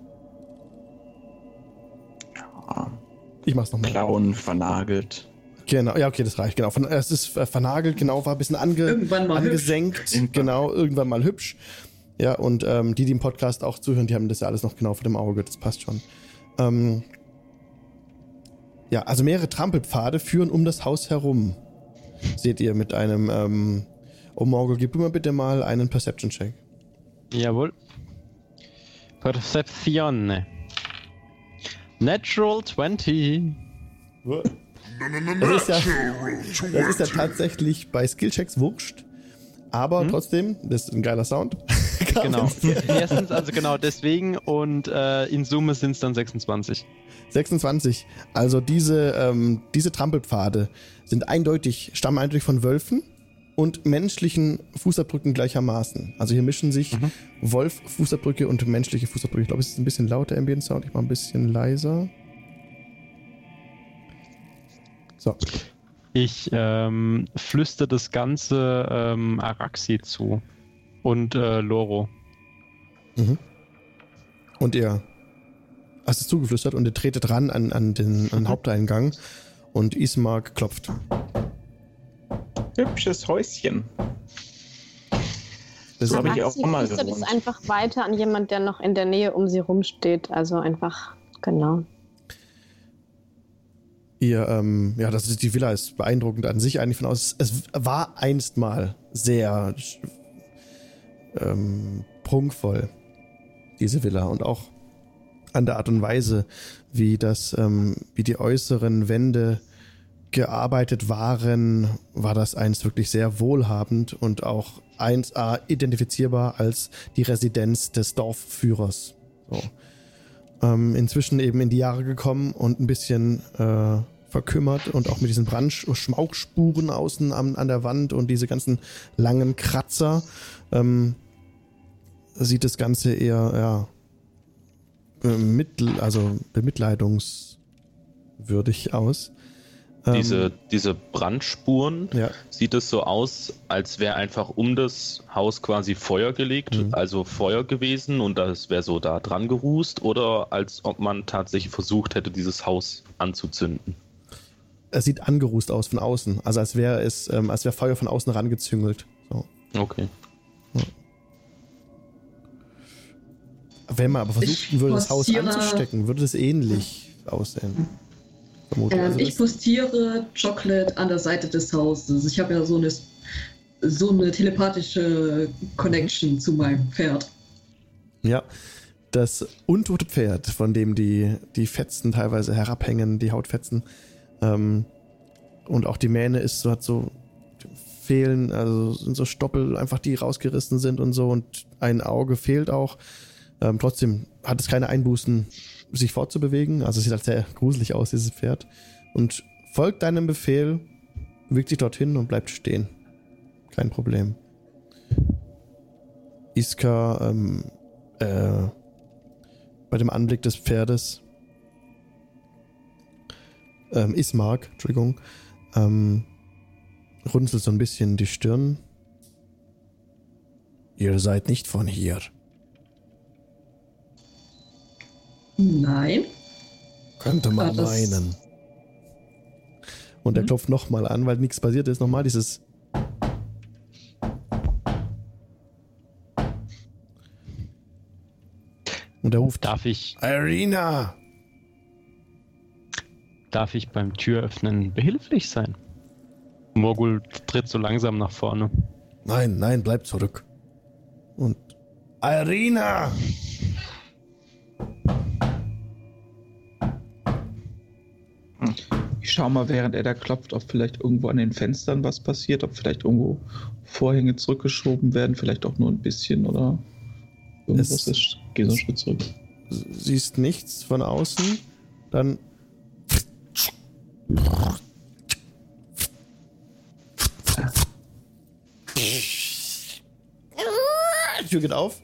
Ich mach's nochmal. Klauen, vernagelt. Genau, ja, okay, das reicht. Genau. Von, es ist äh, vernagelt, genau, war ein bisschen ange, Irgendwann mal angesenkt. hübsch. Genau, irgendwann mal hübsch. Ja, und ähm, die, die im Podcast auch zuhören, die haben das ja alles noch genau vor dem Auge, das passt schon. Ähm, ja, also mehrere Trampelpfade führen um das Haus herum. Seht ihr mit einem, ähm, oh Morgul, gib du mir bitte mal einen Perception-Check. Jawohl. Perception. Natural 20. Das ist ja, das ist ja tatsächlich bei Skillchecks wurscht. Aber trotzdem, das ist ein geiler Sound. Genau. Erstens, also genau deswegen und äh, in Summe sind es dann 26. 26. Also diese, ähm, diese Trampelpfade sind eindeutig, stammen eindeutig von Wölfen und menschlichen Fußabdrücken gleichermaßen. Also hier mischen sich Wolf-Fußabdrücke und menschliche Fußabdrücke. Ich glaube, es ist ein bisschen lauter Ambient Sound. Ich mache ein bisschen leiser. So. Ich ähm, flüster das Ganze ähm, Araxi zu. Und äh, Loro. Mhm. Und ihr hast es zugeflüstert und ihr tretet ran an, an den, an den Haupteingang und Ismark klopft. Hübsches Häuschen. Das ist Hab aber ich auch mal gewohnt. einfach weiter an jemand, der noch in der Nähe um sie rumsteht. Also einfach, genau. Ihr, ähm, ja, das ist, die Villa ist beeindruckend an sich eigentlich von aus. Es war einst mal sehr ähm, prunkvoll, diese Villa. Und auch an der Art und Weise, wie das, ähm, wie die äußeren Wände gearbeitet waren, war das einst wirklich sehr wohlhabend und auch 1A identifizierbar als die Residenz des Dorfführers. So. Ähm, inzwischen eben in die Jahre gekommen und ein bisschen äh, verkümmert und auch mit diesen Brandschmauchspuren außen an, an der Wand und diese ganzen langen Kratzer ähm, sieht das Ganze eher ja, bemittel, also bemitleidungswürdig aus. Ähm, Diese, diese Brandspuren, ja, sieht es so aus, als wäre einfach um das Haus quasi Feuer gelegt, Mhm. also Feuer gewesen und das wäre so da dran gerußt oder als ob man tatsächlich versucht hätte, dieses Haus anzuzünden. es sieht angerußt aus von außen, also als wäre es, ähm, als wäre Feuer von außen rangezüngelt. So. Okay. Wenn man aber versuchen würde, das Haus anzustecken, würde es ähnlich aussehen. Vermutlich. Ähm, Also ich postiere Chocolate an der Seite des Hauses. Ich habe ja so eine, so eine telepathische Connection zu meinem Pferd. Ja, das untote Pferd, von dem die, die Fetzen teilweise herabhängen, die Hautfetzen. Ähm, und auch die Mähne ist so, hat so fehlen, also sind so Stoppel einfach, die rausgerissen sind und so und ein Auge fehlt auch. Ähm, trotzdem hat es keine Einbußen, sich fortzubewegen. Also sieht halt sehr gruselig aus, dieses Pferd. Und folgt deinem Befehl, bewegt sich dorthin und bleibt stehen. Kein Problem. Iska, ähm, äh, bei dem Anblick des Pferdes, ähm, Ismark, Entschuldigung, ähm, runzelt so ein bisschen die Stirn. Ihr seid nicht von hier. Nein. Könnte man meinen. Und er mhm. klopft nochmal an, weil nichts passiert ist. Nochmal dieses. Und er ruft. Darf ich. Irina! Darf ich beim Türöffnen behilflich sein? Morgul tritt so langsam nach vorne. Nein, nein, bleib zurück. Und. Irina! Ich schau mal, während er da klopft, ob vielleicht irgendwo an den Fenstern was passiert, ob vielleicht irgendwo Vorhänge zurückgeschoben werden, vielleicht auch nur ein bisschen oder irgendwas Es- ist. Geh so einen Schritt zurück. siehst nichts von außen. Dann die Tür geht auf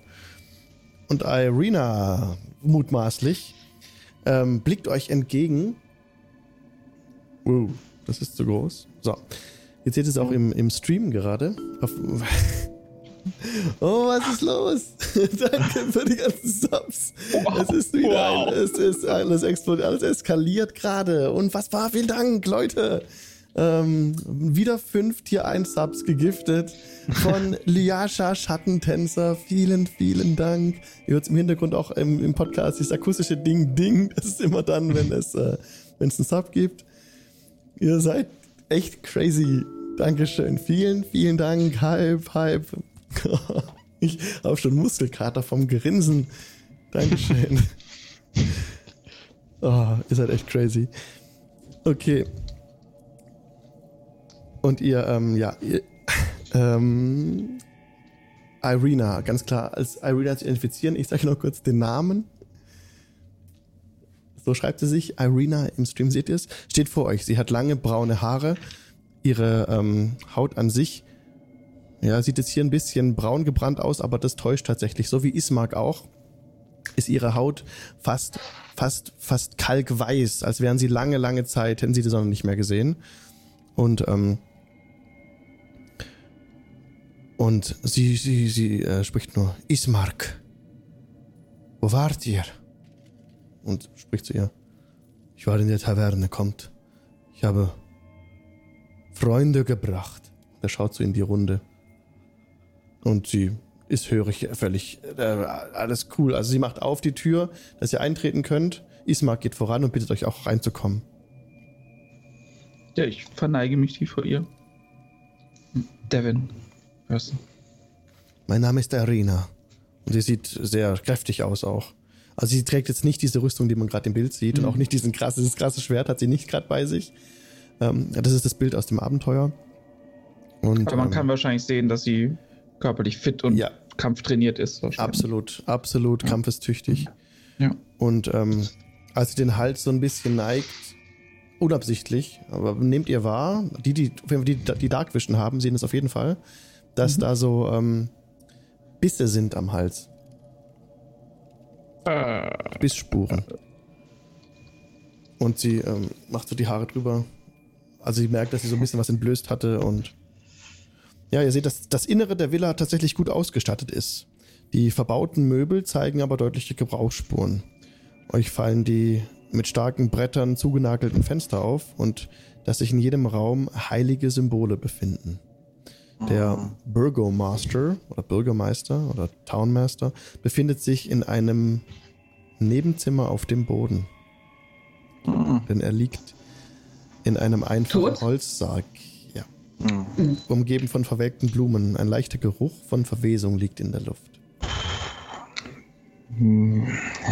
und Irina mutmaßlich ähm, blickt euch entgegen. Uh, das ist zu groß. So, jetzt seht ihr es auch im, im Stream gerade. Auf, oh, was ist los? Danke für die ganzen Subs. Es ist wieder ein, es ist alles explodiert, alles eskaliert gerade. Unfassbar, vielen Dank, Leute. Ähm, wieder fünf Tier 1 Subs gegiftet von Liascha Schattentänzer. Vielen, vielen Dank. Ihr hört im Hintergrund auch im, im Podcast dieses akustische Ding Ding. Das ist immer dann, wenn es, äh, wenn es einen Sub gibt. Ihr seid echt crazy. Dankeschön. Vielen, vielen Dank. Hype, Hype. Ich habe schon Muskelkater vom Grinsen. Dankeschön. Oh, ihr seid echt crazy. Okay. Und ihr, ähm, ja, ihr, ähm, Irina, ganz klar, als Irina zu identifizieren. Ich sage noch kurz den Namen. So schreibt sie sich. Irina im Stream seht ihr es. Steht vor euch. Sie hat lange braune Haare. Ihre ähm, Haut an sich, ja, sieht jetzt hier ein bisschen braun gebrannt aus, aber das täuscht tatsächlich. So wie Ismark auch, ist ihre Haut fast, fast, fast kalkweiß, als wären sie lange, lange Zeit, hätten sie die Sonne nicht mehr gesehen. Und, ähm, und sie, sie, sie äh, spricht nur, Ismark, wo wart ihr? Und spricht zu ihr, ich war in der Taverne, kommt. Ich habe Freunde gebracht. Er schaut so in die Runde. Und sie ist hörig, völlig, äh, alles cool. Also sie macht auf die Tür, dass ihr eintreten könnt. Ismark geht voran und bittet euch auch reinzukommen. Ja, ich verneige mich tief vor ihr. Devin, hörst du? Mein Name ist Arena. Und sie sieht sehr kräftig aus auch. Also sie trägt jetzt nicht diese Rüstung, die man gerade im Bild sieht und auch nicht diesen krasse, dieses krasse Schwert hat sie nicht gerade bei sich. Ähm, das ist das Bild aus dem Abenteuer. Und, Aber man ähm, kann wahrscheinlich sehen, dass sie körperlich fit und Ja. kampftrainiert ist. Absolut, absolut kampfestüchtig. Ja. Und ähm, als sie den Hals so ein bisschen neigt, unabsichtlich, aber nehmt ihr wahr, die, die, die, die Dark Vision haben, sehen es auf jeden Fall, dass da so ähm, Bisse sind am Hals. Bissspuren. Und sie ähm, macht so die Haare drüber. Also sie merkt, dass sie so ein bisschen was entblößt hatte und ja, ihr seht, dass das Innere der Villa tatsächlich gut ausgestattet ist. Die verbauten Möbel zeigen aber deutliche Gebrauchsspuren. Euch fallen die mit starken Brettern zugenagelten Fenster auf und dass sich in jedem Raum heilige Symbole befinden. Der Burgomaster oder Bürgermeister oder Townmaster befindet sich in einem Nebenzimmer auf dem Boden. Denn er liegt in einem einfachen Tot? Holzsarg. Ja. Hm. Umgeben von verwelkten Blumen. Ein leichter Geruch von Verwesung liegt in der Luft.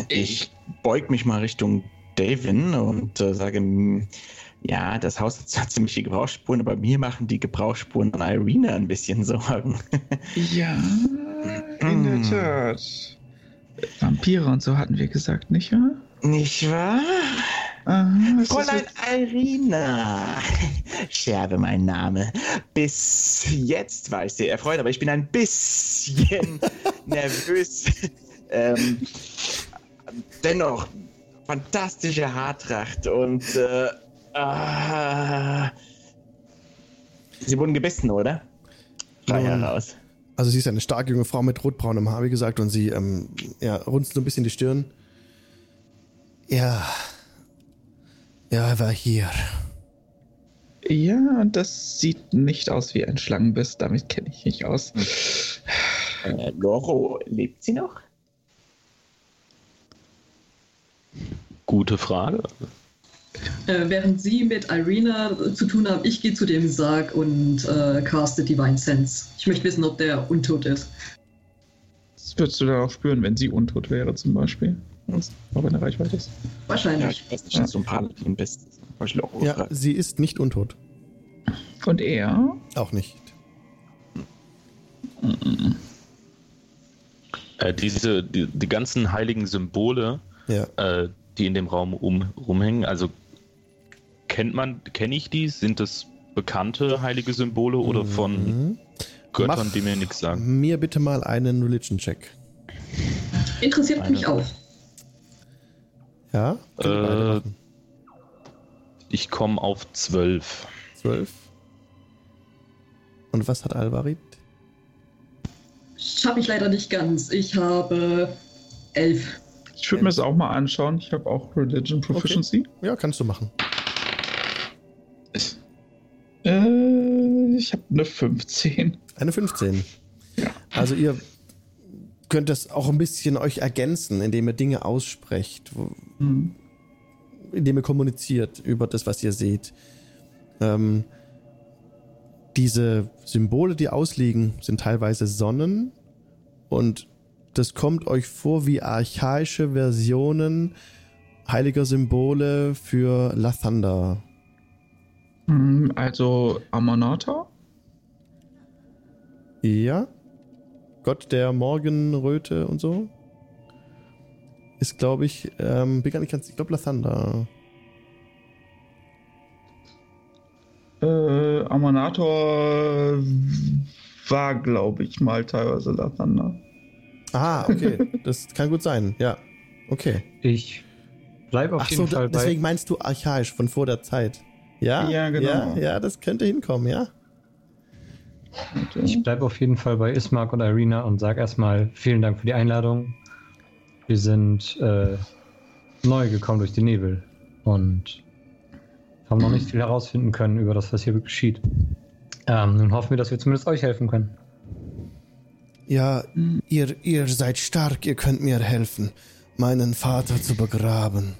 Ich beug mich mal Richtung Davin und äh, sage, hm, ja, das Haus hat zwar ziemliche Gebrauchsspuren, aber mir machen die Gebrauchsspuren an Irina ein bisschen Sorgen. Ja, in der Mm. Tat. Vampire und so hatten wir gesagt, nicht wahr? Nicht wahr? Aha, Fräulein Irina. Scherbe mein Name. Bis jetzt war ich sehr erfreut, aber ich bin ein bisschen nervös. ähm, dennoch, fantastische Haartracht und äh, ah, Sie wurden gebissen, oder? Frei Nun, heraus. Also sie ist eine starke junge Frau mit rotbraunem Haar, wie gesagt, und sie ähm, ja, runzelt so ein bisschen die Stirn. Ja. Ja, er war hier. Ja, das sieht nicht aus wie ein Schlangenbiss, damit kenne ich mich aus. Äh, Loro, lebt sie noch? Gute Frage. Äh, während Sie mit Irina zu tun haben, ich gehe zu dem Sarg und äh, caste Divine Sense. Ich möchte wissen, ob der untot ist. Das würdest du dann auch spüren, wenn sie untot wäre, zum Beispiel. Auch wenn er Reichweite ist. Ja, Wahrscheinlich. ich weiß nicht, dass du ein Paladin bist. Ja, sie ist nicht untot. Und er? Auch nicht. Äh, diese, die, die ganzen heiligen Symbole, Ja. äh, die in dem Raum um, rumhängen, also kennt man, kenne ich die? Sind das bekannte heilige Symbole oder von Mhm. Göttern, Mach die mir nichts sagen? Mir bitte mal einen Religion-Check. Interessiert Eine- mich auch. Ja? Äh. Ich komme auf 12. Zwölf. Und was hat Alvarit? Schaffe ich leider nicht ganz. Ich habe elf. Ich würde mir das auch mal anschauen. Ich habe auch Religion Proficiency. Ja, kannst du machen. Äh, ich habe eine 15. Eine 15. Also ihr könnt das auch ein bisschen euch ergänzen, indem ihr Dinge aussprecht, wo, Hm. indem ihr kommuniziert über das, was ihr seht. Ähm, diese Symbole, die ausliegen, sind teilweise Sonnen und das kommt euch vor wie archaische Versionen heiliger Symbole für Lathander. Hm, Also Amanata? Ja. Gott der Morgenröte und so. Ist, glaube ich, ähm, bin gar nicht ganz, ich glaube Lathander. Äh, Amanator war, glaube ich, mal teilweise Lathander. Ah, okay. das kann gut sein, ja. Okay. Ich bleibe auf Ach jeden so, Fall bei. deswegen meinst du archaisch von vor der Zeit. Ja? Ja, genau. Ja, ja das könnte hinkommen, ja. Ich bleibe auf jeden Fall bei Ismark und Irina und sage erstmal vielen Dank für die Einladung. Wir sind äh, neu gekommen durch den Nebel und haben noch nicht viel herausfinden können über das, was hier geschieht. Ähm, nun hoffen wir, dass wir zumindest euch helfen können. Ja, ihr, ihr seid stark, ihr könnt mir helfen, meinen Vater zu begraben.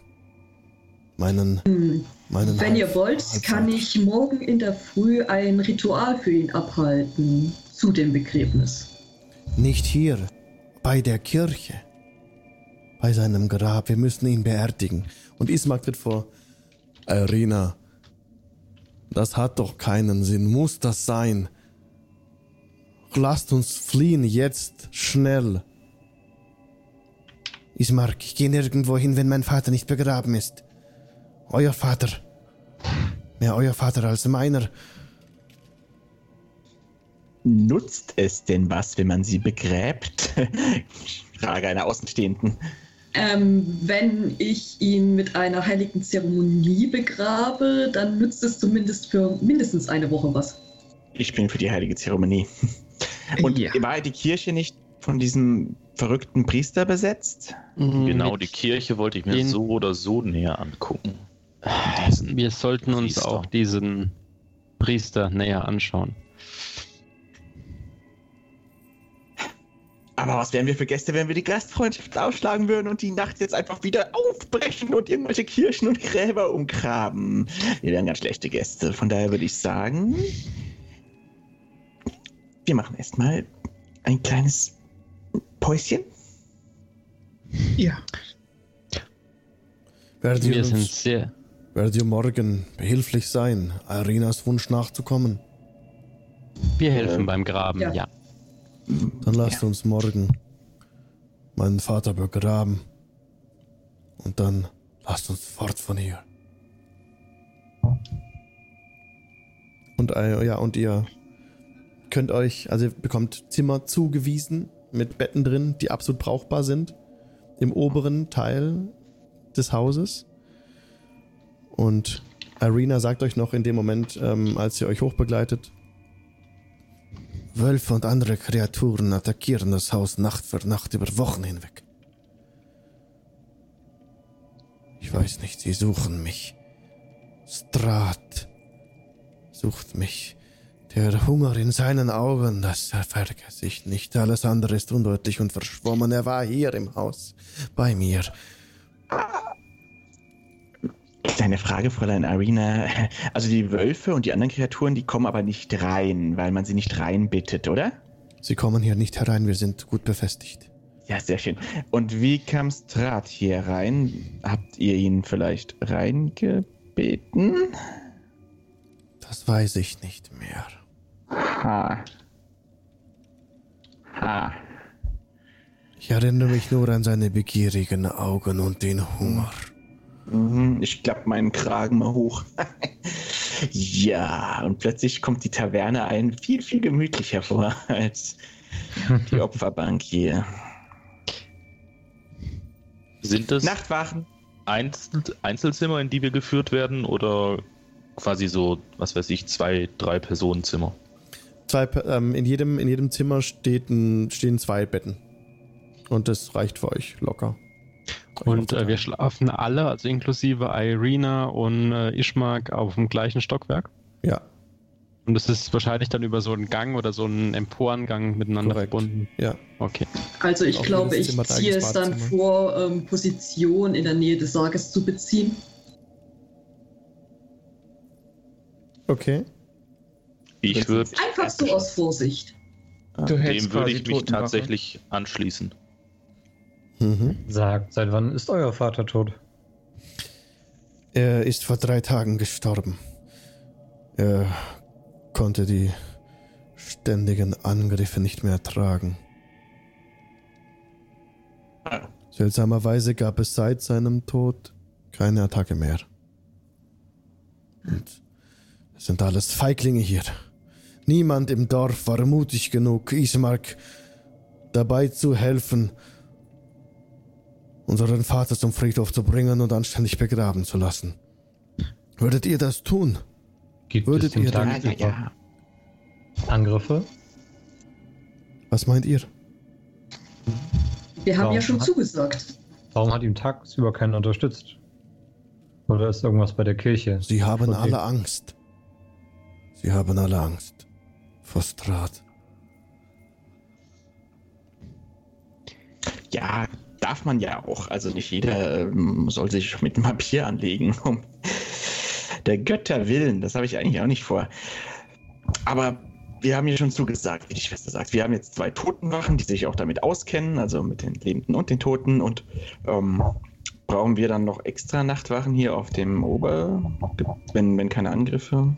Meinen, Hm. Meinen Wenn ihr wollt, Halbvater. kann ich morgen in der Früh ein Ritual für ihn abhalten zu dem Begräbnis. Nicht hier, bei der Kirche. Bei seinem Grab. Wir müssen ihn beerdigen. Und Ismark tritt vor. Irina, das hat doch keinen Sinn. Muss das sein? Lasst uns fliehen jetzt, schnell. Ismark, ich gehe nirgendwo hin, wenn mein Vater nicht begraben ist. Euer Vater. Mehr euer Vater als meiner. Nutzt es denn was, wenn man sie begräbt? Frage einer Außenstehenden. Ähm, wenn ich ihn mit einer heiligen Zeremonie begrabe, dann nützt es zumindest für mindestens eine Woche was. Ich bin für die heilige Zeremonie. Und Ja. war die Kirche nicht von diesem verrückten Priester besetzt? Genau, Mit die Kirche wollte ich mir so oder so näher angucken. Wir sollten uns Priester. auch diesen Priester näher anschauen. Aber was wären wir für Gäste, wenn wir die Gastfreundschaft ausschlagen würden und die Nacht jetzt einfach wieder aufbrechen und irgendwelche Kirchen und Gräber umgraben? Wir wären ganz schlechte Gäste. Von daher würde ich sagen, wir machen erstmal ein kleines Päuschen. ja. Wir sind sehr. Werdet ihr morgen behilflich sein, Irinas Wunsch nachzukommen? Wir helfen beim Graben, ja. ja. Dann lasst uns morgen meinen Vater begraben. Und dann lasst uns fort von hier. Und äh, ja, und ihr könnt euch, also ihr bekommt Zimmer zugewiesen mit Betten drin, die absolut brauchbar sind. Im oberen Teil des Hauses. Und Irina sagt euch noch in dem Moment, ähm, als sie euch hochbegleitet, Wölfe und andere Kreaturen attackieren das Haus Nacht für Nacht über Wochen hinweg. Ich weiß nicht, sie suchen mich. Strat sucht mich. Der Hunger in seinen Augen, das vergesse ich nicht. Alles andere ist undeutlich und verschwommen. Er war hier im Haus, bei mir. Kleine Frage, Fräulein Arena. Also die Wölfe und die anderen Kreaturen, die kommen aber nicht rein, weil man sie nicht reinbittet, oder? Sie kommen hier nicht herein, wir sind gut befestigt. Ja, sehr schön. Und wie kam Strat hier rein? Habt ihr ihn vielleicht reingebeten? Das weiß ich nicht mehr. Ha. Ha. Ich erinnere mich nur an seine begierigen Augen und den Hunger. Mhm, Ich klapp meinen Kragen mal hoch. ja, und plötzlich kommt die Taverne ein viel, viel gemütlicher vor als die Opferbank hier. Sind das Nachtwachen. Einzel Einzelzimmer, in die wir geführt werden oder quasi so, was weiß ich, zwei, drei Personenzimmer? Zwei, ähm, in, jedem, in jedem Zimmer steht ein, stehen zwei Betten. Und das reicht für euch locker. Und äh, wir schlafen alle, also inklusive Irina und äh, Ishmak, auf dem gleichen Stockwerk. Ja, Und das ist wahrscheinlich dann über so einen Gang oder so einen Emporengang miteinander Korrekt. verbunden. ja. Okay. Also ich glaube, ich ziehe es dann vor, ähm, Position in der Nähe des Sarges zu beziehen. Okay. Ich würde Einfach so aus Vorsicht. Dem würde ich mich tatsächlich anschließen. Mhm. Sagt, seit wann ist euer Vater tot? Er ist vor drei Tagen gestorben. Er konnte die ständigen Angriffe nicht mehr ertragen. Seltsamerweise gab es seit seinem Tod keine Attacke mehr. Und es sind alles Feiglinge hier. Niemand im Dorf war mutig genug, Ismark dabei zu helfen, unseren Vater zum Friedhof zu bringen und anständig begraben zu lassen. Würdet ihr das tun? Gibt Würdet es den ihr Tag ja, ja. Angriffe? Was meint ihr? Wir haben Warum ja schon hat- zugesagt. Warum hat ihm tagsüber keiner unterstützt? Oder ist irgendwas bei der Kirche? Sie haben Okay. alle Angst. Sie haben alle Angst. Vor Strat. Ja, darf man ja auch. Also nicht jeder ähm, soll sich mit Papier anlegen. Um der Götter willen. Das habe ich eigentlich auch nicht vor. Aber wir haben ja schon zugesagt, wie die Schwester sagt. Wir haben jetzt zwei Totenwachen, die sich auch damit auskennen, also mit den Lebenden und den Toten. Und ähm, brauchen wir dann noch extra Nachtwachen hier auf dem Ober, wenn, wenn keine Angriffe?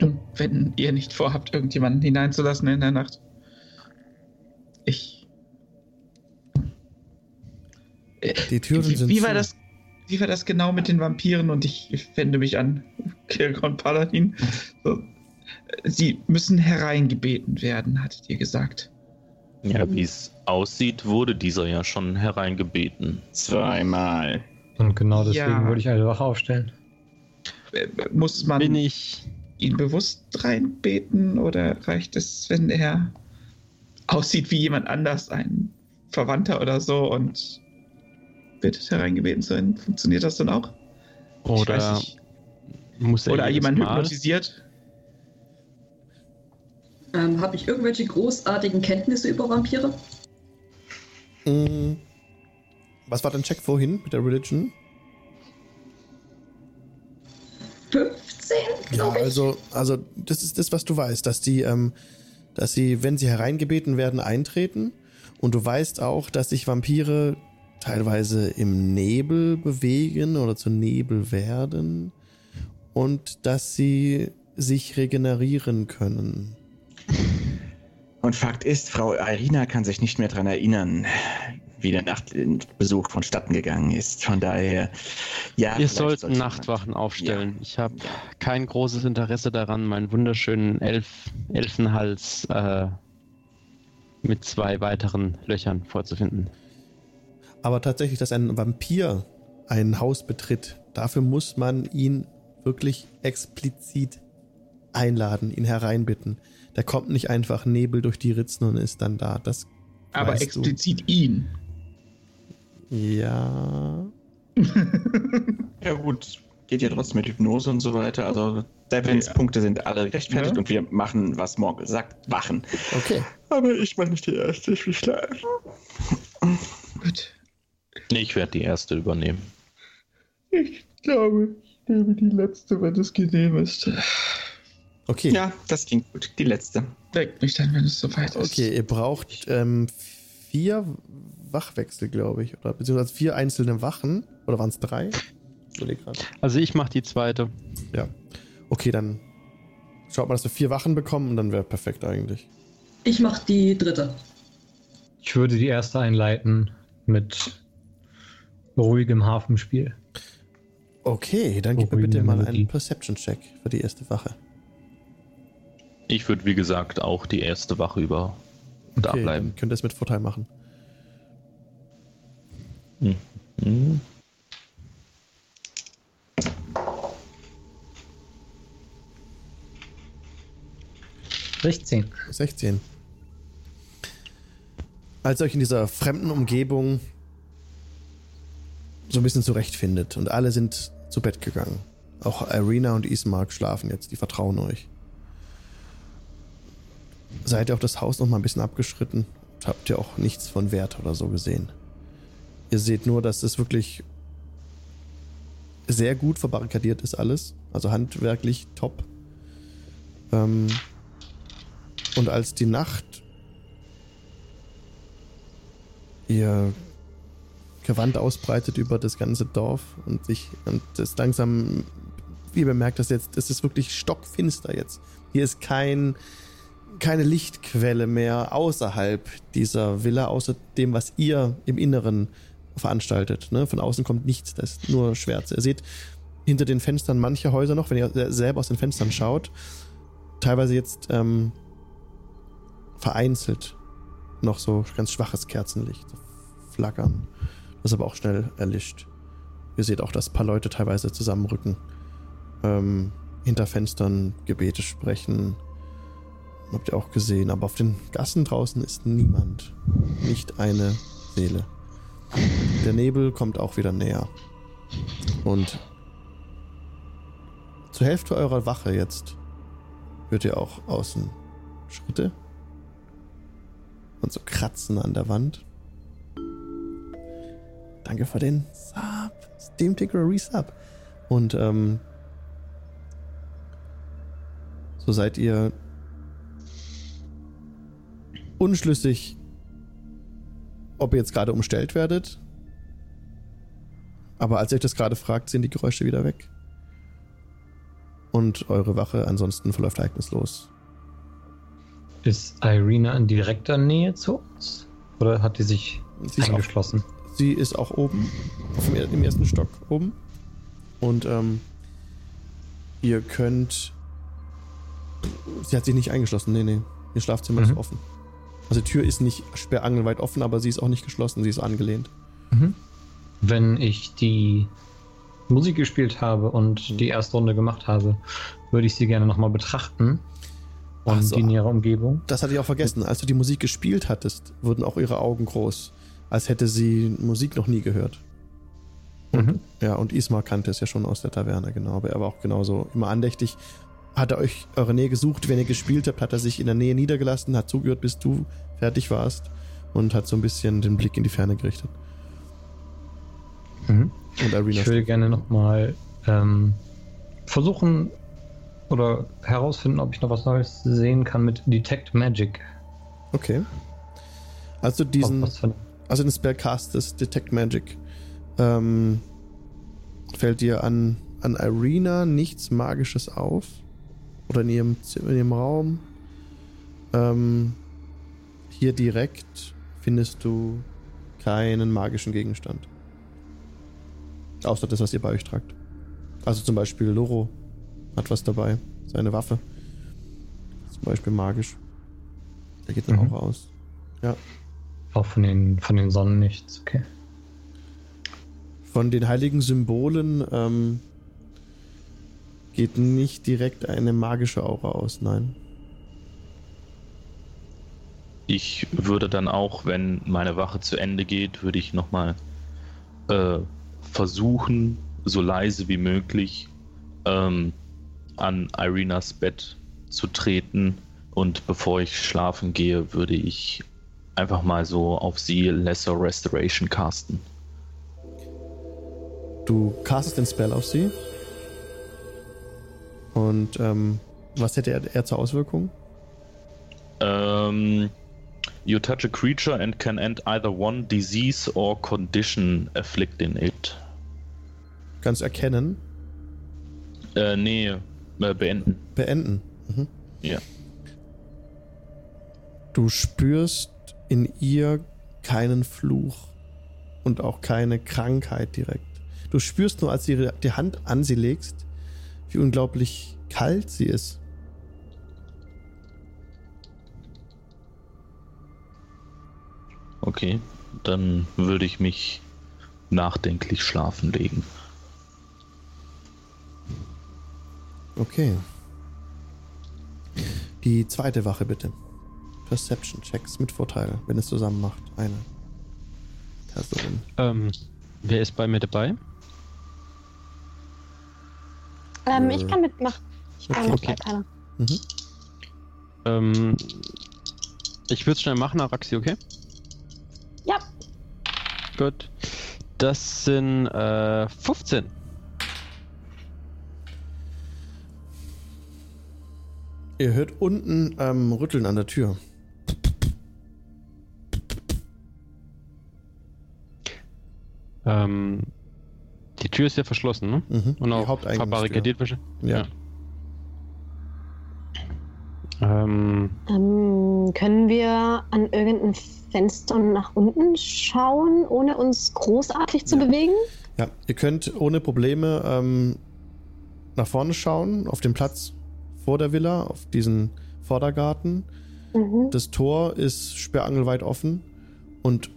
Nun, wenn ihr nicht vorhabt, irgendjemanden hineinzulassen in der Nacht. Die Türen wie, sind wie zu. war das? Wie war das genau mit den Vampiren? Und ich, ich wende mich an Kirgon Paladin. So. Sie müssen hereingebeten werden, hattet ihr gesagt. Ja, wie es aussieht, wurde dieser ja schon hereingebeten. Zweimal. Und genau deswegen Ja. würde ich eine Wache aufstellen. Äh, Muss man Bin ich. ihn bewusst reinbeten oder reicht es, wenn er aussieht wie jemand anders, ein Verwandter oder so und bittet hereingebeten zu werden? Funktioniert das dann auch? Oder muss er Oder jemand Mal? hypnotisiert? Ähm, Habe ich irgendwelche großartigen Kenntnisse über Vampire? Mm. Was war dein Check vorhin mit der Religion? 15, Ja, glaube ich. also, also das ist das, was du weißt, dass die, ähm, dass sie, wenn sie hereingebeten werden, eintreten. Und du weißt auch, dass sich Vampire teilweise im Nebel bewegen oder zu Nebel werden. Und dass sie sich regenerieren können. Und Fakt ist, Frau Irina kann sich nicht mehr daran erinnern, wie der Nachtbesuch vonstatten gegangen ist. Von daher, ja. Wir sollten sollte Nachtwachen aufstellen. Ja. Ich habe kein großes Interesse daran, meinen wunderschönen Elf Elfenhals äh, mit zwei weiteren Löchern vorzufinden. Aber tatsächlich, dass ein Vampir ein Haus betritt, dafür muss man ihn wirklich explizit einladen, ihn hereinbitten. Der kommt nicht einfach Nebel durch die Ritzen und ist dann da. Das Aber explizit ihn. Du. Ja. Ja, gut. Geht ja trotzdem mit Hypnose und so weiter. Also, Devins Ja. Punkte sind alle gerechtfertigt Ja. und wir machen, was Morgel sagt, wachen. Okay. Aber ich mache nicht die erste, ich will schlafen. Gut. Ich werde die erste übernehmen. Ich glaube, ich nehme die letzte, wenn es genehm ist. Okay. Ja, das klingt gut. Die letzte. Denkt mich dann, wenn es soweit ist. Okay, ihr braucht ähm, vier Wachwechsel, glaube ich. Oder beziehungsweise vier einzelne Wachen. Oder waren es drei? Also ich mache die zweite. Ja. Okay, dann schaut mal, dass wir vier Wachen bekommen und dann wäre perfekt eigentlich. Ich mache die dritte. Ich würde die erste einleiten mit ruhigem Hafenspiel. Okay, dann gib mir bitte mal einen Perception-Check für die erste Wache. Ich würde, wie gesagt, auch die erste Wache über und okay, abbleiben. Dann könnt ihr es mit Vorteil machen. Hm. Hm. 16. 16. Als ihr euch in dieser fremden Umgebung so ein bisschen zurechtfindet und alle sind zu Bett gegangen. Auch Irina und Ismark schlafen jetzt, die vertrauen euch. Seid ihr auf das Haus noch mal ein bisschen abgeschritten habt ihr auch nichts von Wert oder so gesehen. Ihr seht nur, dass es wirklich sehr gut verbarrikadiert ist alles. Also handwerklich top. Ähm, und als die Nacht ihr Gewand ausbreitet über das ganze Dorf und sich und das langsam, wie ihr bemerkt, dass jetzt, es ist wirklich stockfinster jetzt. Hier ist kein, keine Lichtquelle mehr außerhalb dieser Villa, außer dem, was ihr im Inneren veranstaltet. Ne? Von außen kommt nichts, das ist nur Schwärze. Ihr seht hinter den Fenstern manche Häuser noch, wenn ihr selber aus den Fenstern schaut, teilweise jetzt ähm, vereinzelt noch so ganz schwaches Kerzenlicht flackern, das aber auch schnell erlischt. Ihr seht auch, dass ein paar Leute teilweise zusammenrücken, ähm, hinter Fenstern Gebete sprechen. Habt ihr auch gesehen, aber auf den Gassen draußen ist niemand. Nicht eine Seele. Der Nebel kommt auch wieder näher. Und zur Hälfte eurer Wache jetzt hört ihr auch außen Schritte und so Kratzen an der Wand. Danke für den Sub. Steam Ticker Resub. Und ähm, so seid ihr unschlüssig, ob ihr jetzt gerade umstellt werdet. Aber als ihr euch das gerade fragt, sind die Geräusche wieder weg. Und eure Wache ansonsten verläuft ereignislos. Ist Irina in direkter Nähe zu uns? Oder hat die sich sie eingeschlossen? Auch, sie ist auch oben, dem, im ersten Stock oben. Und ähm, ihr könnt. Sie hat sich nicht eingeschlossen, nee, nee. Ihr Schlafzimmer mhm. ist offen. Also die Tür ist nicht sperrangelweit offen, aber sie ist auch nicht geschlossen, sie ist angelehnt. Mhm. Wenn ich die Musik gespielt habe und mhm. die erste Runde gemacht habe, würde ich sie gerne nochmal betrachten und so, die in ihrer Umgebung. Das hatte ich auch vergessen. Als du die Musik gespielt hattest, wurden auch ihre Augen groß, als hätte sie Musik noch nie gehört. Mhm. Ja, und Ismar kannte es ja schon aus der Taverne, genau. Aber er war auch genauso immer andächtig. Hat er euch eure Nähe gesucht, wenn ihr gespielt habt, hat er sich in der Nähe niedergelassen, hat zugehört, bis du fertig warst und hat so ein bisschen den Blick in die Ferne gerichtet. Mhm. ich würde gerne nochmal ähm, versuchen, oder herausfinden, ob ich noch was Neues sehen kann mit Detect Magic. Okay. Also diesen, also den Spellcast des Detect Magic ähm, fällt dir an, an Irina nichts Magisches auf? Oder in ihrem, in ihrem Raum? Ähm, hier direkt findest du keinen magischen Gegenstand. Außer das, was ihr bei euch tragt. Also zum Beispiel Loro hat was dabei. Seine Waffe. Zum Beispiel magisch. Der geht dann mhm. auch aus. Ja. Auch von den, von den Sonnen nichts, okay. Von den heiligen Symbolen ähm, geht nicht direkt eine magische Aura aus, nein. Ich würde dann auch, wenn meine Wache zu Ende geht, würde ich nochmal äh, versuchen, so leise wie möglich ähm, an Irinas Bett zu treten und bevor ich schlafen gehe, würde ich einfach mal so auf sie Lesser Restoration casten. Du castest den Spell auf sie. Und ähm, was hätte er, er zur Auswirkung? Ähm, you touch a creature and can end either one disease or condition afflicting it. Kannst erkennen. Äh, nee, äh, beenden. Beenden. Mhm. Ja. Du spürst in ihr keinen Fluch und auch keine Krankheit direkt. Du spürst nur, als du die Hand an sie legst, wie unglaublich kalt sie ist. Okay, dann würde ich mich nachdenklich schlafen legen. Okay. Die zweite Wache bitte. Perception Checks mit Vorteil, wenn es zusammen macht. Eine Person. Ähm, wer ist bei mir dabei? Ähm, Äh, ich kann mitmachen. Ich kann okay. mit bei keiner. Mhm. Ähm, ich würde es schnell machen, Araxi, okay? Ja. Gut. Das sind äh, 15. Ihr hört unten ähm, Rütteln an der Tür. Ähm, die Tür ist ja verschlossen, ne? Mhm. Und Die auch verbarrikadiert wahrscheinlich. Ja. Ähm, Ähm, können wir an irgendein Fenster nach unten schauen, ohne uns großartig zu Ja. bewegen? Ja, ihr könnt ohne Probleme ähm, nach vorne schauen, auf den Platz vor der Villa, auf diesen Vordergarten. Mhm. Das Tor ist sperrangelweit offen und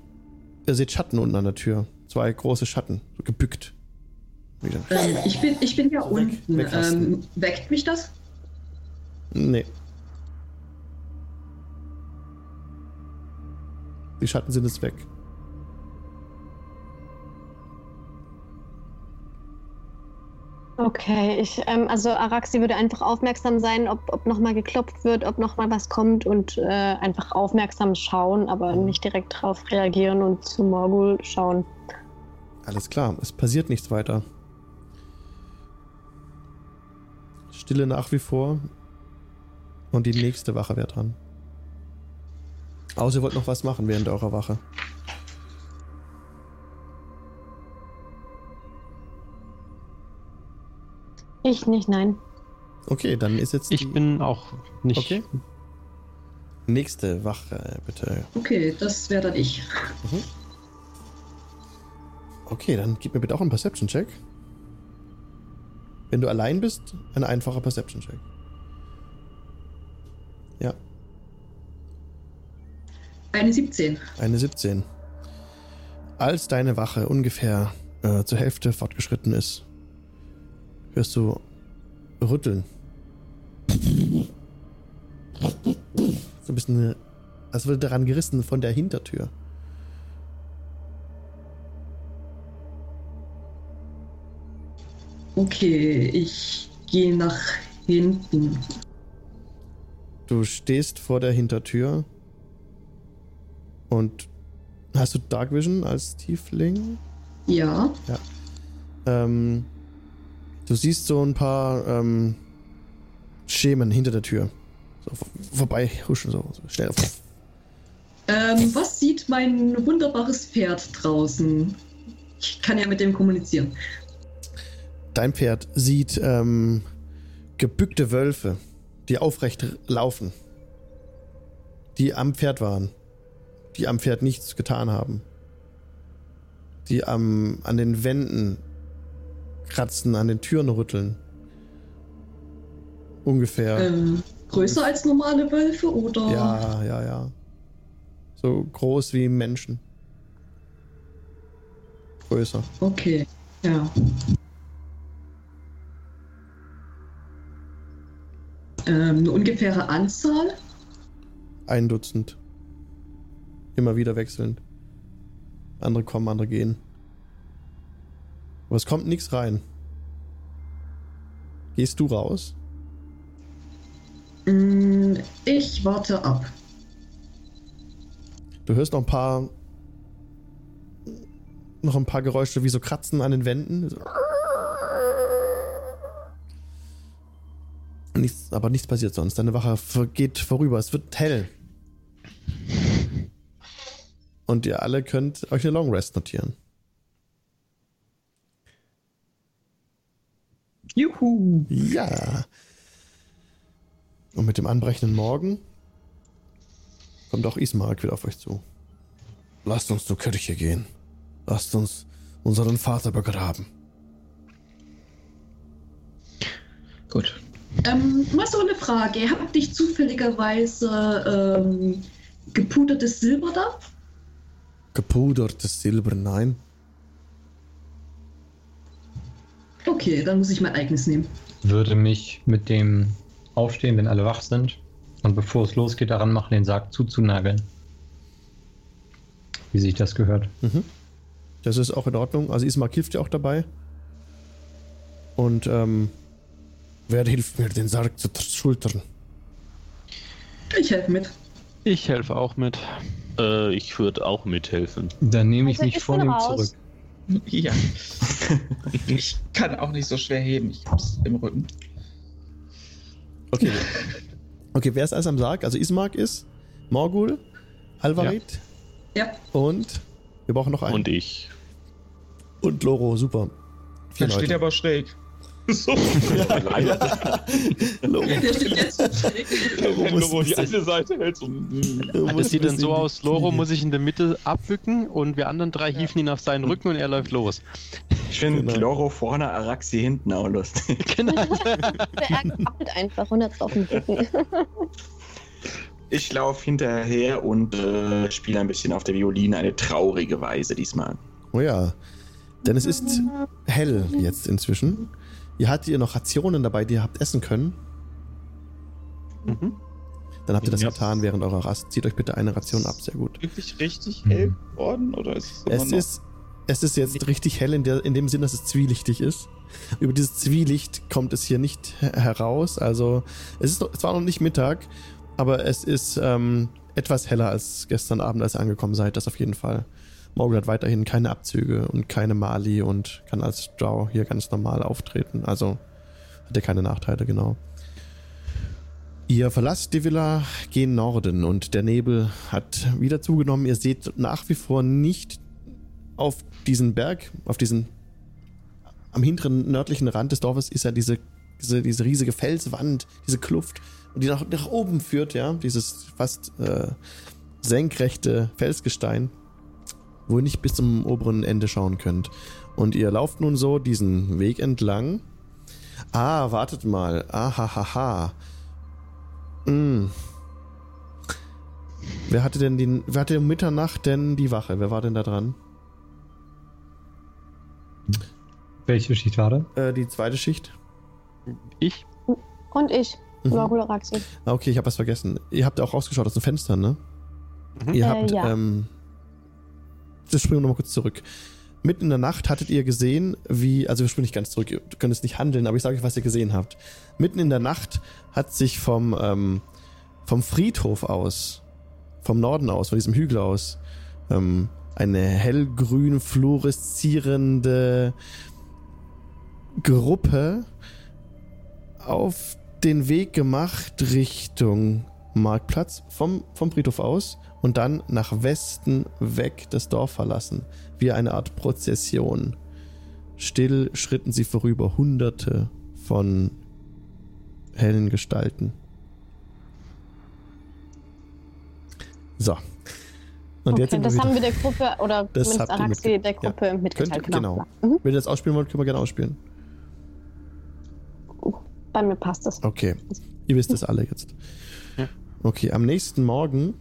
ihr seht Schatten unten an der Tür. Zwei große Schatten, so gebückt. Wieder. Ähm, ich, bin, ich bin ja Weg- unten. weglassen. Ähm, weckt mich das? Nee. Die Schatten sind jetzt weg. Okay, ich, ähm, also Araxi würde einfach aufmerksam sein, ob, ob nochmal geklopft wird, ob nochmal was kommt und äh, einfach aufmerksam schauen, aber nicht direkt drauf reagieren und zu Morgul schauen. Alles klar, es passiert nichts weiter. Stille nach wie vor. Und die nächste Wache wäre dran. Außer ihr wollt noch was machen während eurer Wache. Ich nicht, nein. Okay, dann ist jetzt ich bin auch nicht. Okay. nächste Wache, bitte. Okay, das wäre dann ich. Okay, dann gib mir bitte auch einen Perception-Check. Wenn du allein bist, ein einfacher Perception-Check. Ja, Eine 17. eine 17. Als deine Wache ungefähr äh, zur Hälfte fortgeschritten ist, hörst du rütteln. So ein bisschen, als würde daran gerissen von der Hintertür. Okay, ich gehe nach hinten. Du stehst vor der Hintertür und hast du Dark Vision als Tiefling? Ja. Ähm, du siehst so ein paar ähm, Schemen hinter der Tür. So vor- vorbei huschen, so, so schnell. Ähm, was sieht mein wunderbares Pferd draußen? Ich kann ja mit dem kommunizieren. Dein Pferd sieht ähm, gebückte Wölfe, die aufrecht laufen. Die am Pferd waren. Die am Pferd nichts getan haben. Die am, an den Wänden kratzen, an den Türen rütteln. Ungefähr. Ähm, größer als normale Wölfe oder? Ja, ja, ja. So groß wie Menschen. Größer. Okay, ja. Ähm, eine ungefähre Anzahl? Ein Dutzend. Immer wieder wechselnd. Andere kommen, andere gehen. Aber es kommt nichts rein. Gehst du raus? Mm, Ich warte ab. Du hörst noch ein paar noch ein paar Geräusche wie so Kratzen an den Wänden. So. Nichts, aber nichts passiert sonst. Deine Wache geht vorüber. Es wird hell. Und ihr alle könnt euch eine Long Rest notieren. Juhu! Ja. Und mit dem anbrechenden Morgen kommt auch Ismark wieder auf euch zu. Lasst uns zur Kirche gehen. Lasst uns unseren Vater begraben. Gut. Ähm, mal so eine Frage. Habt ihr zufälligerweise ähm, gepudertes Silber da? Gepudertes Silber, nein. Okay, dann muss ich mein eigenes nehmen. Würde mich mit dem aufstehen, wenn alle wach sind und bevor es losgeht, daran machen, den Sarg zuzunageln. Wie sich das gehört. Mhm. Das ist auch in Ordnung. Also Ismark hilft dir auch dabei. Und ähm, wer hilft mir, den Sarg zu schultern? Ich helfe mit. Ich helfe auch mit. Äh, ich würde auch mithelfen. Dann nehme ich Also mich ich vor bin ihm raus. zurück. Ja. ich kann auch nicht so schwer heben. Ich hab's im Rücken. Okay. Okay, wer ist alles am Sarg? Also Ismark ist, Morgul, Alvarit Ja. und wir brauchen noch einen. Und ich. Und Loro, super. Vier Dann steht er Leute. aber schräg. So. Loro. Der steht jetzt muss- die eine Seite hält so. Das sieht dann so aus, Loro muss sich in der Mitte abbücken und wir anderen drei hieven ihn auf seinen Rücken und er läuft los. Ich finde Genau. Loro vorne, Araxi hinten auch lustig. Genau. Der kappelt einfach und hat's auf dem Rücken. Ich laufe hinterher und äh, spiele ein bisschen auf der Violine eine traurige Weise diesmal. Oh ja. Denn es ist hell jetzt inzwischen. Ihr hattet ihr noch Rationen dabei, die ihr habt essen können. Mhm. Dann habt ihr das Ja. getan während eurer Rast. Zieht euch bitte eine Ration ab, sehr gut. Wirklich richtig Mhm. hell geworden? Oder ist es, Es ist, es ist jetzt richtig hell in, der, in dem Sinn, dass es zwielichtig ist. Über dieses Zwielicht kommt es hier nicht he- heraus. Also es ist noch, zwar noch nicht Mittag, aber es ist ähm, etwas heller als gestern Abend, als ihr angekommen seid. Das auf jeden Fall. Morgan hat weiterhin keine Abzüge und keine Mali und kann als Drow hier ganz normal auftreten. Also hat er keine Nachteile, genau. Ihr verlasst die Villa, gen Norden und der Nebel hat wieder zugenommen. Ihr seht nach wie vor nicht auf diesen Berg, auf diesen am hinteren nördlichen Rand des Dorfes ist ja diese, diese, diese riesige Felswand, diese Kluft, die nach, nach oben führt, ja, dieses fast äh, senkrechte Felsgestein, wo ihr nicht bis zum oberen Ende schauen könnt. Und ihr lauft nun so diesen Weg entlang. Ah, wartet mal. Ahahaha. Mm. Wer hatte denn die, wer hatte um Mitternacht denn die Wache? Wer war denn da dran? Welche Schicht war das? Äh, die zweite Schicht? Ich? Und ich. Mhm. Ah, okay, ich habe was vergessen. Ihr habt auch rausgeschaut aus dem Fenster, ne? Mhm. Ihr Äh, habt, ja. ähm, das springen wir nochmal kurz zurück. Mitten in der Nacht hattet ihr gesehen, wie, also wir springen nicht ganz zurück, ihr könnt es nicht handeln, aber ich sage euch, was ihr gesehen habt. Mitten in der Nacht hat sich vom, ähm, vom Friedhof aus, vom Norden aus, von diesem Hügel aus, ähm, eine hellgrün fluoreszierende Gruppe auf den Weg gemacht Richtung Marktplatz vom, vom Friedhof aus und dann nach Westen weg das Dorf verlassen, wie eine Art Prozession. Still schritten sie vorüber, hunderte von hellen Gestalten. So. Und okay, jetzt das wir haben wir der Gruppe, oder Das zumindest Araxi mitge- der Gruppe ja. mitgeteilt. Könnt- genau. Mhm. Wenn ihr das ausspielen wollt, können wir gerne ausspielen. Bei mir passt das. Okay. Ihr wisst es alle jetzt. Ja. Okay, am nächsten Morgen,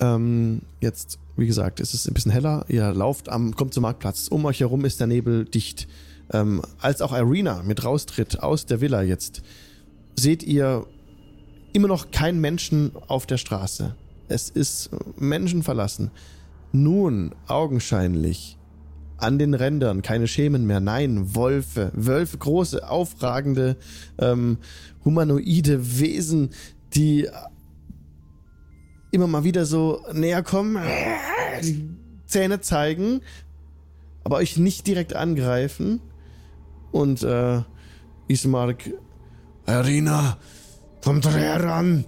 ähm, jetzt, wie gesagt, ist es ein bisschen heller. Ihr lauft am, kommt zum Marktplatz. Um euch herum ist der Nebel dicht. Ähm, als auch Irina mit raustritt aus der Villa jetzt, seht ihr immer noch keinen Menschen auf der Straße. Es ist Menschen verlassen. Nun, augenscheinlich, an den Rändern keine Schemen mehr. Nein, Wölfe, Wölfe, große, aufragende, ähm, humanoide Wesen, die immer mal wieder so näher kommen, die Zähne zeigen aber euch nicht direkt angreifen. Und äh, Ismark, Arina, kommt heran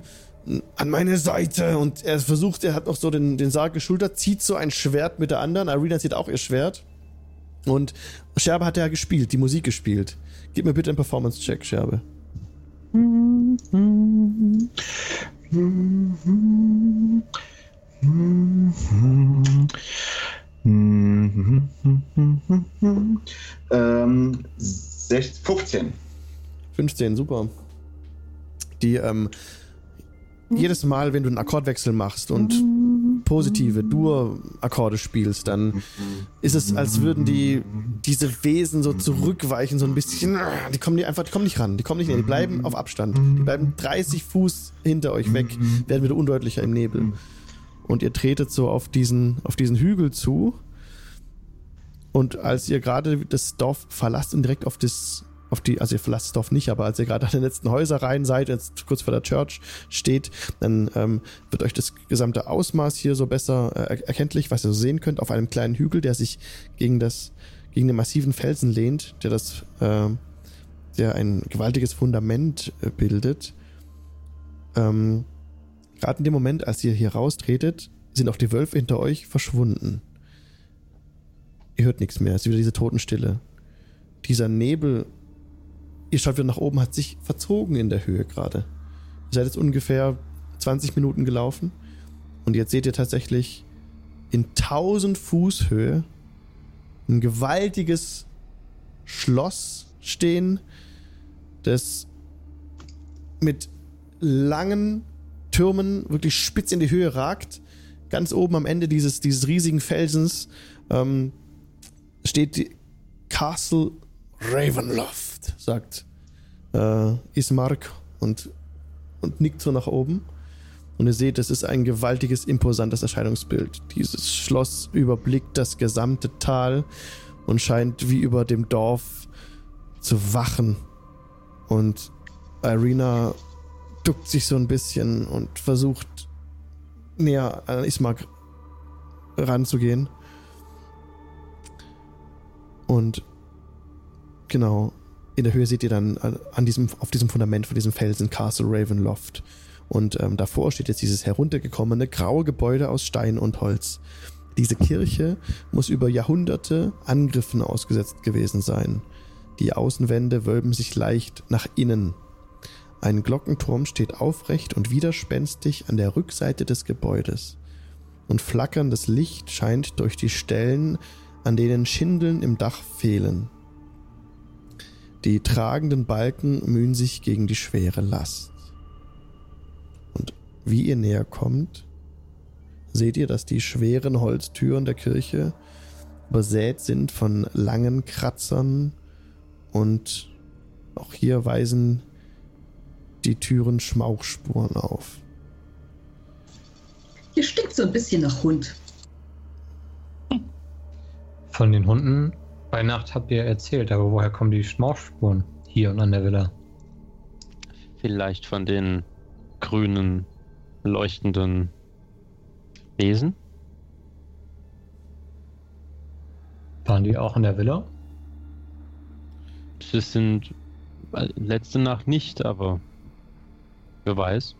an meine Seite. Und er versucht, er hat noch so den, den Sarg geschultert, zieht so ein Schwert mit der anderen. Arina zieht auch ihr Schwert. Und Scherbe hat ja gespielt, die Musik gespielt. Gib mir bitte einen Performance-Check, Scherbe. Ähm, 16, 15. 15, super. Die, ähm, jedes Mal, wenn du einen Akkordwechsel machst und positive Dur-Akkorde spielst, dann ist es, als würden die diese Wesen so zurückweichen, so ein bisschen. Die kommen die einfach, die kommen nicht ran, die kommen nicht näher, die bleiben auf Abstand. Die bleiben 30 Fuß hinter euch weg, werden wieder undeutlicher im Nebel. Und ihr tretet so auf diesen, auf diesen Hügel zu. Und als ihr gerade das Dorf verlasst und direkt auf das auf die, also ihr verlasst das Dorf nicht, aber als ihr gerade an den letzten Häuserreihen seid, jetzt kurz vor der Church steht, dann ähm, wird euch das gesamte Ausmaß hier so besser äh, erkenntlich, was ihr so sehen könnt, auf einem kleinen Hügel, der sich gegen das, gegen den massiven Felsen lehnt, der das, äh, der ein gewaltiges Fundament äh, bildet. Ähm, gerade in dem Moment, als ihr hier raustretet, sind auch die Wölfe hinter euch verschwunden. Ihr hört nichts mehr, es ist wieder diese Totenstille. Dieser Nebel ihr schaut wieder nach oben, hat sich verzogen in der Höhe gerade. Ihr seid jetzt ungefähr 20 Minuten gelaufen und jetzt seht ihr tatsächlich in 1000 Fuß Höhe ein gewaltiges Schloss stehen, das mit langen Türmen wirklich spitz in die Höhe ragt. Ganz oben am Ende dieses, dieses riesigen Felsens ähm, steht die Castle Ravenloft, sagt äh, Ismark und, und nickt so nach oben. Und ihr seht, es ist ein gewaltiges, imposantes Erscheinungsbild. Dieses Schloss überblickt das gesamte Tal und scheint wie über dem Dorf zu wachen. Und Irina duckt sich so ein bisschen und versucht näher an Ismark ranzugehen. Und genau, in der Höhe seht ihr dann an diesem, auf diesem Fundament von diesem Felsen Castle Ravenloft. Und ähm, davor steht jetzt dieses heruntergekommene graue Gebäude aus Stein und Holz. Diese Kirche muss über Jahrhunderte Angriffen ausgesetzt gewesen sein. Die Außenwände wölben sich leicht nach innen. Ein Glockenturm steht aufrecht und widerspenstig an der Rückseite des Gebäudes. Und flackerndes Licht scheint durch die Stellen, an denen Schindeln im Dach fehlen. Die tragenden Balken mühen sich gegen die schwere Last. Und wie ihr näher kommt, seht ihr, dass die schweren Holztüren der Kirche übersät sind von langen Kratzern und auch hier weisen die Türen Schmauchspuren auf. Hier stinkt so ein bisschen nach Hund. Von den Hunden bei Nacht habt ihr erzählt, aber woher kommen die Schmauchspuren hier und an der Villa? Vielleicht von den grünen, leuchtenden Wesen? Waren die auch in der Villa? Das sind äh, letzte Nacht nicht, aber wer weiß.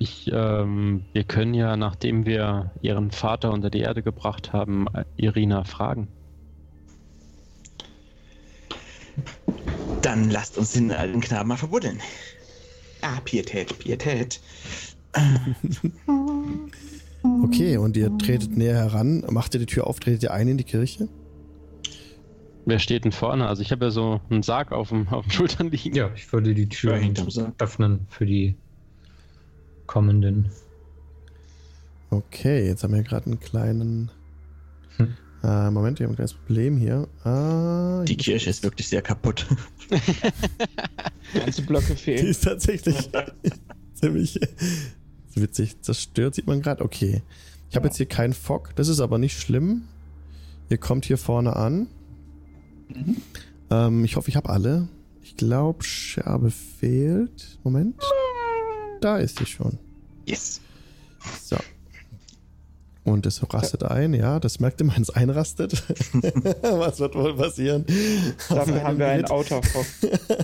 Ich, ähm, wir können ja, nachdem wir ihren Vater unter die Erde gebracht haben, Irina fragen. Dann lasst uns den alten Knaben mal verbuddeln. Ah, Pietät, Pietät. okay, und ihr tretet näher heran, macht ihr die Tür auf, tretet ihr ein in die Kirche? Wer steht denn vorne? Also ich habe ja so einen Sarg auf dem, auf dem Schultern liegen. Ja, ich würde die Tür öffnen für die kommenden. Okay, jetzt haben wir gerade einen kleinen. Hm. Äh, Moment, wir haben ein kleines Problem hier. Ah, die Kirche ist wirklich sehr kaputt. Ganze Blöcke fehlen. Die ist tatsächlich ziemlich witzig. Zerstört sieht man gerade. Okay. Ich habe jetzt hier keinen Fock. Das ist aber nicht schlimm. Ihr kommt hier vorne an. Mhm. Ähm, ich hoffe, ich habe alle. Ich glaube, Scherbe fehlt. Moment. Da ist sie schon. Yes. So. Und es rastet ein, ja, das merkt ihr, wenn es einrastet. Was wird wohl passieren? Dafür haben wir einen Outerfog.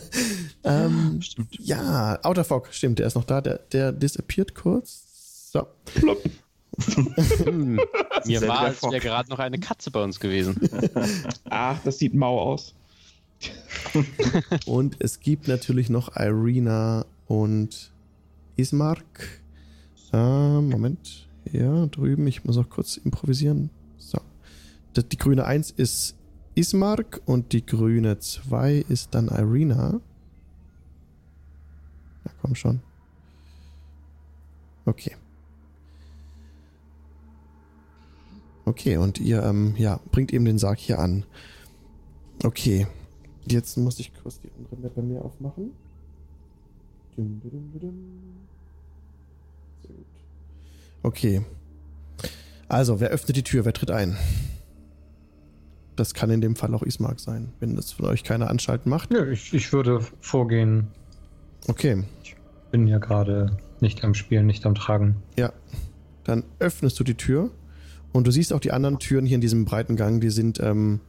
ähm, ja, Outerfog, stimmt, der ist noch da, der, der disappeared kurz. So. Plopp. Mir war, als wäre gerade noch eine Katze bei uns gewesen. Ach, das sieht mau aus. Und es gibt natürlich noch Irina und Ismark. Ähm, Moment. Ja, drüben. Ich muss auch kurz improvisieren. So. Die grüne 1 ist Ismark und die grüne 2 ist dann Irina. Ja, komm schon. Okay. Okay, und ihr ähm, ja, bringt eben den Sarg hier an. Okay. Jetzt muss ich kurz die andere Map bei mir aufmachen. Sehr gut. Okay. Also, wer öffnet die Tür? Wer tritt ein? Das kann in dem Fall auch Ismark sein, wenn das von euch keiner anschalten macht. Nö, ich, ich würde vorgehen. Okay, Bin ja gerade nicht am Spielen, nicht am Tragen. dann öffnest du die Tür und du siehst auch die anderen Türen hier in diesem breiten Gang, die sind, ähm,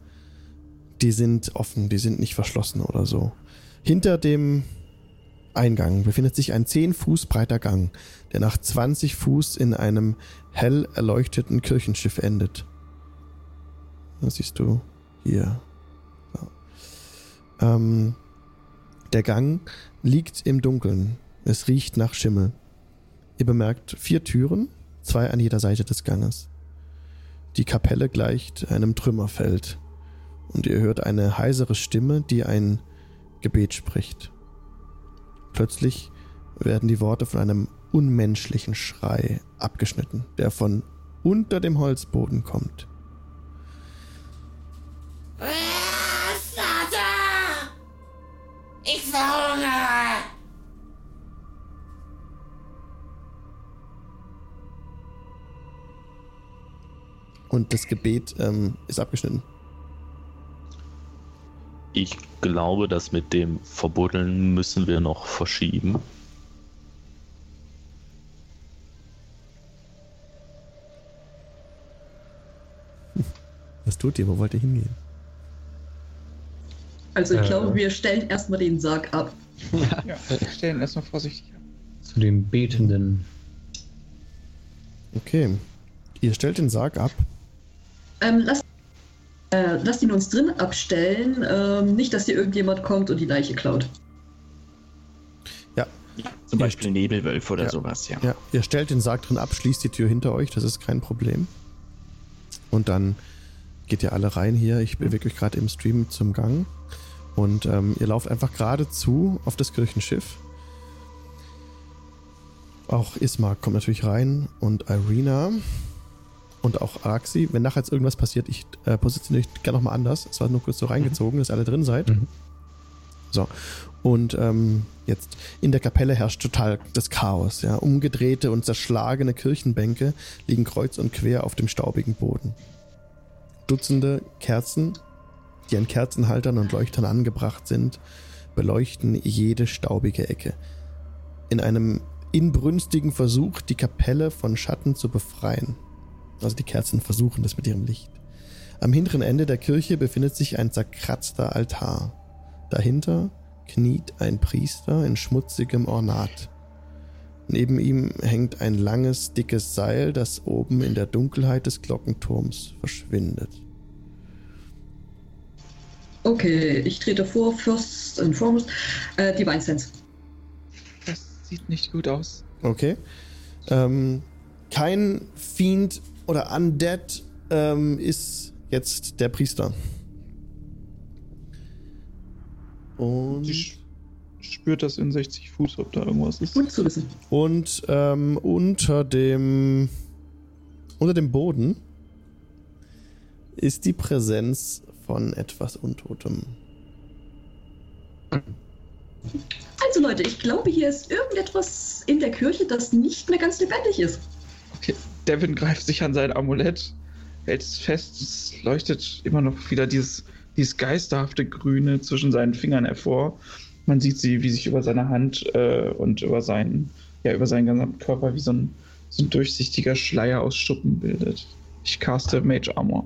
die sind offen, die sind nicht verschlossen oder so. Hinter dem Eingang befindet sich ein 10 Fuß breiter Gang, der nach 20 Fuß in einem hell erleuchteten Kirchenschiff endet. Das siehst du hier. So. Ähm, der Gang liegt im Dunkeln. Es riecht nach Schimmel. Ihr bemerkt vier Türen, zwei an jeder Seite des Ganges. Die Kapelle gleicht einem Trümmerfeld. Und ihr hört eine heisere Stimme, die ein Gebet spricht. Plötzlich werden die Worte von einem unmenschlichen Schrei abgeschnitten, der von unter dem Holzboden kommt. Vater! Ich verhungere! Und das Gebet ähm, ist abgeschnitten. Ich glaube, das mit dem Verbuddeln müssen wir noch verschieben. Was tut ihr? Wo wollt ihr hingehen? Also ich Äh. glaube, wir stellen erstmal den Sarg ab. Ja, wir stellen erstmal vorsichtig ab. Zu den Betenden. Okay. Ihr stellt den Sarg ab. Ähm, lass, äh, lass ihn uns drin abstellen. Ähm, nicht, dass hier irgendjemand kommt und die Leiche klaut. Zum Beispiel Nebelwölfe oder Ja. sowas, ja. Ja, ihr stellt den Sarg drin ab, schließt die Tür hinter euch, das ist kein Problem. Und dann geht ihr alle rein hier. Ich bewege euch gerade im Stream zum Gang. Und ähm, ihr lauft einfach geradezu auf das Kirchenschiff. Auch Ismark kommt natürlich rein und Irina und auch Araxi. Wenn nachher jetzt irgendwas passiert, ich äh, positioniere euch gerne nochmal anders. Es war nur kurz so reingezogen, dass ihr alle drin seid. Mhm. So. Und ähm, jetzt in der Kapelle herrscht total das Chaos. Ja. Umgedrehte und zerschlagene Kirchenbänke liegen kreuz und quer auf dem staubigen Boden. Dutzende Kerzen, die an Kerzenhaltern und Leuchtern angebracht sind, beleuchten jede staubige Ecke. In einem inbrünstigen Versuch, die Kapelle von Schatten zu befreien. Also die Kerzen versuchen das mit ihrem Licht. Am hinteren Ende der Kirche befindet sich ein zerkratzter Altar. Dahinter kniet ein Priester in schmutzigem Ornat. Neben ihm hängt ein langes, dickes Seil, das oben in der Dunkelheit des Glockenturms verschwindet. Okay, ich trete vor, first and foremost, äh, Divine Sense. Das sieht nicht gut aus. Okay. Ähm, kein Fiend oder Undead ähm, ist jetzt der Priester. Und, Sie spürt das in 60 Fuß, ob da irgendwas ist. Gut zu wissen. und ähm, unter dem unter dem Boden ist die Präsenz von etwas Untotem. Also Leute, ich glaube, hier ist irgendetwas in der Kirche, das nicht mehr ganz lebendig ist. Okay, Devin greift sich an sein Amulett, hält es fest, es leuchtet immer noch wieder dieses, dieses geisterhafte Grüne zwischen seinen Fingern hervor. Man sieht sie, wie sich über seine Hand äh, und über sein ja über seinen gesamten Körper wie so ein, so ein durchsichtiger Schleier aus Schuppen bildet. Ich caste Mage Armor.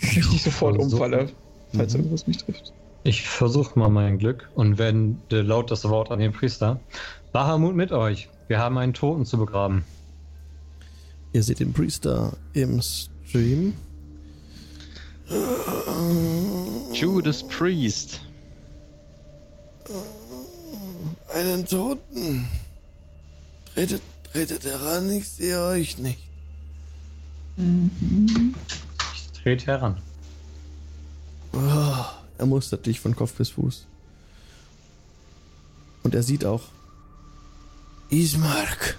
Ich nicht sofort Also- umfalle, falls Mhm. irgendwas mich trifft. Ich versuche mal mein Glück und wende laut das Wort an den Priester. Bahamut mit euch. Wir haben einen Toten zu begraben. Ihr seht den Priester im Stream. Judas Priest. Einen Toten. Tretet, tretet heran, ich sehe euch nicht. Ich trete heran. Oh, er mustert dich von Kopf bis Fuß. Und er sieht auch, Ismark.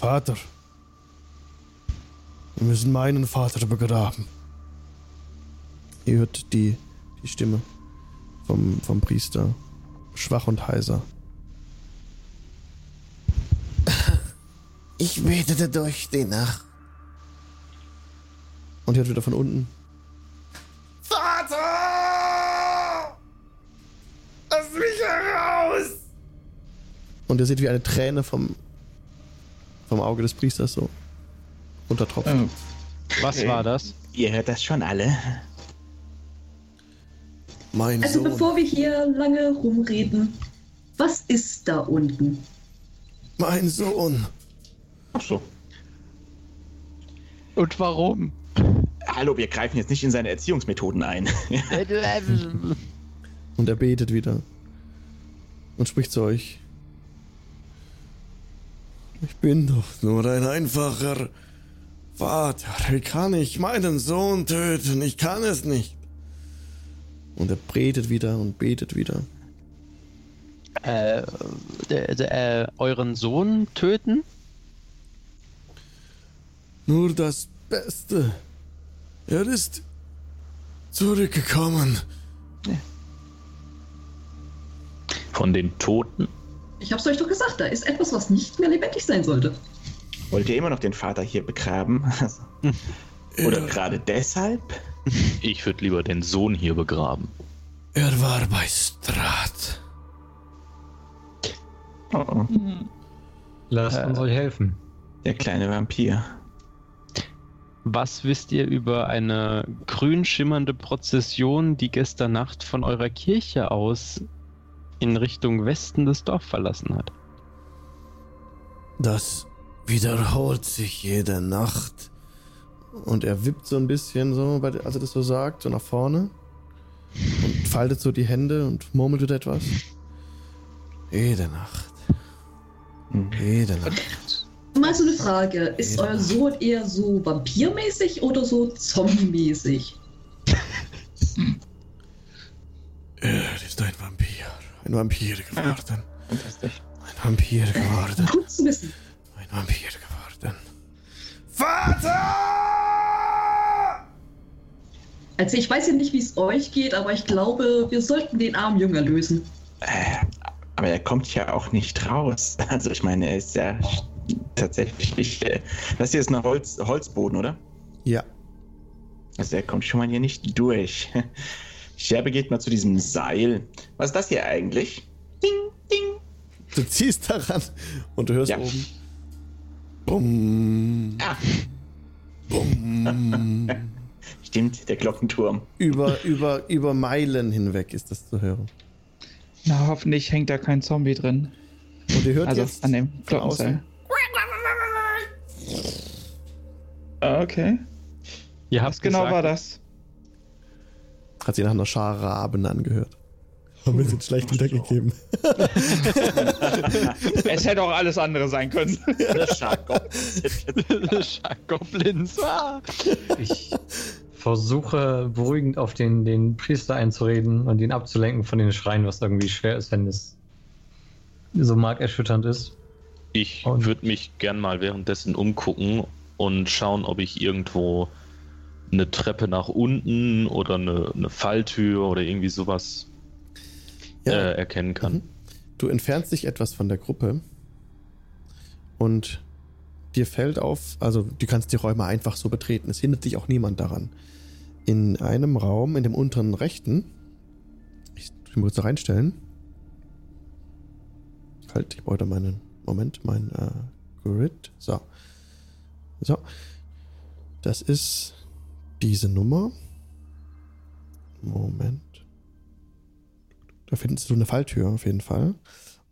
Vater. Wir müssen meinen Vater begraben. ihr hört die, die Stimme vom, vom Priester. Schwach und heiser. Ich betete durch die Nacht. Und ihr hört wieder von unten. Vater! Lass mich heraus! Und ihr seht, wie eine Träne vom, vom Auge des Priesters so runtertropft. Oh, Was Okay. war das? Ihr hört das schon alle. Mein Also Sohn. bevor wir hier lange rumreden, was ist da unten? Mein Sohn. Ach so. Und warum? Hallo, wir greifen jetzt nicht in seine Erziehungsmethoden ein. Und er betet wieder. Und spricht zu euch. Ich bin doch nur ein einfacher Vater. Wie kann ich meinen Sohn töten? Ich kann es nicht. Und er betet wieder und betet wieder. Äh, der, der, äh, euren Sohn töten? Nur das Beste. Er ist zurückgekommen. Von den Toten? Ich hab's euch doch gesagt, da ist etwas, was nicht mehr lebendig sein sollte. Wollt ihr immer noch den Vater hier begraben? Oder Er, gerade deshalb? Ich würde lieber den Sohn hier begraben. er war bei Strat. Oh, oh, Lasst Äh. uns euch helfen. der kleine Vampir. Was wisst ihr über eine grün schimmernde Prozession, die gestern Nacht von eurer Kirche aus in Richtung Westen das Dorf verlassen hat? Das wiederholt sich jede Nacht. Und er wippt so ein bisschen so, bei der- als er das so sagt, so nach vorne. Und faltet so die Hände und murmelt wieder etwas. Jede Nacht. Hm. Jede Nacht. Mal so eine Frage, ist euer Sohn eher so vampirmäßig oder so zombie-mäßig? Er ist ein Vampir. Ein Vampir geworden. Fantastisch. Ein Vampir geworden. Gut zu wissen. Ein Vampir geworden. Vater! Also ich weiß ja nicht, wie es euch geht, aber ich glaube, wir sollten den armen Jünger lösen. Äh, aber er kommt ja auch nicht raus. Also ich meine, er ist ja tatsächlich. Äh, das hier ist ein Holz, Holzboden, oder? Ja. Also er kommt schon mal hier nicht durch. Scherbe geht mal zu diesem Seil. Was ist das hier eigentlich? Ding, ding. Du ziehst daran und du hörst Ja. oben. Bumm. Ah, Bumm. stimmt, der Glockenturm. Über, über, über Meilen hinweg ist das zu hören. Na, hoffentlich hängt da kein Zombie drin. Und ihr hört Also jetzt an dem Glockenseil. Ah, Okay. Ihr habt Was genau gesagt, war das? Hat sich nach einer Schar Raben angehört. Haben wir jetzt schlecht wiedergegeben. es hätte auch alles andere sein können. Der Scharkopf. Goblins. Ah. Ich versuche beruhigend auf den, den Priester einzureden und ihn abzulenken von den Schreien, was irgendwie schwer ist, wenn es so markerschütternd ist. Ich würde mich gern mal währenddessen umgucken und schauen, ob ich irgendwo eine Treppe nach unten oder eine, eine Falltür oder irgendwie sowas Ja. äh, erkennen kann. Mhm. Du entfernst dich etwas von der Gruppe und dir fällt auf, also du kannst die Räume einfach so betreten. Es hindert dich auch niemand daran. In einem Raum, in dem unteren rechten, ich muss da reinstellen, Halt, ich brauche meinen. Moment, mein äh, Grid. So. So. Das ist diese Nummer. Moment. Da findest du eine Falltür auf jeden Fall.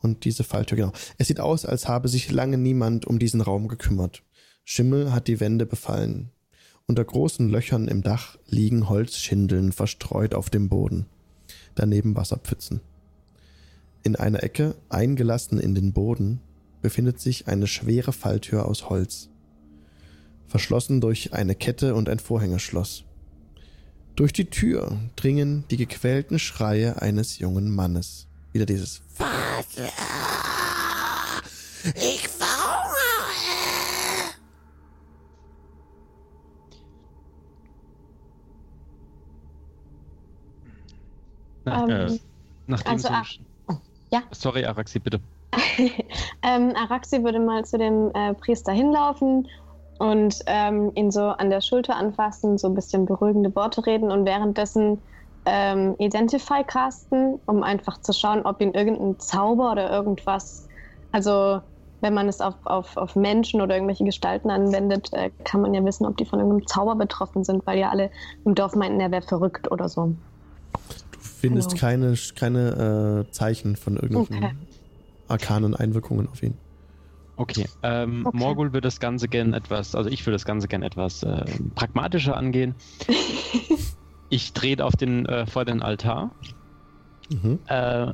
Und diese Falltür, genau. Es sieht aus, als habe sich lange niemand um diesen Raum gekümmert. Schimmel hat die Wände befallen. Unter großen Löchern im Dach liegen Holzschindeln verstreut auf dem Boden. Daneben Wasserpfützen. In einer Ecke, eingelassen in den Boden, befindet sich eine schwere Falltür aus Holz. Verschlossen durch eine Kette und ein Vorhängeschloss. Durch die Tür dringen die gequälten Schreie eines jungen Mannes. Wieder dieses Vater, ich verhungere. Na, Ähm, äh, nachdem also, so ah, ja. Sorry, Araxi, bitte. ähm, Araxi würde mal zu dem äh, Priester hinlaufen und ähm, ihn so an der Schulter anfassen, so ein bisschen beruhigende Worte reden und währenddessen ähm, Identify casten, um einfach zu schauen, ob ihn irgendein Zauber oder irgendwas, also wenn man es auf, auf, auf Menschen oder irgendwelche Gestalten anwendet, äh, kann man ja wissen, ob die von irgendeinem Zauber betroffen sind, weil ja alle im Dorf meinten, er wäre verrückt oder so. Du findest Genau. keine, keine äh, Zeichen von irgendwelchen Okay. arkanen Einwirkungen auf ihn. Okay, ähm, Okay. Morgul wird das Ganze gern etwas, also ich würde das Ganze gern etwas äh, pragmatischer angehen. Ich trete auf den, äh, vor den Altar. Mhm. Äh,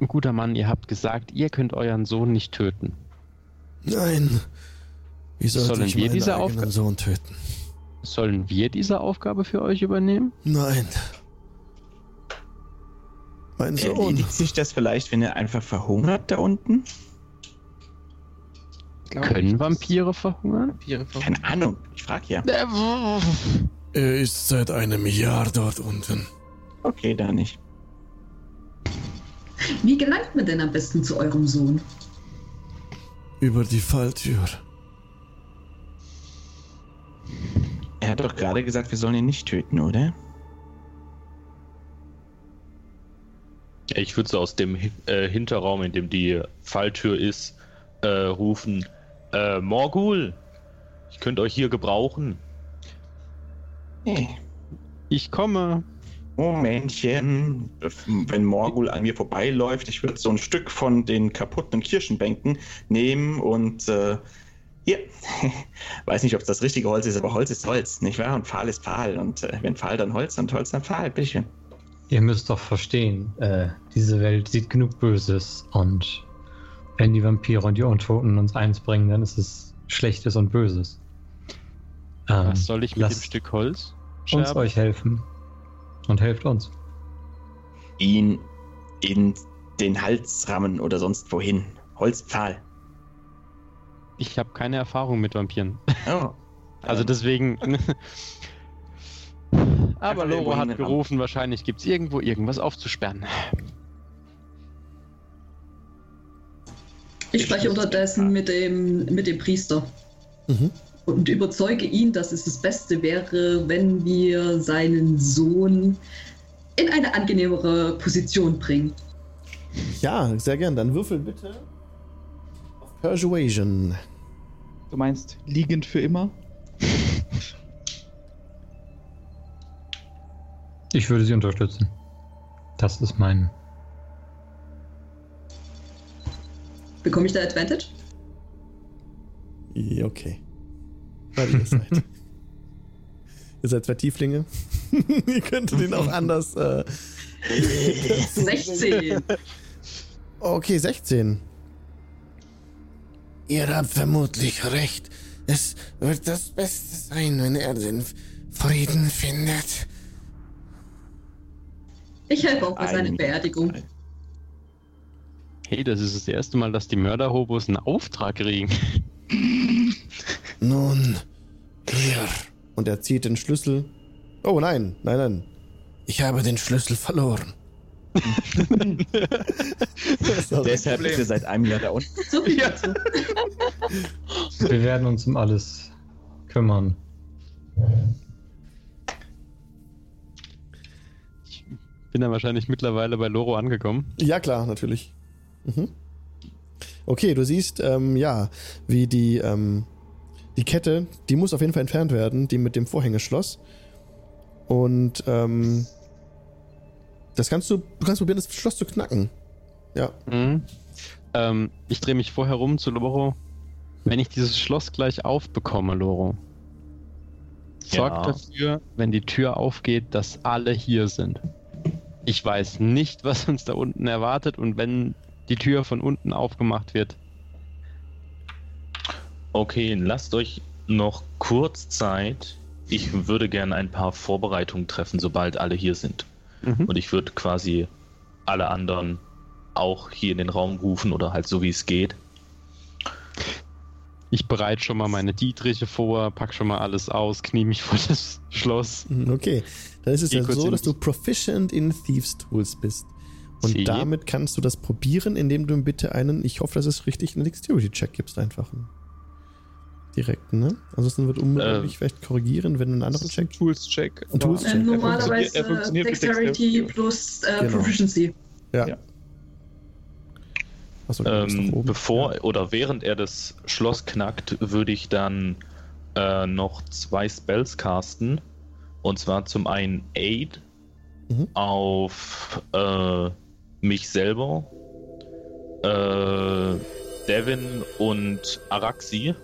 ein guter Mann, ihr habt gesagt, ihr könnt euren Sohn nicht töten. Nein. Wie sollte Sollen ich wir meinen diese eigenen Aufgabe- Sohn töten? Sollen wir diese Aufgabe für euch übernehmen? Nein. Mein Sohn. Erledigt sich das vielleicht, wenn er einfach verhungert da unten? Glaub Können Vampire verhungern? Vampire verhungern? Keine Ahnung, ich frage ja. Er ist seit einem Jahr dort unten. Okay, da nicht. Wie gelangt man denn am besten zu eurem Sohn? Über die Falltür. Er hat doch gerade gesagt, wir sollen ihn nicht töten, oder? Ich würde so aus dem äh, Hinterraum, in dem die Falltür ist, äh, rufen: äh, Morgul, ich könnte euch hier gebrauchen. Hey, Ich komme. Momentchen. Wenn Morgul an mir vorbeiläuft, ich würde so ein Stück von den kaputten Kirschenbänken nehmen und äh, hier. Weiß nicht, ob es das richtige Holz ist, aber Holz ist Holz, nicht wahr? Und Pfahl ist Pfahl. Und äh, wenn Pfahl, dann Holz und Holz, dann Pfahl. Bitteschön. Ihr müsst doch verstehen, äh, diese Welt sieht genug Böses und wenn die Vampire und die Untoten uns eins bringen, dann ist es Schlechtes und Böses. Ähm, Was soll ich mit dem Stück Holz? uns scherben? euch helfen und helft uns. Ihn in den Hals rammen oder sonst wohin. Holz, Pfahl. Ich habe keine Erfahrung mit Vampiren. Oh. Also deswegen. Aber Loro hat gerufen, wahrscheinlich gibt es irgendwo irgendwas aufzusperren. Ich spreche unterdessen mit dem, mit dem Priester Mhm. und überzeuge ihn, dass es das Beste wäre, wenn wir seinen Sohn in eine angenehmere Position bringen. Ja, sehr gern. Dann würfel bitte auf Persuasion. Du meinst liegend für immer? Ich würde sie unterstützen. Das ist mein. Bekomme ich da Advantage? Ja, okay. Weil ihr seid. ihr seid zwei Tieflinge. ihr könntet ihn auch anders. Äh, 16. okay, 16. Ihr habt vermutlich recht. Es wird das Beste sein, wenn er den Frieden findet. Ich helfe auch bei seiner Ein- Beerdigung. Hey, das ist das erste Mal, dass die Mörderhobos einen Auftrag kriegen. Nun, hier. Und er zieht den Schlüssel. Oh nein, nein, nein. Ich habe den Schlüssel verloren. Deshalb ist er seit einem Jahr da unten. So dazu. Wir werden uns um alles kümmern. Ich bin dann wahrscheinlich mittlerweile bei Loro angekommen. Ja, klar, natürlich. Mhm. Okay, du siehst, ähm, ja, wie die, ähm, die Kette, die muss auf jeden Fall entfernt werden, die mit dem Vorhängeschloss. Und ähm, das kannst du, du kannst probieren, das Schloss zu knacken. Ja. Mhm. Ähm, ich drehe mich vorher rum zu Loro. Wenn ich dieses Schloss gleich aufbekomme, Loro, sorg Ja. dafür, wenn die Tür aufgeht, dass alle hier sind. Ich weiß nicht, was uns da unten erwartet und wenn die Tür von unten aufgemacht wird, Okay, lasst euch noch kurz Zeit. Ich würde gerne ein paar Vorbereitungen treffen, sobald alle hier sind. Mhm. Und ich würde quasi alle anderen auch hier in den Raum rufen oder halt so wie es geht. ich bereite schon mal meine Dietriche vor, pack schon mal alles aus, knie mich vor das Schloss. Okay, dann ist es ja so, dass du proficient in Thieves Tools bist. Und Sie. damit kannst du das probieren, indem du ihm bitte einen, ich hoffe, dass es richtig, einen Dexterity-Check gibst einfach. Direkt, ne? Ansonsten wird unmöglich Ähm. vielleicht korrigieren, wenn du einen anderen Check. Tools-Check. Ein Tools- Äh, Er normalerweise er funktioniert mit Dexterity Dexterity. plus äh, Genau. Proficiency. Ja. Ja. Achso, Ähm, bevor Ja. oder während er das Schloss knackt, würde ich dann äh, noch zwei Spells casten. Und zwar zum einen Aid Mhm. auf äh, mich selber, äh, Devin und Araxi.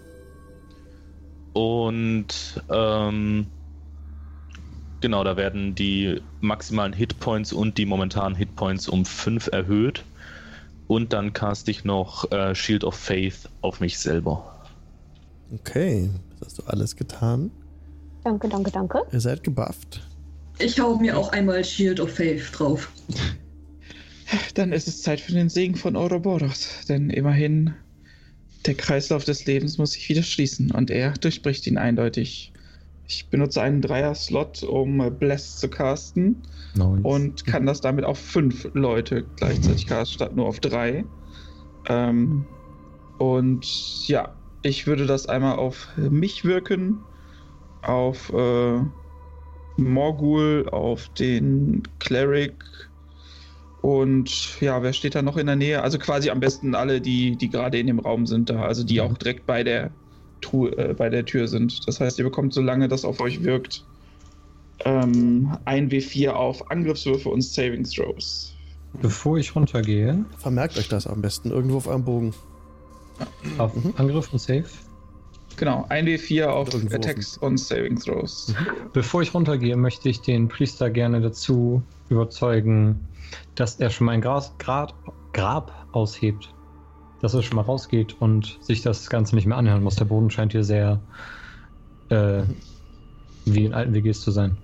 Und ähm, genau, da werden die maximalen Hitpoints und die momentanen Hitpoints um 5 erhöht. Und dann cast ich noch äh, Shield of Faith auf mich selber. Okay, das hast du alles getan. Danke, danke, danke. Ihr seid gebufft. Ich hau mir auch einmal Shield of Faith drauf. Dann ist es Zeit für den Segen von Ouroboros. Denn immerhin, der Kreislauf des Lebens muss sich wieder schließen und er durchbricht ihn eindeutig. Ich benutze einen Dreier-Slot, um Bless zu casten Nice. und kann das damit auf fünf Leute gleichzeitig casten, statt nur auf drei. Ähm, und ja, ich würde das einmal auf mich wirken, auf äh, Morgul, auf den Cleric und ja, wer steht da noch in der Nähe? Also quasi am besten alle, die, die gerade in dem Raum sind da, also die auch direkt bei der, Tru äh, bei der Tür sind. Das heißt, ihr bekommt, solange das auf euch wirkt, ähm, ein W4 auf Angriffswürfe und Saving Throws. Bevor ich runtergehe, Vermerkt euch das am besten irgendwo auf eurem Bogen. auf Mhm. Angriff und Save. Genau, ein W4 auf Irgendwo Attacks und Saving Throws. Bevor ich runtergehe, möchte ich den Priester gerne dazu überzeugen, dass er schon mal ein Gras, Grad, Grab aushebt. Dass er schon mal rausgeht und sich das Ganze nicht mehr anhören muss. Der Boden scheint hier sehr äh, wie in alten WGs zu sein.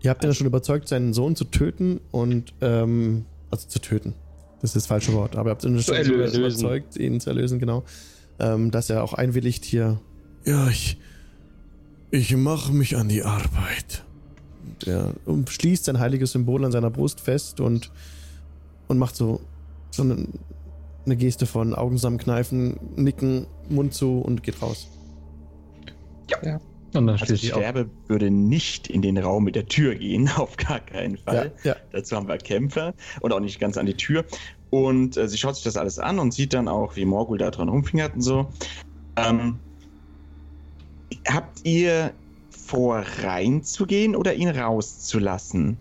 Ihr habt ihn ja schon überzeugt, seinen Sohn zu töten und, ähm, also zu töten. Das ist das falsche Wort, aber ihr habt ihn schon erlösen. überzeugt, ihn zu erlösen, genau. Ähm, dass er auch einwilligt hier. Ja, ich. Ich mache mich an die Arbeit. Er umschließt sein heiliges Symbol an seiner Brust fest und, und macht so, so eine, eine Geste von Augen zusammenkneifen, nicken, Mund zu und geht raus. Und dann Also steht sie auf. Sterbe würde nicht in den Raum mit der Tür gehen, auf gar keinen Fall. Ja, ja. Dazu haben wir Kämpfer und auch nicht ganz an die Tür. Und äh, sie schaut sich das alles an und sieht dann auch, wie Morgul da dran rumfingert und so. Ähm, habt ihr vor, reinzugehen oder ihn rauszulassen?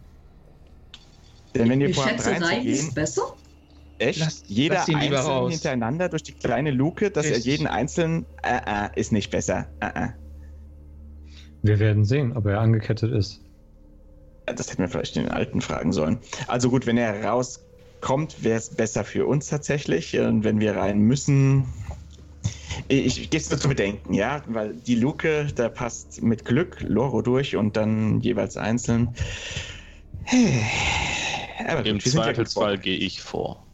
Denn wenn ihr ich vorhabt, schätze, rein ist reinzugehen, besser. echt, Lass- jeder lass einzeln raus. hintereinander durch die kleine Luke, dass Richtig. er jeden einzelnen, äh, äh, ist nicht besser. Äh, äh. Wir werden sehen, ob er angekettet ist. Das hätten wir vielleicht den Alten fragen sollen. Also gut, wenn er rauskommt, wäre es besser für uns tatsächlich. Und wenn wir rein müssen. Ich, ich gebe es nur zu bedenken, ja, weil die Luke, da passt mit Glück Loro durch und dann jeweils einzeln. Aber Im gut, ja Zweifelsfall gezwungen. gehe ich vor.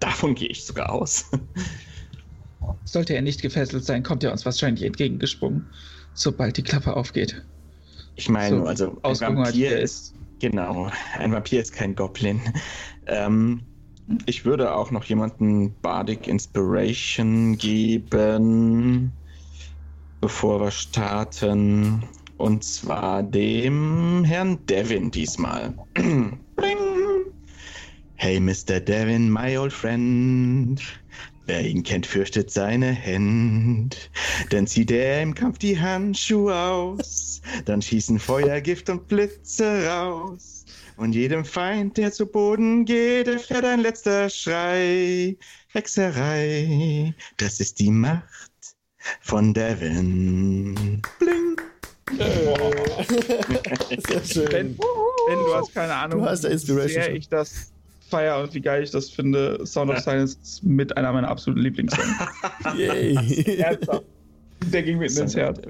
Davon gehe ich sogar aus. Sollte er nicht gefesselt sein, kommt er uns wahrscheinlich entgegengesprungen, sobald die Klappe aufgeht. Ich meine, So, also ein Vampir ist. Genau, ein Vampir ist kein Goblin. Ähm, ich würde auch noch jemanden Bardic Inspiration geben, bevor wir starten. Und zwar dem Herrn Devin diesmal. Bling. Hey, Mr. Devin, my old friend. Wer ihn kennt, fürchtet seine Hände. Denn zieht er im Kampf die Handschuhe aus, dann schießen Feuergift und Blitze raus. Und jedem Feind, der zu Boden geht, erfährt ein letzter Schrei. Hexerei, das ist die Macht von Devin. Bling. Sehr schön. Wenn, wenn du hast keine Ahnung, Du hast da wie Inspiration sehr ich das feier und wie geil ich das finde. Sound of Silence ist mit einer meiner absoluten Lieblingssongs. Yay. Ernsthaft. Der ging mitten ins Herz.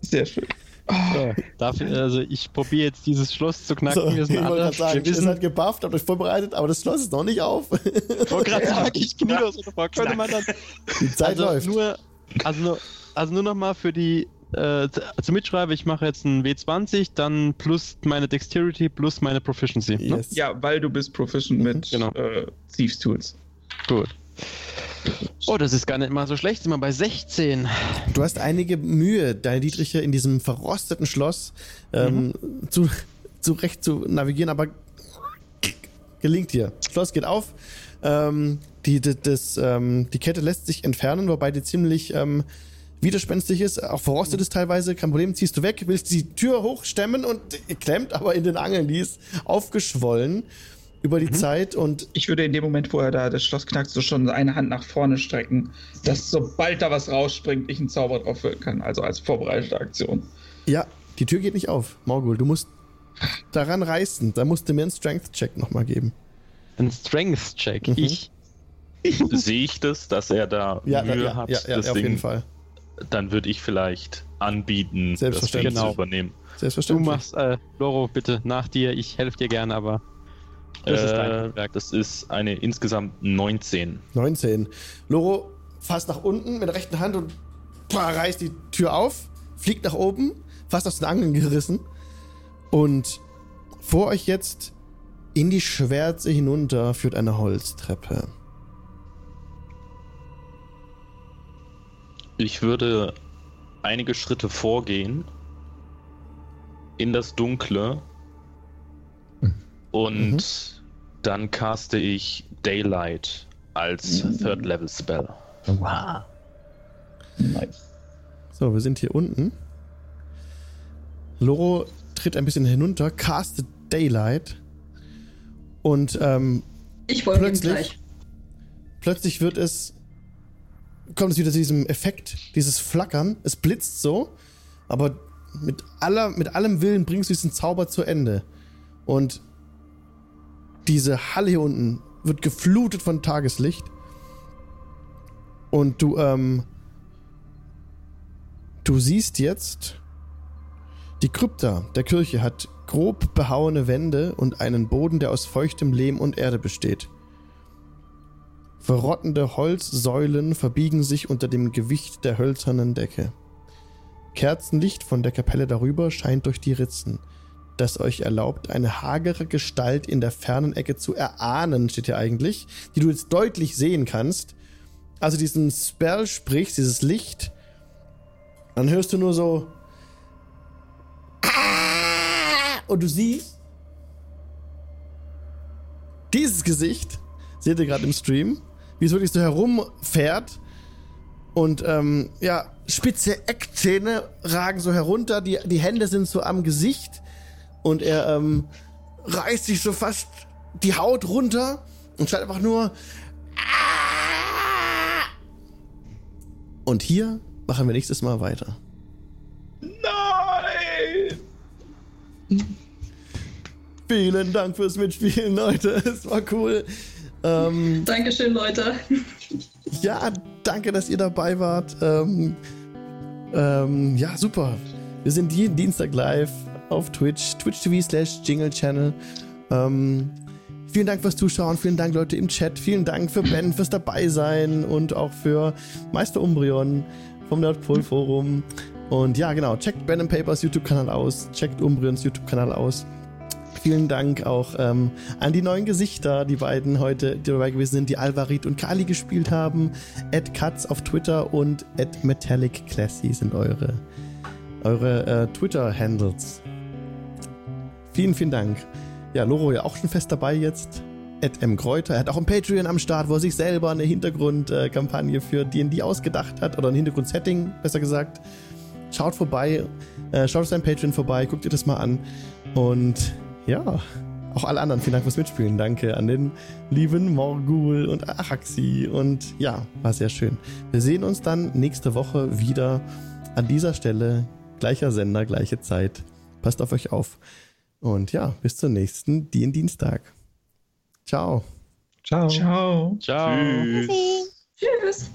Sehr schön. So, dafür, also ich probiere jetzt dieses Schloss zu knacken. So, wir ich sind wollte sagen, wir ihr wissen, seid gebufft, habt euch vorbereitet, aber das Schloss ist noch nicht auf. ich wollte gerade sagen, ich knie das oder könnte man dann Die Zeit also läuft. Nur, also nur, also nur noch mal für die äh, zum Mitschreiben, ich mache jetzt ein W20, dann plus meine Dexterity plus meine Proficiency. Ne? Yes. Ja, weil du bist proficient mit Genau. äh, Thieves Tools. Gut. Oh, das ist gar nicht mal so schlecht, sind wir bei 16. Du hast einige Mühe, deine Dietriche in diesem verrosteten Schloss ähm, zu, zurecht zu navigieren, aber gelingt dir. Das Schloss geht auf. Ähm, die, die, das, ähm, die Kette lässt sich entfernen, wobei die ziemlich ähm, widerspenstig ist, auch verrostet ist teilweise. Kein Problem, ziehst du weg, willst die Tür hochstemmen und klemmt aber in den Angeln. Die ist aufgeschwollen über die Zeit und Ich würde in dem Moment, wo er da das Schloss knackt, so schon eine Hand nach vorne strecken, dass sobald da was rausspringt, ich einen Zauber drauf wirken kann. Also als vorbereitete Aktion. ja, die Tür geht nicht auf. Morgul, du musst daran reißen. Da musst du mir einen Strength-Check nochmal geben. Ein Strength-Check. Mhm. Ich. Sehe ich das, dass er da Ja, Mühe ja, hat, ja, ja, das auf Ding, jeden Fall. Dann würde ich vielleicht anbieten, das Ding Selbstverständlich. zu Genau. übernehmen. Du Selbstverständlich. machst, äh, Loro, bitte nach dir. Ich helfe dir gerne, aber das ist dein Äh, Handwerk. das ist eine insgesamt 19. 19. Loro fasst nach unten mit der rechten Hand und pah, reißt die Tür auf, fliegt nach oben, fast aus den Angeln gerissen. Und vor euch jetzt in die Schwärze hinunter führt eine Holztreppe. Ich würde einige Schritte vorgehen in das Dunkle und Mhm. dann caste ich Daylight als Third Level Spell. Wow. Nice. So, wir sind hier unten. Loro tritt ein bisschen hinunter, castet Daylight. Und ähm, Ich Plötzlich- gleich. plötzlich wird es, kommt es wieder zu diesem Effekt, dieses Flackern. Es blitzt so, aber mit, aller, mit allem Willen bringst du diesen Zauber zu Ende. Und diese Halle hier unten wird geflutet von Tageslicht. Und du, ähm, du siehst jetzt, die Krypta der Kirche hat grob behauene Wände und einen Boden, der aus feuchtem Lehm und Erde besteht. Verrottende Holzsäulen verbiegen sich unter dem Gewicht der hölzernen Decke. Kerzenlicht von der Kapelle darüber scheint durch die Ritzen, das euch erlaubt, eine hagere Gestalt in der fernen Ecke zu erahnen, steht hier eigentlich, die du jetzt deutlich sehen kannst. Also diesen Spell sprichst, dieses Licht, dann hörst du nur so und du siehst dieses Gesicht, seht ihr gerade im Stream, wie es wirklich so herumfährt und ähm, ja, spitze Eckzähne ragen so herunter, die, die Hände sind so am Gesicht und er ähm, reißt sich so fast die Haut runter und schreit einfach nur "Ah!" und hier machen wir nächstes Mal weiter. Nein! Vielen Dank fürs Mitspielen, Leute. Es war cool. Ähm, Dankeschön, Leute. ja, danke, dass ihr dabei wart. Ähm, ähm, ja, super. Wir sind jeden Dienstag live auf Twitch, twitch.tv slash Jingle Channel. Ähm, vielen Dank fürs Zuschauen, vielen Dank, Leute im Chat, vielen Dank für Ben fürs dabei sein und auch für Meister Umbrion vom Nerdpol Forum. Und ja, genau, checkt Ben Papers YouTube-Kanal aus, checkt Umbrions YouTube-Kanal aus. Vielen Dank auch ähm, an die neuen Gesichter, die beiden heute die dabei gewesen sind, die Alvarit und Kali gespielt haben. Ed Katz auf Twitter und Ed Metallic Classy sind eure, eure äh, Twitter-Handles. Vielen, vielen Dank. ja, Loro ja auch schon fest dabei jetzt. Ed M. Kräuter. Er hat auch ein Patreon am Start, wo er sich selber eine Hintergrundkampagne für D&D ausgedacht hat. Oder ein Hintergrundsetting, besser gesagt. Schaut vorbei. Äh, schaut auf sein Patreon vorbei. Guckt ihr das mal an. Und ja, auch alle anderen, vielen Dank fürs Mitspielen. Danke an den lieben Morgul und Araxi. Und ja, war sehr schön. Wir sehen uns dann nächste Woche wieder an dieser Stelle. Gleicher Sender, gleiche Zeit. Passt auf euch auf. Und ja, bis zum nächsten Dien Dienstag. Ciao. Ciao. Ciao. Ciao. Tschüss. Tschüss.